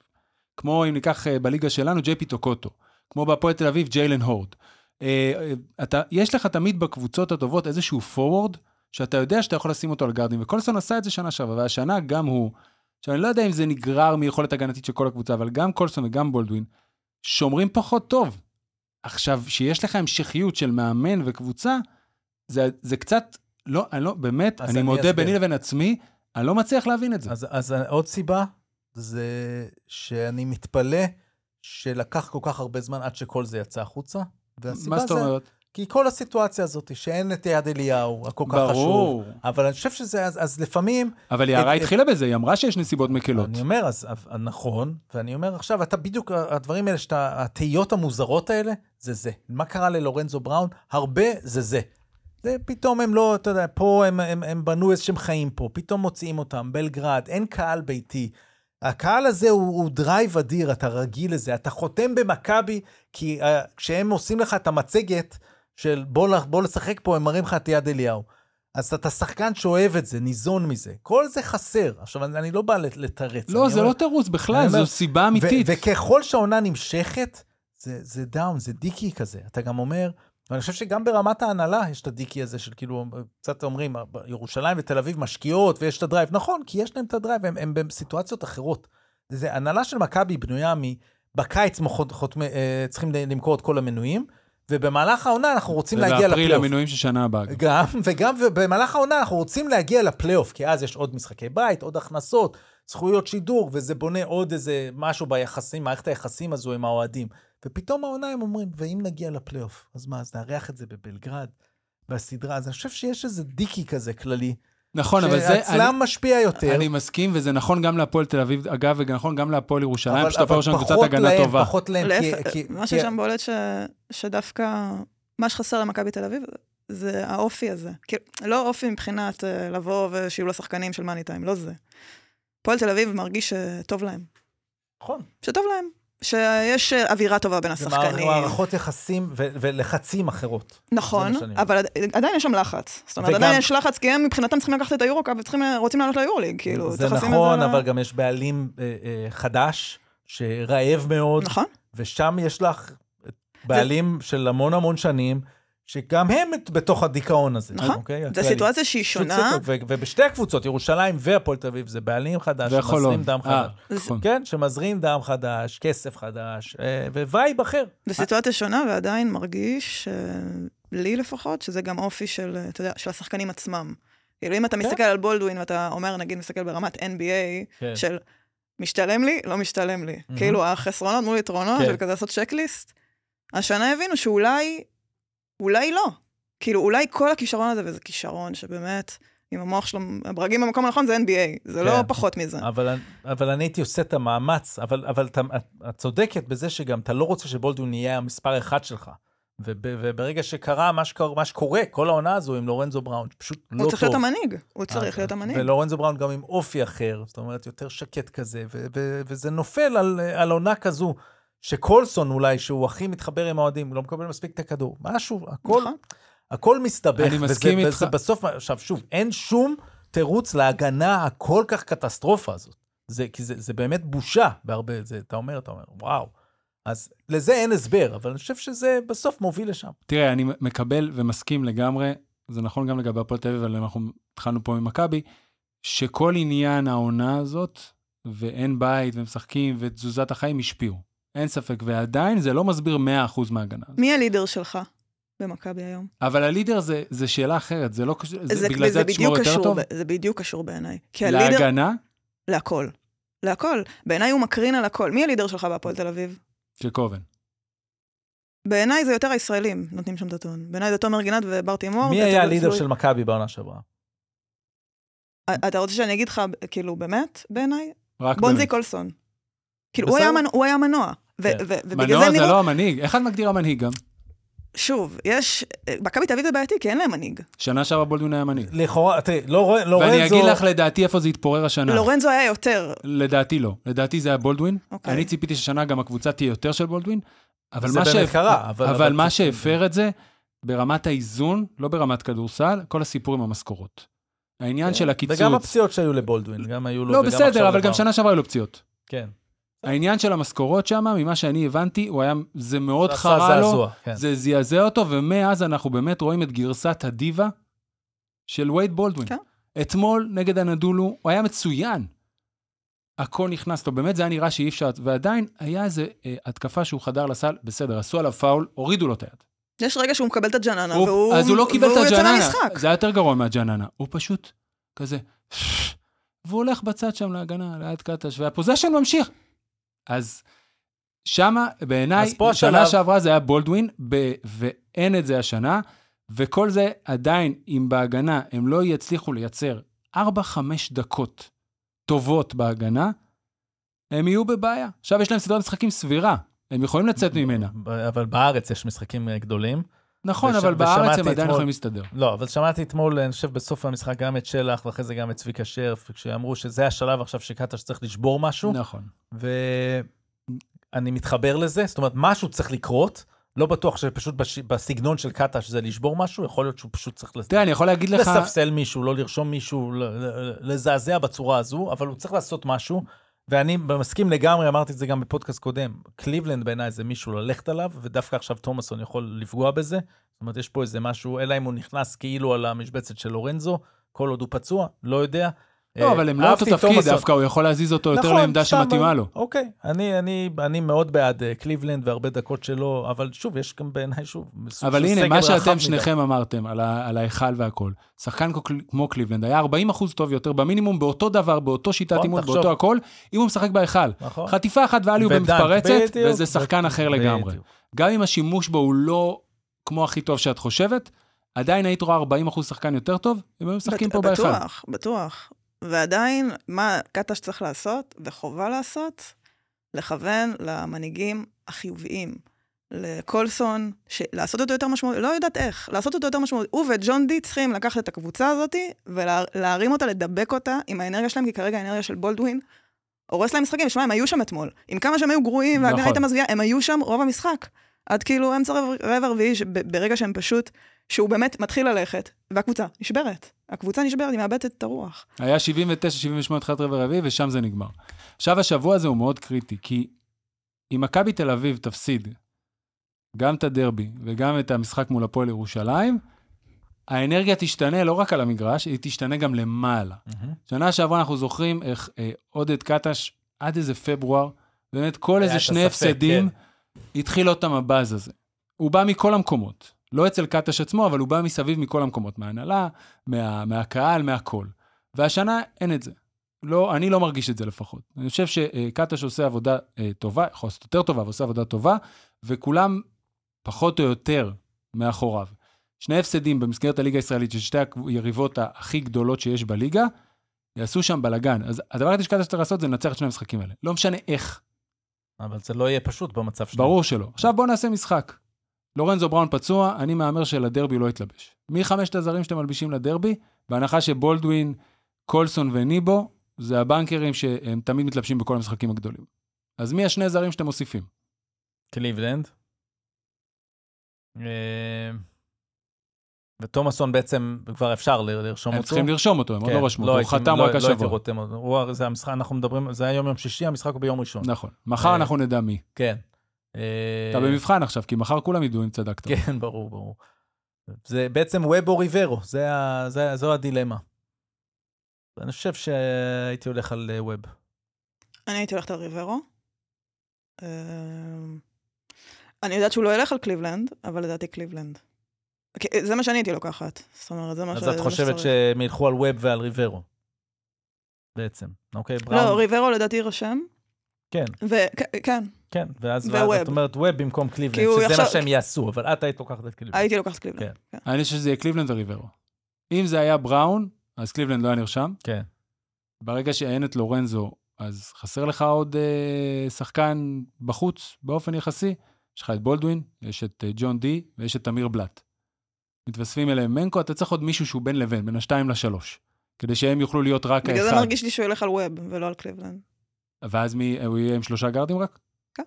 כמו אם ניקח אה, בליגה שלנו, ג'יי פי טוקוטו. כמו בהפועל תל אביב, ג'יילן הורד. אה, אה, אתה, יש לך תמיד בקבוצות הטובות איזשהו פורוורד, שאתה יודע שאתה יכול לשים אותו על גארדים, וקולסון עשה את זה שנה שעברה, והשנה גם הוא. עכשיו, אני לא יודע אם זה נגרר מיכולת הגנתית של כל הקבוצה, אבל גם קולסון וגם בולדווין שומרים פחות טוב. עכשיו, שיש לך המשכיות של מאמן וקבוצה, זה, זה קצת, לא, אני לא, באמת, אני אני מודה אסביר. ביני לבין עצמי, אני לא מצליח להבין את זה. אז, אז עוד סיבה, זה שאני מתפלא שלקח כל כך הרבה זמן עד שכל זה יצא החוצה. והסיבה מה זאת זה, אומרת? כי כל הסיטואציה הזאת, שאין את יד אליהו, הכל כך חשוב. ברור. אבל אני חושב שזה, אז, אז לפעמים, אבל יערה את- התחילה בזה, היא אמרה שיש נסיבות מקלות. אני אומר, אז אז- נכון, ואני אומר עכשיו, אתה בדיוק, הדברים האלה, שאתה, התהיות המוזרות האלה, זה זה. מה קרה ללורנזו בראון? הרבה זה זה. זה פתאום הם לא, אתה יודע, פה הם, הם, הם בנו איזשהם חיים פה, פתאום מוציאים אותם, בלגרד, אין קהל ביתי. הקהל הזה הוא, הוא drive אדיר, אתה רגיל לזה, אתה חותם במכבי, כי uh, כשהם עושים לך את המצגת של בוא, בוא לשחק פה, הם מראים לך את יד אליהו. אז אתה שחקן שאוהב את זה, ניזון מזה. כל זה חסר. עכשיו, אני, אני לא בא לת- לתרץ. לא, זה אומר- לא תירוץ בכלל, אומר, זו סיבה אמיתית. וככל שהעונה נמשכת, זה, זה down, זה decay כזה. אתה גם אומר, ואני חושב שגם ברמת ההנהלה יש את ה decay הזה של כאילו, קצת אומרים, ירושלים ותל אביב משקיעות ויש את ה drive. נכון, כי יש להם את ה drive, הם, הם בסיטואציות אחרות. זה, הנהלה של מכבי בנויה מ... בקיץ מחות, חות, אה, צריכים למכור את כל המנויים, ובמהלך העונה אנחנו רוצים להגיע ובאפריל לפלייאוף. המינויים של שנה הבאה. גם, וגם במהלך העונה אנחנו רוצים להגיע לפלייאוף, כי אז יש עוד משחקי בית, עוד הכנסות, זכויות שידור, וזה בונה עוד איזה משהו ביחסים, מערכת היחסים הזו עם האוהדים. ופתאום העונה הם אומרים, ואם נגיע לפלייאוף, אז מה, אז נארח את זה בבלגרד, בסדרה, אז אני חושב שיש איזה דיקי כזה כללי, נכון, אבל זה... שאצלם משפיע יותר. אני מסכים, וזה נכון גם להפועל תל אביב, אגב, ונכון גם להפועל ירושלים, אבל, פשוט הפועל אבל ירושלים קבוצת פחות הגנה להם, טובה. פחות להם, כי... להפך, כי, מה כי- ששם בולט ש... שדווקא מה שחסר למכבי תל אביב זה האופי הזה. כאילו, לא אופי מבחינת אה, לבוא ושיהיו לו שחקנים של מאני טיים, לא זה. פועל תל אביב מרגיש שטוב להם. נכון. שטוב להם. שיש אווירה טובה בין זה השחקנים. מערכות יחסים ו- ולחצים אחרות. נכון, זה. אבל עד- עדיין יש שם לחץ. זאת אומרת, וגם- עדיין יש לחץ, כי הם מבחינתם צריכים לקחת את היורו-קאפ וצריכים, רוצים לעלות ליורו-ליג, כאילו, זה נכון, זה... אבל גם יש בעלים אה, אה, חדש, שרעב מאוד, נכון, ושם יש לך בעלים של המון המון שנים, שגם הם בתוך הדיכאון הזה. נכון. אוקיי? זו. סיטואציה שהיא שונה. זה- ו- ובשתי הקבוצות, ירושלים והפועל תל אביב, זה בעלים חדש. שמזרים דם אה, חדש. נכון. כן, שמזרים דם חדש, כסף חדש, אה, vibe אחר. זו סיטואציה שונה, ועדיין מרגיש, אה, לי לפחות, שזה גם אופי של, אה, אתה יודע, של השחקנים עצמם. כאילו, אם אתה כן. מסתכל על בולדווין ואתה אומר, נגיד, מסתכל ברמת NBA, כן. של משתלם לי, לא משתלם לי. כאילו, החסרונות מול יתרונות, כן. של כזה לעשות checklist. השנה הבינו שאולי, אולי לא. כאילו, אולי כל הכישרון הזה, וזה כישרון שבאמת, עם המוח שלו, הברגים במקום הנכון, זה NBA, זה לא כן. פחות מזה. אבל, אבל אני הייתי עושה את המאמץ, אבל, אבל את, את צודקת בזה שגם אתה לא רוצה שבולדווין יהיה המספר אחד שלך. וב, וברגע שקרה מה, שקרה מה שקורה, כל העונה הזו עם לורנזו בראון, פשוט לא טוב. הוא צריך להיות המנהיג, הוא צריך אה, להיות המנהיג. ולורנזו בראון גם עם אופי אחר, זאת אומרת, יותר שקט כזה, ו- ו- וזה נופל על, על עונה כזו, שקולסון אולי, שהוא הכי מתחבר עם האוהדים, לא מקבל מספיק את הכדור. משהו, הכל, נכון. הכל מסתבך. אני מסכים וזה, איתך. וזה בסוף, עכשיו שוב, אין שום תירוץ להגנה הכל כך קטסטרופה הזאת. זה, כי זה, זה באמת בושה בהרבה, זה, אתה אומר, אתה אומר, וואו. אז לזה אין הסבר, אבל אני חושב שזה בסוף מוביל לשם. תראה, אני מקבל ומסכים לגמרי, זה נכון גם לגבי הפועל תל אביב, אבל אנחנו התחלנו פה ממכבי, שכל עניין העונה הזאת, ואין בית, ומשחקים, ותזוזת החיים השפיעו. אין ספק, ועדיין זה לא מסביר 100% מההגנה. מי הלידר שלך במכבי היום? אבל הלידר זה, זה שאלה אחרת, זה לא קשור, זה, זה, בגלל זה זה תשמור יותר קשור, טוב? זה בדיוק קשור בעיניי. להגנה להכל. להכל. בעיניי הוא מקרין על הכל. מי הלידר שלך בהפועל תל אביב? של קובן. בעיניי זה יותר הישראלים נותנים שם את הטון. בעיניי זה תומר גינת ובר תימור. מי היה הלידר של מכבי בעונה שעברה? אתה רוצה שאני אגיד לך, כאילו, באמת, בעיניי? רק בונזי באמת. קולסון. כאילו, הוא בסדר. היה מנוע- מנוע. כן. ובגלל מנוע זה הם זה. לא המנהיג. איך את מגדירה מנהיג גם? שוב, יש, מכבי תל אביב זה בעייתי, כי אין להם מנהיג. שנה שעברה בולדווין היה מנהיג. לכאורה, תראי, לא- לורנזו... ואני אגיד לך לדעתי איפה זה התפורר השנה. לורנזו היה יותר. לדעתי לא. לדעתי זה היה בולדווין. אוקיי. אני ציפיתי ששנה גם הקבוצה תהיה יותר של בולדווין. אבל זה מה באמת שהפ- קרה, אבל- אבל מה שהפר את זה, ברמת האיזון, לא ברמת כדורסל, כל הסיפור עם המשכורות. העניין של הקיצוץ... כן. וגם הפציעות שהיו לבולדווין, גם היו לו... לא, בסדר, אבל גם. שנה שעברה היו לו פציעות. כן. העניין של המשכורות שם, ממה שאני הבנתי, הוא היה, זה מאוד חרה לו, זעזוע, כן. זה זעזע אותו, ומאז אנחנו באמת רואים את גרסת הדיבה של וייד בולדווין. כן. אתמול נגד הנדולו, הוא היה מצוין. הכל נכנס לו, באמת זה היה נראה שאי אפשר, ועדיין היה איזה אה, התקפה שהוא חדר לסל, בסדר, עשו עליו פאול, הורידו לו את היד. יש רגע שהוא מקבל את הג'ננה, הוא, והוא אז הוא לא קיבל את הג'ננה. זה היה יותר גרוע מהג'ננה, הוא פשוט כזה, והוא הולך בצד שם להגנה, ליד קטש, והפוזיישן ממשיך. אז שמה, בעיניי, שנה השלב- שעברה זה היה בולדווין, ב- ואין את זה השנה, וכל זה עדיין, אם בהגנה הם לא יצליחו לייצר 4-5 דקות טובות בהגנה, הם יהיו בבעיה. עכשיו יש להם סדרת משחקים סבירה, הם יכולים לצאת ממנה. אבל בארץ יש משחקים אה, גדולים. נכון, וש- אבל בארץ הם עדיין אתמול- יכולים להסתדר. לא, אבל שמעתי אתמול, אני חושב, בסוף המשחק גם את שלח, ואחרי זה גם את צביקה שרף, כשאמרו שזה השלב עכשיו שקטש צריך לשבור משהו, נכון. ואני מתחבר לזה, זאת אומרת, משהו צריך לקרות, לא בטוח שפשוט בש... בסגנון של קטש זה לשבור משהו, יכול להיות שהוא פשוט צריך לס... תראה, אני יכול להגיד לך... לספסל מישהו, לא לרשום מישהו, לזעזע בצורה הזו, אבל הוא צריך לעשות משהו, ואני מסכים לגמרי, אמרתי את זה גם בפודקאסט קודם, קליבלנד בעיניי זה מישהו ללכת עליו, ודווקא עכשיו תומאסון יכול לפגוע בזה. זאת אומרת, יש פה איזה משהו, אלא אם הוא נכנס כאילו על המשבצת של לורנזו, כל עוד הוא פצוע, לא יודע. לא, אבל הם לא אותו אהבתי תפקיד. דווקא הוא יכול להזיז אותו יותר נכון, לעמדה שמתאימה לו. אוקיי, אני, אני, אני מאוד בעד אה, קליבלנד והרבה דקות שלו, אבל שוב, יש גם בעיניי שוב, סוג אבל הנה, מה שאתם מדי. שניכם אמרתם על ההיכל והכל, שחקן כמו קל- כמו קליבלנד היה 40 אחוז טוב יותר, במינימום באותו דבר, באותו שיטת נכון, אימון. באותו הכל, אם הוא משחק בהיכל. נכון. חטיפה אחת ואליו במתפרצת, וזה שחקן אחר לגמרי. גם אם השימוש בו הוא לא כמו הכי טוב שאת חושבת, עדיין היית רואה 40 אחוז שחקן יותר טוב, אם היו משחקים פה בהיכל. בטוח, בטוח. ועדיין, מה קטש צריך לעשות, וחובה לעשות, לכוון למנהיגים החיוביים. לקולסון, ש- לעשות אותו יותר משמעותי, לא יודעת איך, לעשות אותו יותר משמעותי. הוא וג'ון די צריכים לקחת את הקבוצה הזאת ולהרים אותה, לדבק אותה עם האנרגיה שלהם, כי כרגע האנרגיה של בולדווין הורס להם משחקים. שמע, הם היו שם אתמול. עם כמה שהם היו גרועים וההגנה נכון. הייתה מזוויעה, הם היו שם רוב המשחק. עד כאילו אמצע רבע- רבע רביעי, ברגע שהם פשוט, שהוא באמת מתחיל ללכת, והקבוצה נשברת. הקבוצה נשברת, היא מאבדת את הרוח. היה 79-78 תחילת רבע רביעי, ושם זה נגמר. עכשיו, השבוע הזה הוא מאוד קריטי, כי אם מכבי תל אביב תפסיד גם את הדרבי וגם את המשחק מול הפועל ירושלים, האנרגיה תשתנה לא רק על המגרש, היא תשתנה גם למעלה. מהמם. שנה שעברה אנחנו זוכרים איך אה, עודד קטש, עד איזה פברואר, באמת כל איזה שני הספק, הפסדים, כן. התחיל עוד פעם הבאז הזה. הוא בא מכל המקומות. לא אצל קטש עצמו, אבל הוא בא מסביב מכל המקומות, מההנהלה, מה, מהקהל, מהכל. והשנה אין את זה. לא, אני לא מרגיש את זה לפחות. אני חושב שקטש עושה עבודה אה, טובה, יכול לעשות יותר טובה, אבל עושה עבודה טובה, וכולם פחות או יותר מאחוריו. שני הפסדים במסגרת הליגה הישראלית של שתי היריבות הכי גדולות שיש בליגה, יעשו שם בלאגן. אז הדבר היחידי שקטש צריך לעשות זה לנצח את שני המשחקים האלה. לא משנה איך, אבל זה לא יהיה פשוט במצב שלנו. ברור שלא. עכשיו בואו נעשה משחק. לורנזו בראון פצוע, אני מהמר שלדרבי הוא לא יתלבש. מי חמשת הזרים שאתם מלבישים לדרבי? בהנחה שבולדווין, קולסון וניבו, זה הבנקרים שהם תמיד מתלבשים בכל המשחקים הגדולים. אז מי השני זרים שאתם מוסיפים? קליבלנד. אה, ותומאסון בעצם כבר אפשר לרשום הם אותו. צריכים לרשום אותו, הם עוד כן, לא רשמו אותו, הוא הייתי- חתם לא- רק לא הייתי השבוע. רותם אותו. הוא- זה המשחק, אנחנו מדברים, זה היום יום שישי, המשחק הוא ביום ראשון. נכון. מחר אה, אנחנו נדע מי. כן. אה, אתה במבחן עכשיו, כי מחר כולם ידעו אם צדקת. כן, ברור, ברור. זה בעצם ווב או ריברו, זה ה- זה- זו הדילמה. אני חושב שהייתי הולך על אה, ווב. אני הייתי הולכת על ריברו. אה, אני יודעת שהוא לא ילך על קליבלנד, אבל לדעתי קליבלנד. זה מה שאני הייתי לוקחת. זאת אומרת, זה מה ש... אז את חושבת. שהם ילכו על ווב ועל ריברו. בעצם, אוקיי? לא, בראון? ריברו לדעתי יירשם. כן, וכן, כן, ואז וווב. ואז את אומרת ווב במקום כי קליבלנד, שזה מה עכשיו- שהם יעשו, אבל את היית לוקחת את קליבלנד. הייתי לוקחת קליבלנד. כן. אני חושב שזה יהיה קליבלנד וריברו. אם זה היה בראון, אז קליבלנד לא היה נרשם. כן. ברגע שאין את לורנזו, אז חסר לך עוד אה, שחקן בחוץ באופן יחסי, יש לך את בולדווין, יש את אה, ג'ון די ויש את תמיר בלאט. מתווספים אליהם מנקו, אתה צריך עוד מישהו שהוא בין לבין, בין השתיים לשלוש, כדי שהם יוכלו להיות רק בגלל זה האחד. מרגיש לי שהוא ילך על ווב ולא על קליבלנד. ואז מי, הוא יהיה עם שלושה גארדים רק? כן.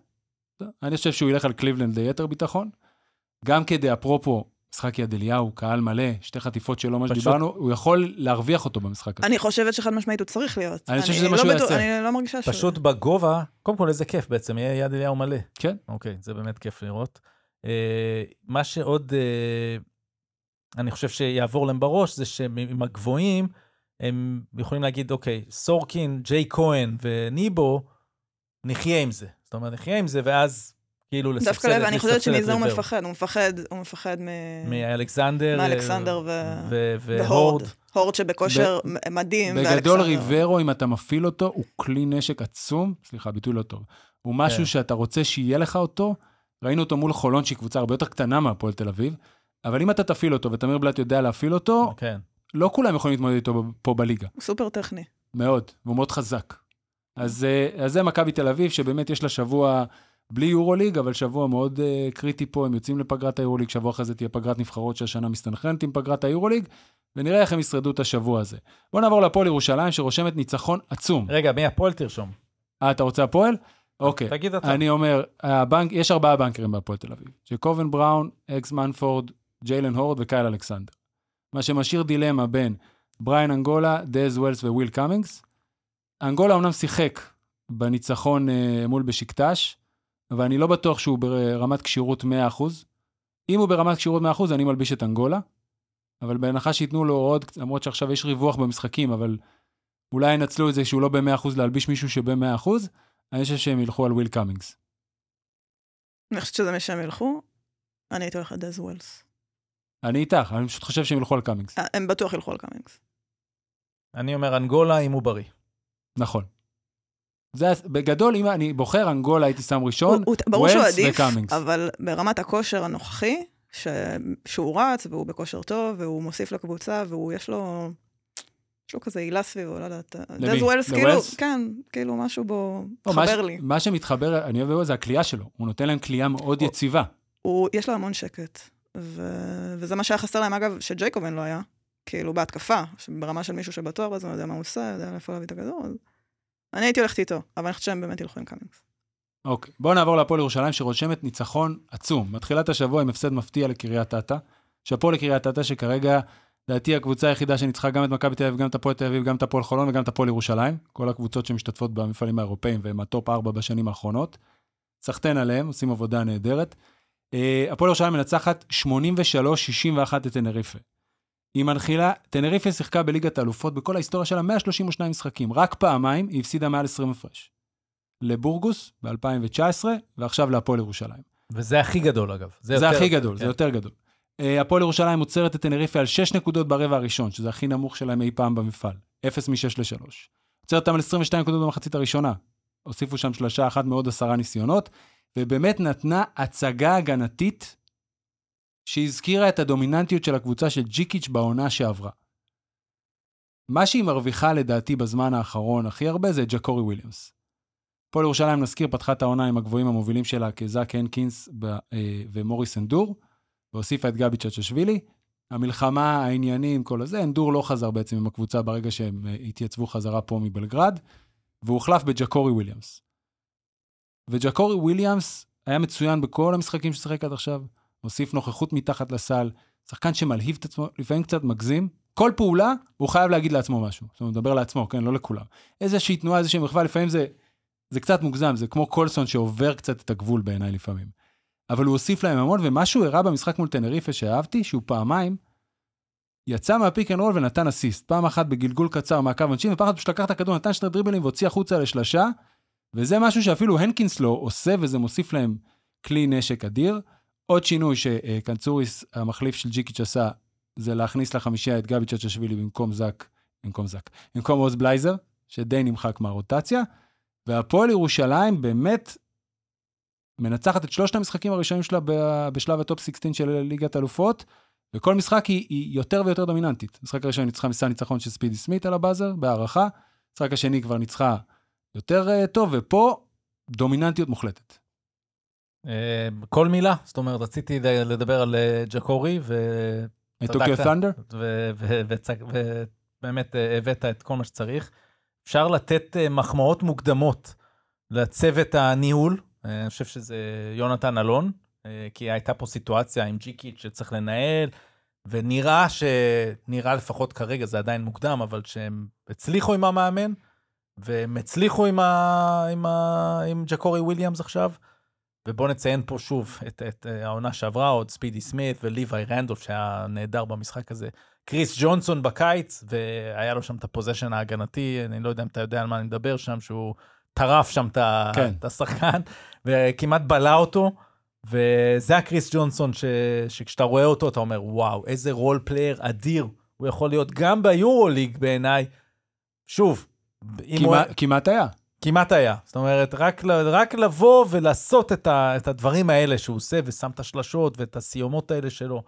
אני חושב שהוא ילך על קליבלנד ליתר ביטחון. גם כדי, אפרופו, משחק יד אליהו, קהל מלא, שתי חטיפות שלו, מה פשוט- שדיברנו, הוא יכול להרוויח אותו במשחק הזה. אני חושבת שחד משמעית הוא צריך להיות. אני חושב שזה לא מה שהוא יעשה. אני לא מרגישה ש... פשוט בגובה, קודם כל איזה כיף בעצם, יהיה יד אליהו מלא. כן. אוקיי, זה באמת כיף לראות. אה, מה שעוד אה, אני חושב שיעבור להם בראש, זה שעם הגבוהים, הם יכולים להגיד, אוקיי, סורקין, ג'יי כהן וניבו, נחיה עם זה. זאת אומרת, נחיה עם זה, ואז כאילו לספסל דווקא לב, אני חושבת את ריבר. מפחד, הוא מפחד, הוא מפחד מ... מאלכסנדר. מאלכסנדר ו- והורד. הורד שבכושר מדהים. בגדול. ריברו, אם אתה מפעיל אותו, הוא כלי נשק עצום, סליחה, ביטוי לא טוב. הוא משהו כן. שאתה רוצה שיהיה לך אותו. ראינו אותו מול חולון, שהיא קבוצה הרבה יותר קטנה מהפועל תל אביב, אבל אם אתה תפעיל אותו, ותמיר בלאט יודע להפעיל אותו, כן. לא כולם יכולים להתמודד איתו פה בליגה. הוא סופר טכני. מאוד, והוא מאוד חזק. אז, אה, אז זה מכבי תל אביב, שבאמת יש לה שבוע בלי יורוליג, אבל שבוע מאוד uh, קריטי פה, הם יוצאים לפגרת היורוליג, שבוע אחרי זה תהיה פגרת נבחרות שהשנה מסתנכרנת עם פגרת היורוליג, ונראה איך הם ישרדו את השבוע הזה. בואו נעבור להפועל ירושלים, שרושמת ניצחון עצום. רגע, מי הפועל תרשום? אה, אתה רוצה הפועל? אוקיי. תגיד אתה. אני אומר, הבנק, יש ארבעה בנקרים בהפועל תל אביב. ג'קובן בראון, אקס מנפורד, ג'יילן הורד וקייל אלכסנדר. מה שמשאיר דילמה בין בריין אנגולה, דז ווילס וויל קאמינגס. אנגולה אמנם שיחק בניצחון אה, מול בשיקטש, אבל אני לא בטוח שהוא ברמת כשירות 100%. אם הוא ברמת כשירות 100%, אני מלביש את אנגולה. אבל בהנחה שייתנו לו עוד, למרות שעכשיו יש ריווח במשחקים, אבל אולי ינצלו את זה שהוא לא ב-100% להלביש מישהו שב-100%, אני חושב שהם ילכו על וויל קאמינגס. אני חושבת שזה מי שהם ילכו. אני הייתי הולכת דז ווילס. אני איתך, אני פשוט חושב שהם ילכו על קאמינגס. אה, הם בטוח ילכו על קאמינגס. אני אומר אנגולה אם הוא בריא. נכון. זה, בגדול, אם אני בוחר אנגולה, הייתי שם ראשון, ווילס עדיף, וקאמינגס. אבל ברמת הכושר הנוכחי, ש... שהוא רץ והוא בכושר טוב, והוא מוסיף לקבוצה, והוא יש לו... יש לו כזה הילה סביבו, לא יודעת. למי? דז ווילס, כאילו? כן, כאילו משהו בו לא, מה ש- מתחבר לי. מה שמתחבר, אני אוהב זה הקליעה שלו. הוא נותן להם קליעה מאוד הוא- יציבה. הוא, יש לו המון שקט. ו... וזה מה שהיה חסר להם, אגב, שג'ייק כהן לא היה. כאילו, בהתקפה, ברמה של מישהו שבטוח בזמן, יודע מה הוא עושה, יודע איפה להביא את הכדור, אז... אני הייתי הולכת איתו, אבל אני חושבת שהם באמת ילכו עם קאמינגס. אוקיי, בואו נעבור להפועל ירושלים, שרושמת ניצחון עצום. מתחילת השבוע עם הפסד מפתיע לקריית אתא. שאפו לקריית אתא, שכרגע, לדעתי, הקבוצה היחידה שניצחה גם את מכבי תל אביב, גם את הפועל תל אביב, גם את הפועל חולון וגם את הפועל ירושלים. כל הקבוצות שמשתתפות במפעלים האירופאים והם הטופ 4 בשנים האחרונות. סחטיין עליהם, עושים עבודה נהדרת. אה, הפועל ירושלים מנצחת 83-61 את טנריפה. היא מנחילה, טנריפה שיחקה בליגת האלופות בכל ההיסטוריה שלה 132 משחקים. רק פעמיים היא הפסידה מעל 20 הפרש. לבורגוס ב-2019, ועכשיו להפועל ירושלים. וזה הכי גדול אגב. זה, יותר- הכי גדול, זה כן. יותר גדול. אה, הפועל ירושלים עוצרת את טנריפה על 6 נקודות ברבע הראשון, שזה הכי נמוך שלהם אי פעם במפעל. 0 מ-6 ל-3. עוצרת אותם על 22 נקודות במחצית הראשונה. הוסיפו שם שלשה אחת מעוד עשרה ניסיונות, ובאמת נתנה הצגה הגנתית שהזכירה את הדומיננטיות של הקבוצה של ג'יקיץ' בעונה שעברה. מה שהיא מרוויחה לדעתי בזמן האחרון הכי הרבה זה ג'קורי וויליאמס. הפועל ירושלים, נזכיר, פתחה את העונה עם הגבוהים המובילים שלה כזאק הנקינס אה, ומוריס אנדור, והוסיפה את גבי צ'צ'שווילי. המלחמה, העניינים, כל הזה, אנדור לא חזר בעצם עם הקבוצה ברגע שהם אה, התייצבו חזרה פה מבלגרד, והוא הוחלף בג'קורי וויליאמס. וג'קורי וויליאמס היה מצוין בכל המשחקים ששיחק עד עכשיו, הוסיף נוכחות מתחת לסל, שחקן שמלהיב את עצמו, לפעמים קצת מגזים. כל פעולה, הוא חייב להגיד לעצמו משהו. זאת אומרת, מדבר לעצמו, כן, לא לכולם. איזושהי תנועה, איזושהי מחווה, לפעמים זה, זה קצת מוגזם, זה כמו קולסון שעובר קצת את הגבול בעיניי לפעמים. אבל הוא הוסיף להם המון, ומה שהוא הראה במשחק מול טנריפה שאהבתי, שהוא פעמיים יצא מה pick and roll ונתן אסיסט. פעם אחת בגלגול קצר מהקו עונשין, ופעם אחת פשוט לקח את הכדור, נתן שני דריבלים והוציא החוצה לשלשה, וזה משהו שאפילו הנקינס לא עושה, וזה מוסיף להם כלי נשק אדיר. עוד שינוי שקנצוריס, המחליף של ג'יקיץ' עשה, זה להכניס לחמישייה את גבי צ'צ'שווילי במקום זק, במקום זק, במקום עוז בלייזר, שדי נמחק מהרוטציה, והפועל ירושלים באמת מנצחת את שלושת המשחקים הראשונים שלה בשלב הטופ 16 של ליגת אלופות, וכל משחק היא, היא יותר ויותר דומיננטית. המשחק הראשון ניצחה מסע ניצחון של ספידי סמית על הבאזר, בהערכה. המשחק השני כבר ניצחה יותר uh, טוב, ופה דומיננטיות מוחלטת. אה, כל מילה, זאת אומרת, רציתי לדבר על אה, ג'קורי, ו... I took your thunder? ו- ו- וצק- ובאמת אה, הבאת את כל מה שצריך. אפשר לתת אה, מחמאות מוקדמות לצוות הניהול, אה, אני חושב שזה יונתן אלון, אה, כי הייתה פה סיטואציה עם ג'יקיץ' שצריך לנהל, ונראה ש... נראה לפחות כרגע, זה עדיין מוקדם, אבל שהם הצליחו עם המאמן, והם הצליחו עם, ה... עם, ה... עם ג'קורי וויליאמס עכשיו. ובואו נציין פה שוב את, את אה, העונה שעברה, עוד ספידי סמית וליוואי רנדולף שהיה נהדר במשחק הזה. קריס ג'ונסון בקיץ, והיה לו שם את ה possession ההגנתי, אני לא יודע אם אתה יודע על מה אני מדבר שם, שהוא טרף שם את, כן. את השחקן, וכמעט בלע אותו. וזה הקריס ג'ונסון ש... שכשאתה רואה אותו אתה אומר וואו איזה role player אדיר הוא יכול להיות גם ביורו ליג בעיניי. שוב, אם הוא... כמעט- כמעט היה. כמעט היה. זאת אומרת, רק, רק לבוא ולעשות את, ה, את הדברים האלה שהוא עושה, ושם את השלשות ואת הסיומות האלה שלו,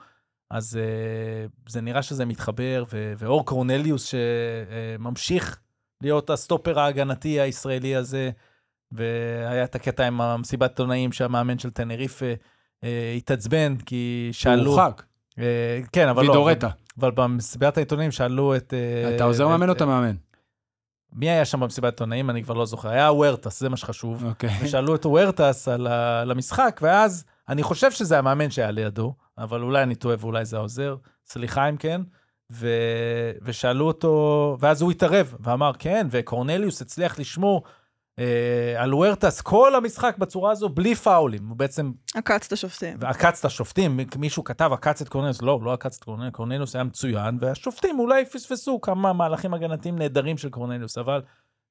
אז uh, זה נראה שזה מתחבר, ו, ואור קורנליוס שממשיך להיות הסטופר ההגנתי הישראלי הזה, והיה את הקטע עם המסיבת עיתונאים שהמאמן של טנריפה uh, התעצבן, כי הוא שאלו... הורחק. Uh, כן, אבל לא. וידורטה. אבל במסיבת העיתונאים שאלו את... אה, אתה עוזר מאמן או אתה מאמן? מי היה שם במסיבת עיתונאים? אני כבר לא זוכר. היה וורטס, זה מה שחשוב. אוקיי. ושאלו את וורטס על, ה- על המשחק, ואז אני חושב שזה המאמן שהיה לידו, אבל אולי אני טועה ואולי זה העוזר, סליחה אם כן, ו... ושאלו אותו, ואז הוא התערב ואמר, כן, וקורנליוס הצליח לשמור על וורטס כל המשחק בצורה הזו, בלי פאולים. הוא בעצם עקץ את השופטים. עקץ את השופטים, מישהו כתב עקץ את קורנליוס, לא, לא עקץ את קורנליוס, קורנליוס היה מצוין, והשופטים אולי פספסו כמה מהלכים הגנתיים נהדרים של קורנליוס, אבל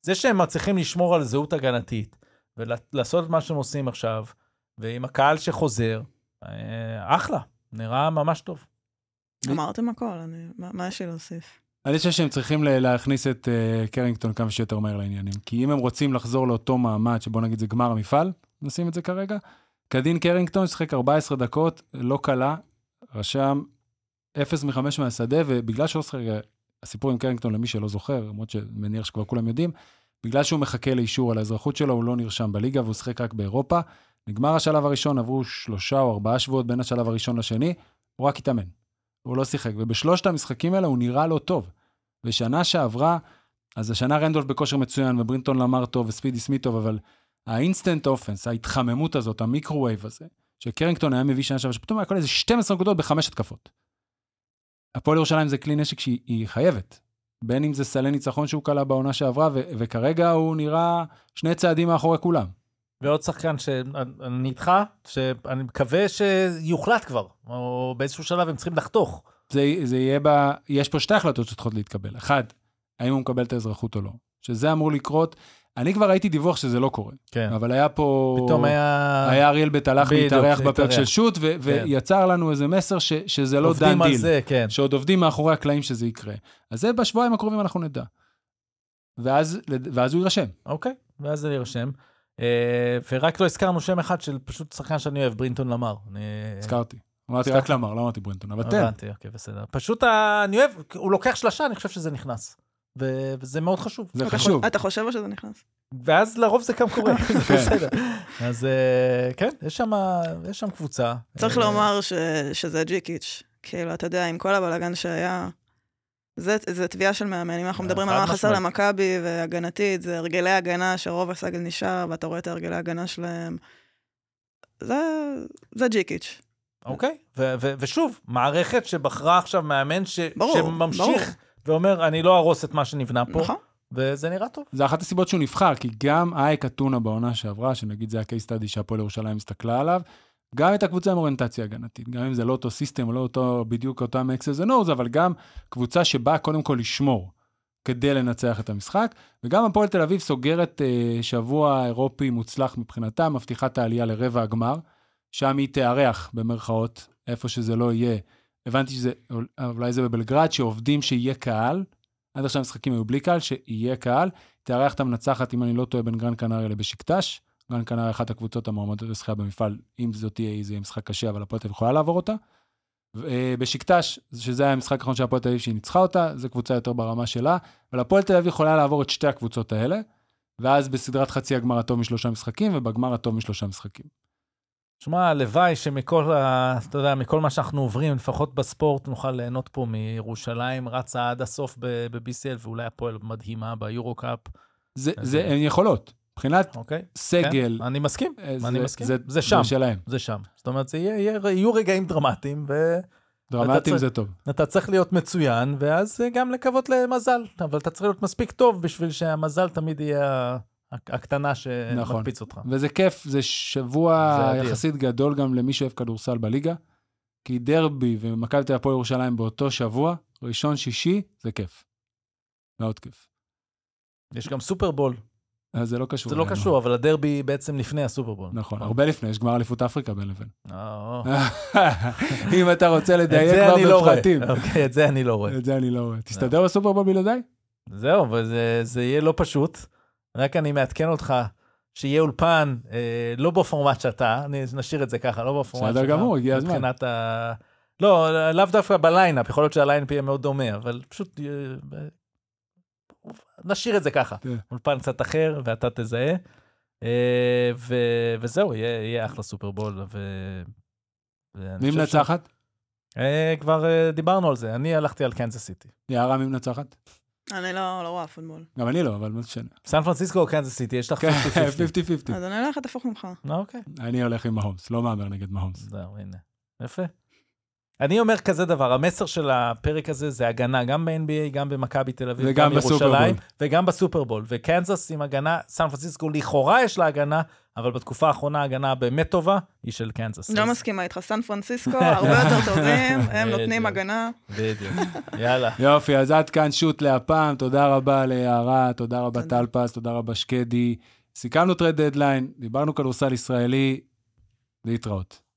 זה שהם מצליחים לשמור על זהות הגנתית, ולעשות את מה שהם עושים עכשיו, ועם הקהל שחוזר, אה, אחלה, נראה ממש טוב. אמרתם הכל, אני- מה יש לי להוסיף? אני חושב שהם צריכים להכניס את uh, קרינגטון כמה שיותר מהר לעניינים. כי אם הם רוצים לחזור לאותו מעמד, שבוא נגיד זה גמר המפעל, נשים את זה כרגע, קדין קרינגטון שיחק 14 דקות, לא קלה, רשם 0 מ-5 מהשדה, ובגלל שהוא שיחק, הסיפור עם קרינגטון למי שלא זוכר, למרות שמניח שכבר כולם יודעים, בגלל שהוא מחכה לאישור על האזרחות שלו, הוא לא נרשם בליגה והוא שיחק רק באירופה. נגמר השלב הראשון, עברו שלושה או ארבעה שבועות בין השלב הראשון לשני, הוא רק התאמן. הוא לא שיחק, ובשלושת המשחקים האלה הוא נראה לא טוב. ושנה שעברה, אז השנה רנדולף בכושר מצוין, וברינטון למר טוב, וספידי סמית טוב, אבל ה instant offense, ההתחממות הזאת, ה microwave הזה, שקרינגטון היה מביא שנה שעברה, שפתאום היה כל איזה 12 נקודות בחמש התקפות. הפועל ירושלים זה כלי נשק שהיא היא חייבת. בין אם זה סלי ניצחון שהוא קלע בעונה שעברה, ו- וכרגע הוא נראה שני צעדים מאחורי כולם. ועוד שחקן שאני איתך, שאני מקווה שיוחלט כבר, או באיזשהו שלב הם צריכים לחתוך. זה, זה יהיה ב... יש פה שתי החלטות שצריכות להתקבל. אחד, האם הוא מקבל את האזרחות או לא. שזה אמור לקרות. אני כבר ראיתי דיווח שזה לא קורה, כן. אבל היה פה... פתאום היה... היה אריאל בית הלך להתארח בפרק. של שוט, ו- ויצר לנו איזה מסר ש- שזה לא דן עובדים על דיל. זה, כן. שעוד עובדים מאחורי הקלעים שזה יקרה. אז זה בשבועיים הקרובים אנחנו נדע. ואז, ואז הוא יירשם. אוקיי, ואז זה יירשם. אה, ורק לא הזכרנו שם אחד של פשוט שחקן שאני אוהב, ברינטון למר. הזכרתי. אמרתי? רק למר, לא אמרתי ברנטון, אבל תן. הבנתי, אוקיי, בסדר. פשוט אני אוהב, הוא לוקח שלושה, אני חושב שזה נכנס. וזה מאוד חשוב. זה חשוב. אתה חושב או שזה נכנס? ואז לרוב זה גם קורה, כן. בסדר. אז אה, כן, יש שם, קבוצה. צריך אה, לומר ש- שזה ג'יקיץ'. כאילו, אתה יודע, עם כל הבלאגן שהיה, זה, זה תביעה של מאמן. אם אנחנו אה, מדברים על מה חסר. למכבי והגנתית, זה הרגלי הגנה שרוב הסגל נשאר, ואתה רואה את הרגלי ההגנה שלהם. זה, זה ג'יקיץ'. אוקיי, ו- ו- ושוב, מערכת שבחרה עכשיו מאמן ש- ברור, שממשיך ברור. ואומר, אני לא אהרוס את מה שנבנה פה, נכון? וזה נראה טוב. זה אחת הסיבות שהוא נבחר, כי גם אייק אתונה בעונה שעברה, שנגיד זה ה-case study שהפועל ירושלים הסתכלה עליו, גם את הקבוצה עם אוריינטציה הגנתית, גם אם זה לא אותו system, או לא אותו, בדיוק אותם X's and O's, אבל גם קבוצה שבאה קודם כל לשמור, כדי לנצח את המשחק, וגם הפועל תל אביב סוגרת אה, שבוע אירופי מוצלח מבחינתה, מבטיחה את העלייה לרבע הגמר, שם היא תארח, במרכאות, איפה שזה לא יהיה. הבנתי שזה, אולי זה בבלגרד, שעובדים שיהיה קהל, עד עכשיו המשחקים היו בלי קהל, שיהיה קהל, תארח את המנצחת, אם אני לא טועה, בין גרן קנריה לבשיקטש. גרן קנריה אחת הקבוצות המועמדות לזכייה במפעל, אם זאת תהיה, זה יהיה משחק קשה, אבל הפועל תל אביב יכולה לעבור אותה. אה, בשיקטש, שזה היה המשחק האחרון של הפועל תל אביב שהיא ניצחה אותה, זו קבוצה יותר ברמה שלה, אבל הפועל תל אביב יכולה לעבור את שתי הקבוצות האלה, ואז בסדרת חצי הגמר הטוב משלושה משחקים, ובגמר הטוב משלושה משחקים. שמע, הלוואי שמכל ה... אתה יודע, מכל מה שאנחנו עוברים, לפחות בספורט, נוכל ליהנות פה מירושלים רצה עד הסוף ב-BCL, ואולי הפועל מדהימה ביורו-קאפ, זה, אז- זה, הן יכולות. מבחינת אוקיי? סגל, כן, אני מסכים, אה, אני זה- מסכים. זה, זה שם. זה שלהם. זה שם. זאת אומרת, זה יהיה, יהיה, יהיו רגעים דרמטיים, ואתה דרמטיים זה טוב. צריך להיות מצוין, ואז גם לקוות למזל. אבל אתה צריך להיות מספיק טוב בשביל שהמזל תמיד יהיה הקטנה נכון. שמקפיץ אותך. וזה כיף, זה שבוע זה. יחסית גדול גם למי שאוהב כדורסל בליגה. כי דרבי ומכבי תל אביב ירושלים באותו שבוע, ראשון שישי, זה כיף. מאוד כיף. יש גם סופרבול. אז זה לא קשור. זה לא. קשור, אבל הדרבי בעצם לפני הסופרבול. נכון, הרבה לפני, יש גמר אליפות אפריקה בין לבין. אה, אם אתה רוצה לדייק כבר לא. בפרטים. אוקיי, את זה אני לא רואה. את זה אני לא רואה. תסתדר בסופרבול בלעדיי? זהו, וזה זה יהיה לא פשוט. רק אני מעדכן אותך שיהיה אולפן, אה, לא בפורמט שאתה, נשאיר את זה ככה, לא בפורמט שלך. בסדר גמור, הגיע הזמן. מבחינת ה... לא, לאו דווקא ב lineup, יכול להיות שה lineup יהיה מאוד דומה, אבל פשוט אה, נשאיר את זה ככה. כן. אולפן קצת אחר, ואתה תזהה. אה, ו- וזהו, יהיה יהיה אחלה סופרבול. ו- מי חושב ש- מנצחת? אה, כבר אה, דיברנו על זה, אני הלכתי על קנזס סיטי. יערה מי מנצחת? אני לא לא רואה פוטבול. גם אני לא, אבל מה זה משנה. סן פרנסיסקו או קנזס סיטי, יש לך 50-50. כן, 50-50. אז אני הולכת הפוך ממך. אוקיי. אני הולך עם מהומס, לא מהמר נגד מהומס. זהו, הנה. יפה. אני אומר כזה דבר, המסר של הפרק הזה זה הגנה, גם ב-NBA, גם במכבי תל אביב, וגם גם בירושלים. וגם בסופרבול. וקנזס עם הגנה, סן פרנסיסקו לכאורה יש לה הגנה, אבל בתקופה האחרונה ההגנה הבאמת טובה היא של קנזס. לא מסכימה איתך, סן פרנסיסקו, הרבה יותר טובים, הם נותנים. הגנה. בדיוק. יאללה. יופי, אז עד כאן שוט להפעם, תודה רבה ליערה, תודה רבה. טלפז, תודה רבה שקדי. סיכמנו טרד דדליין, דיברנו כדורסל ישראלי, להתראות.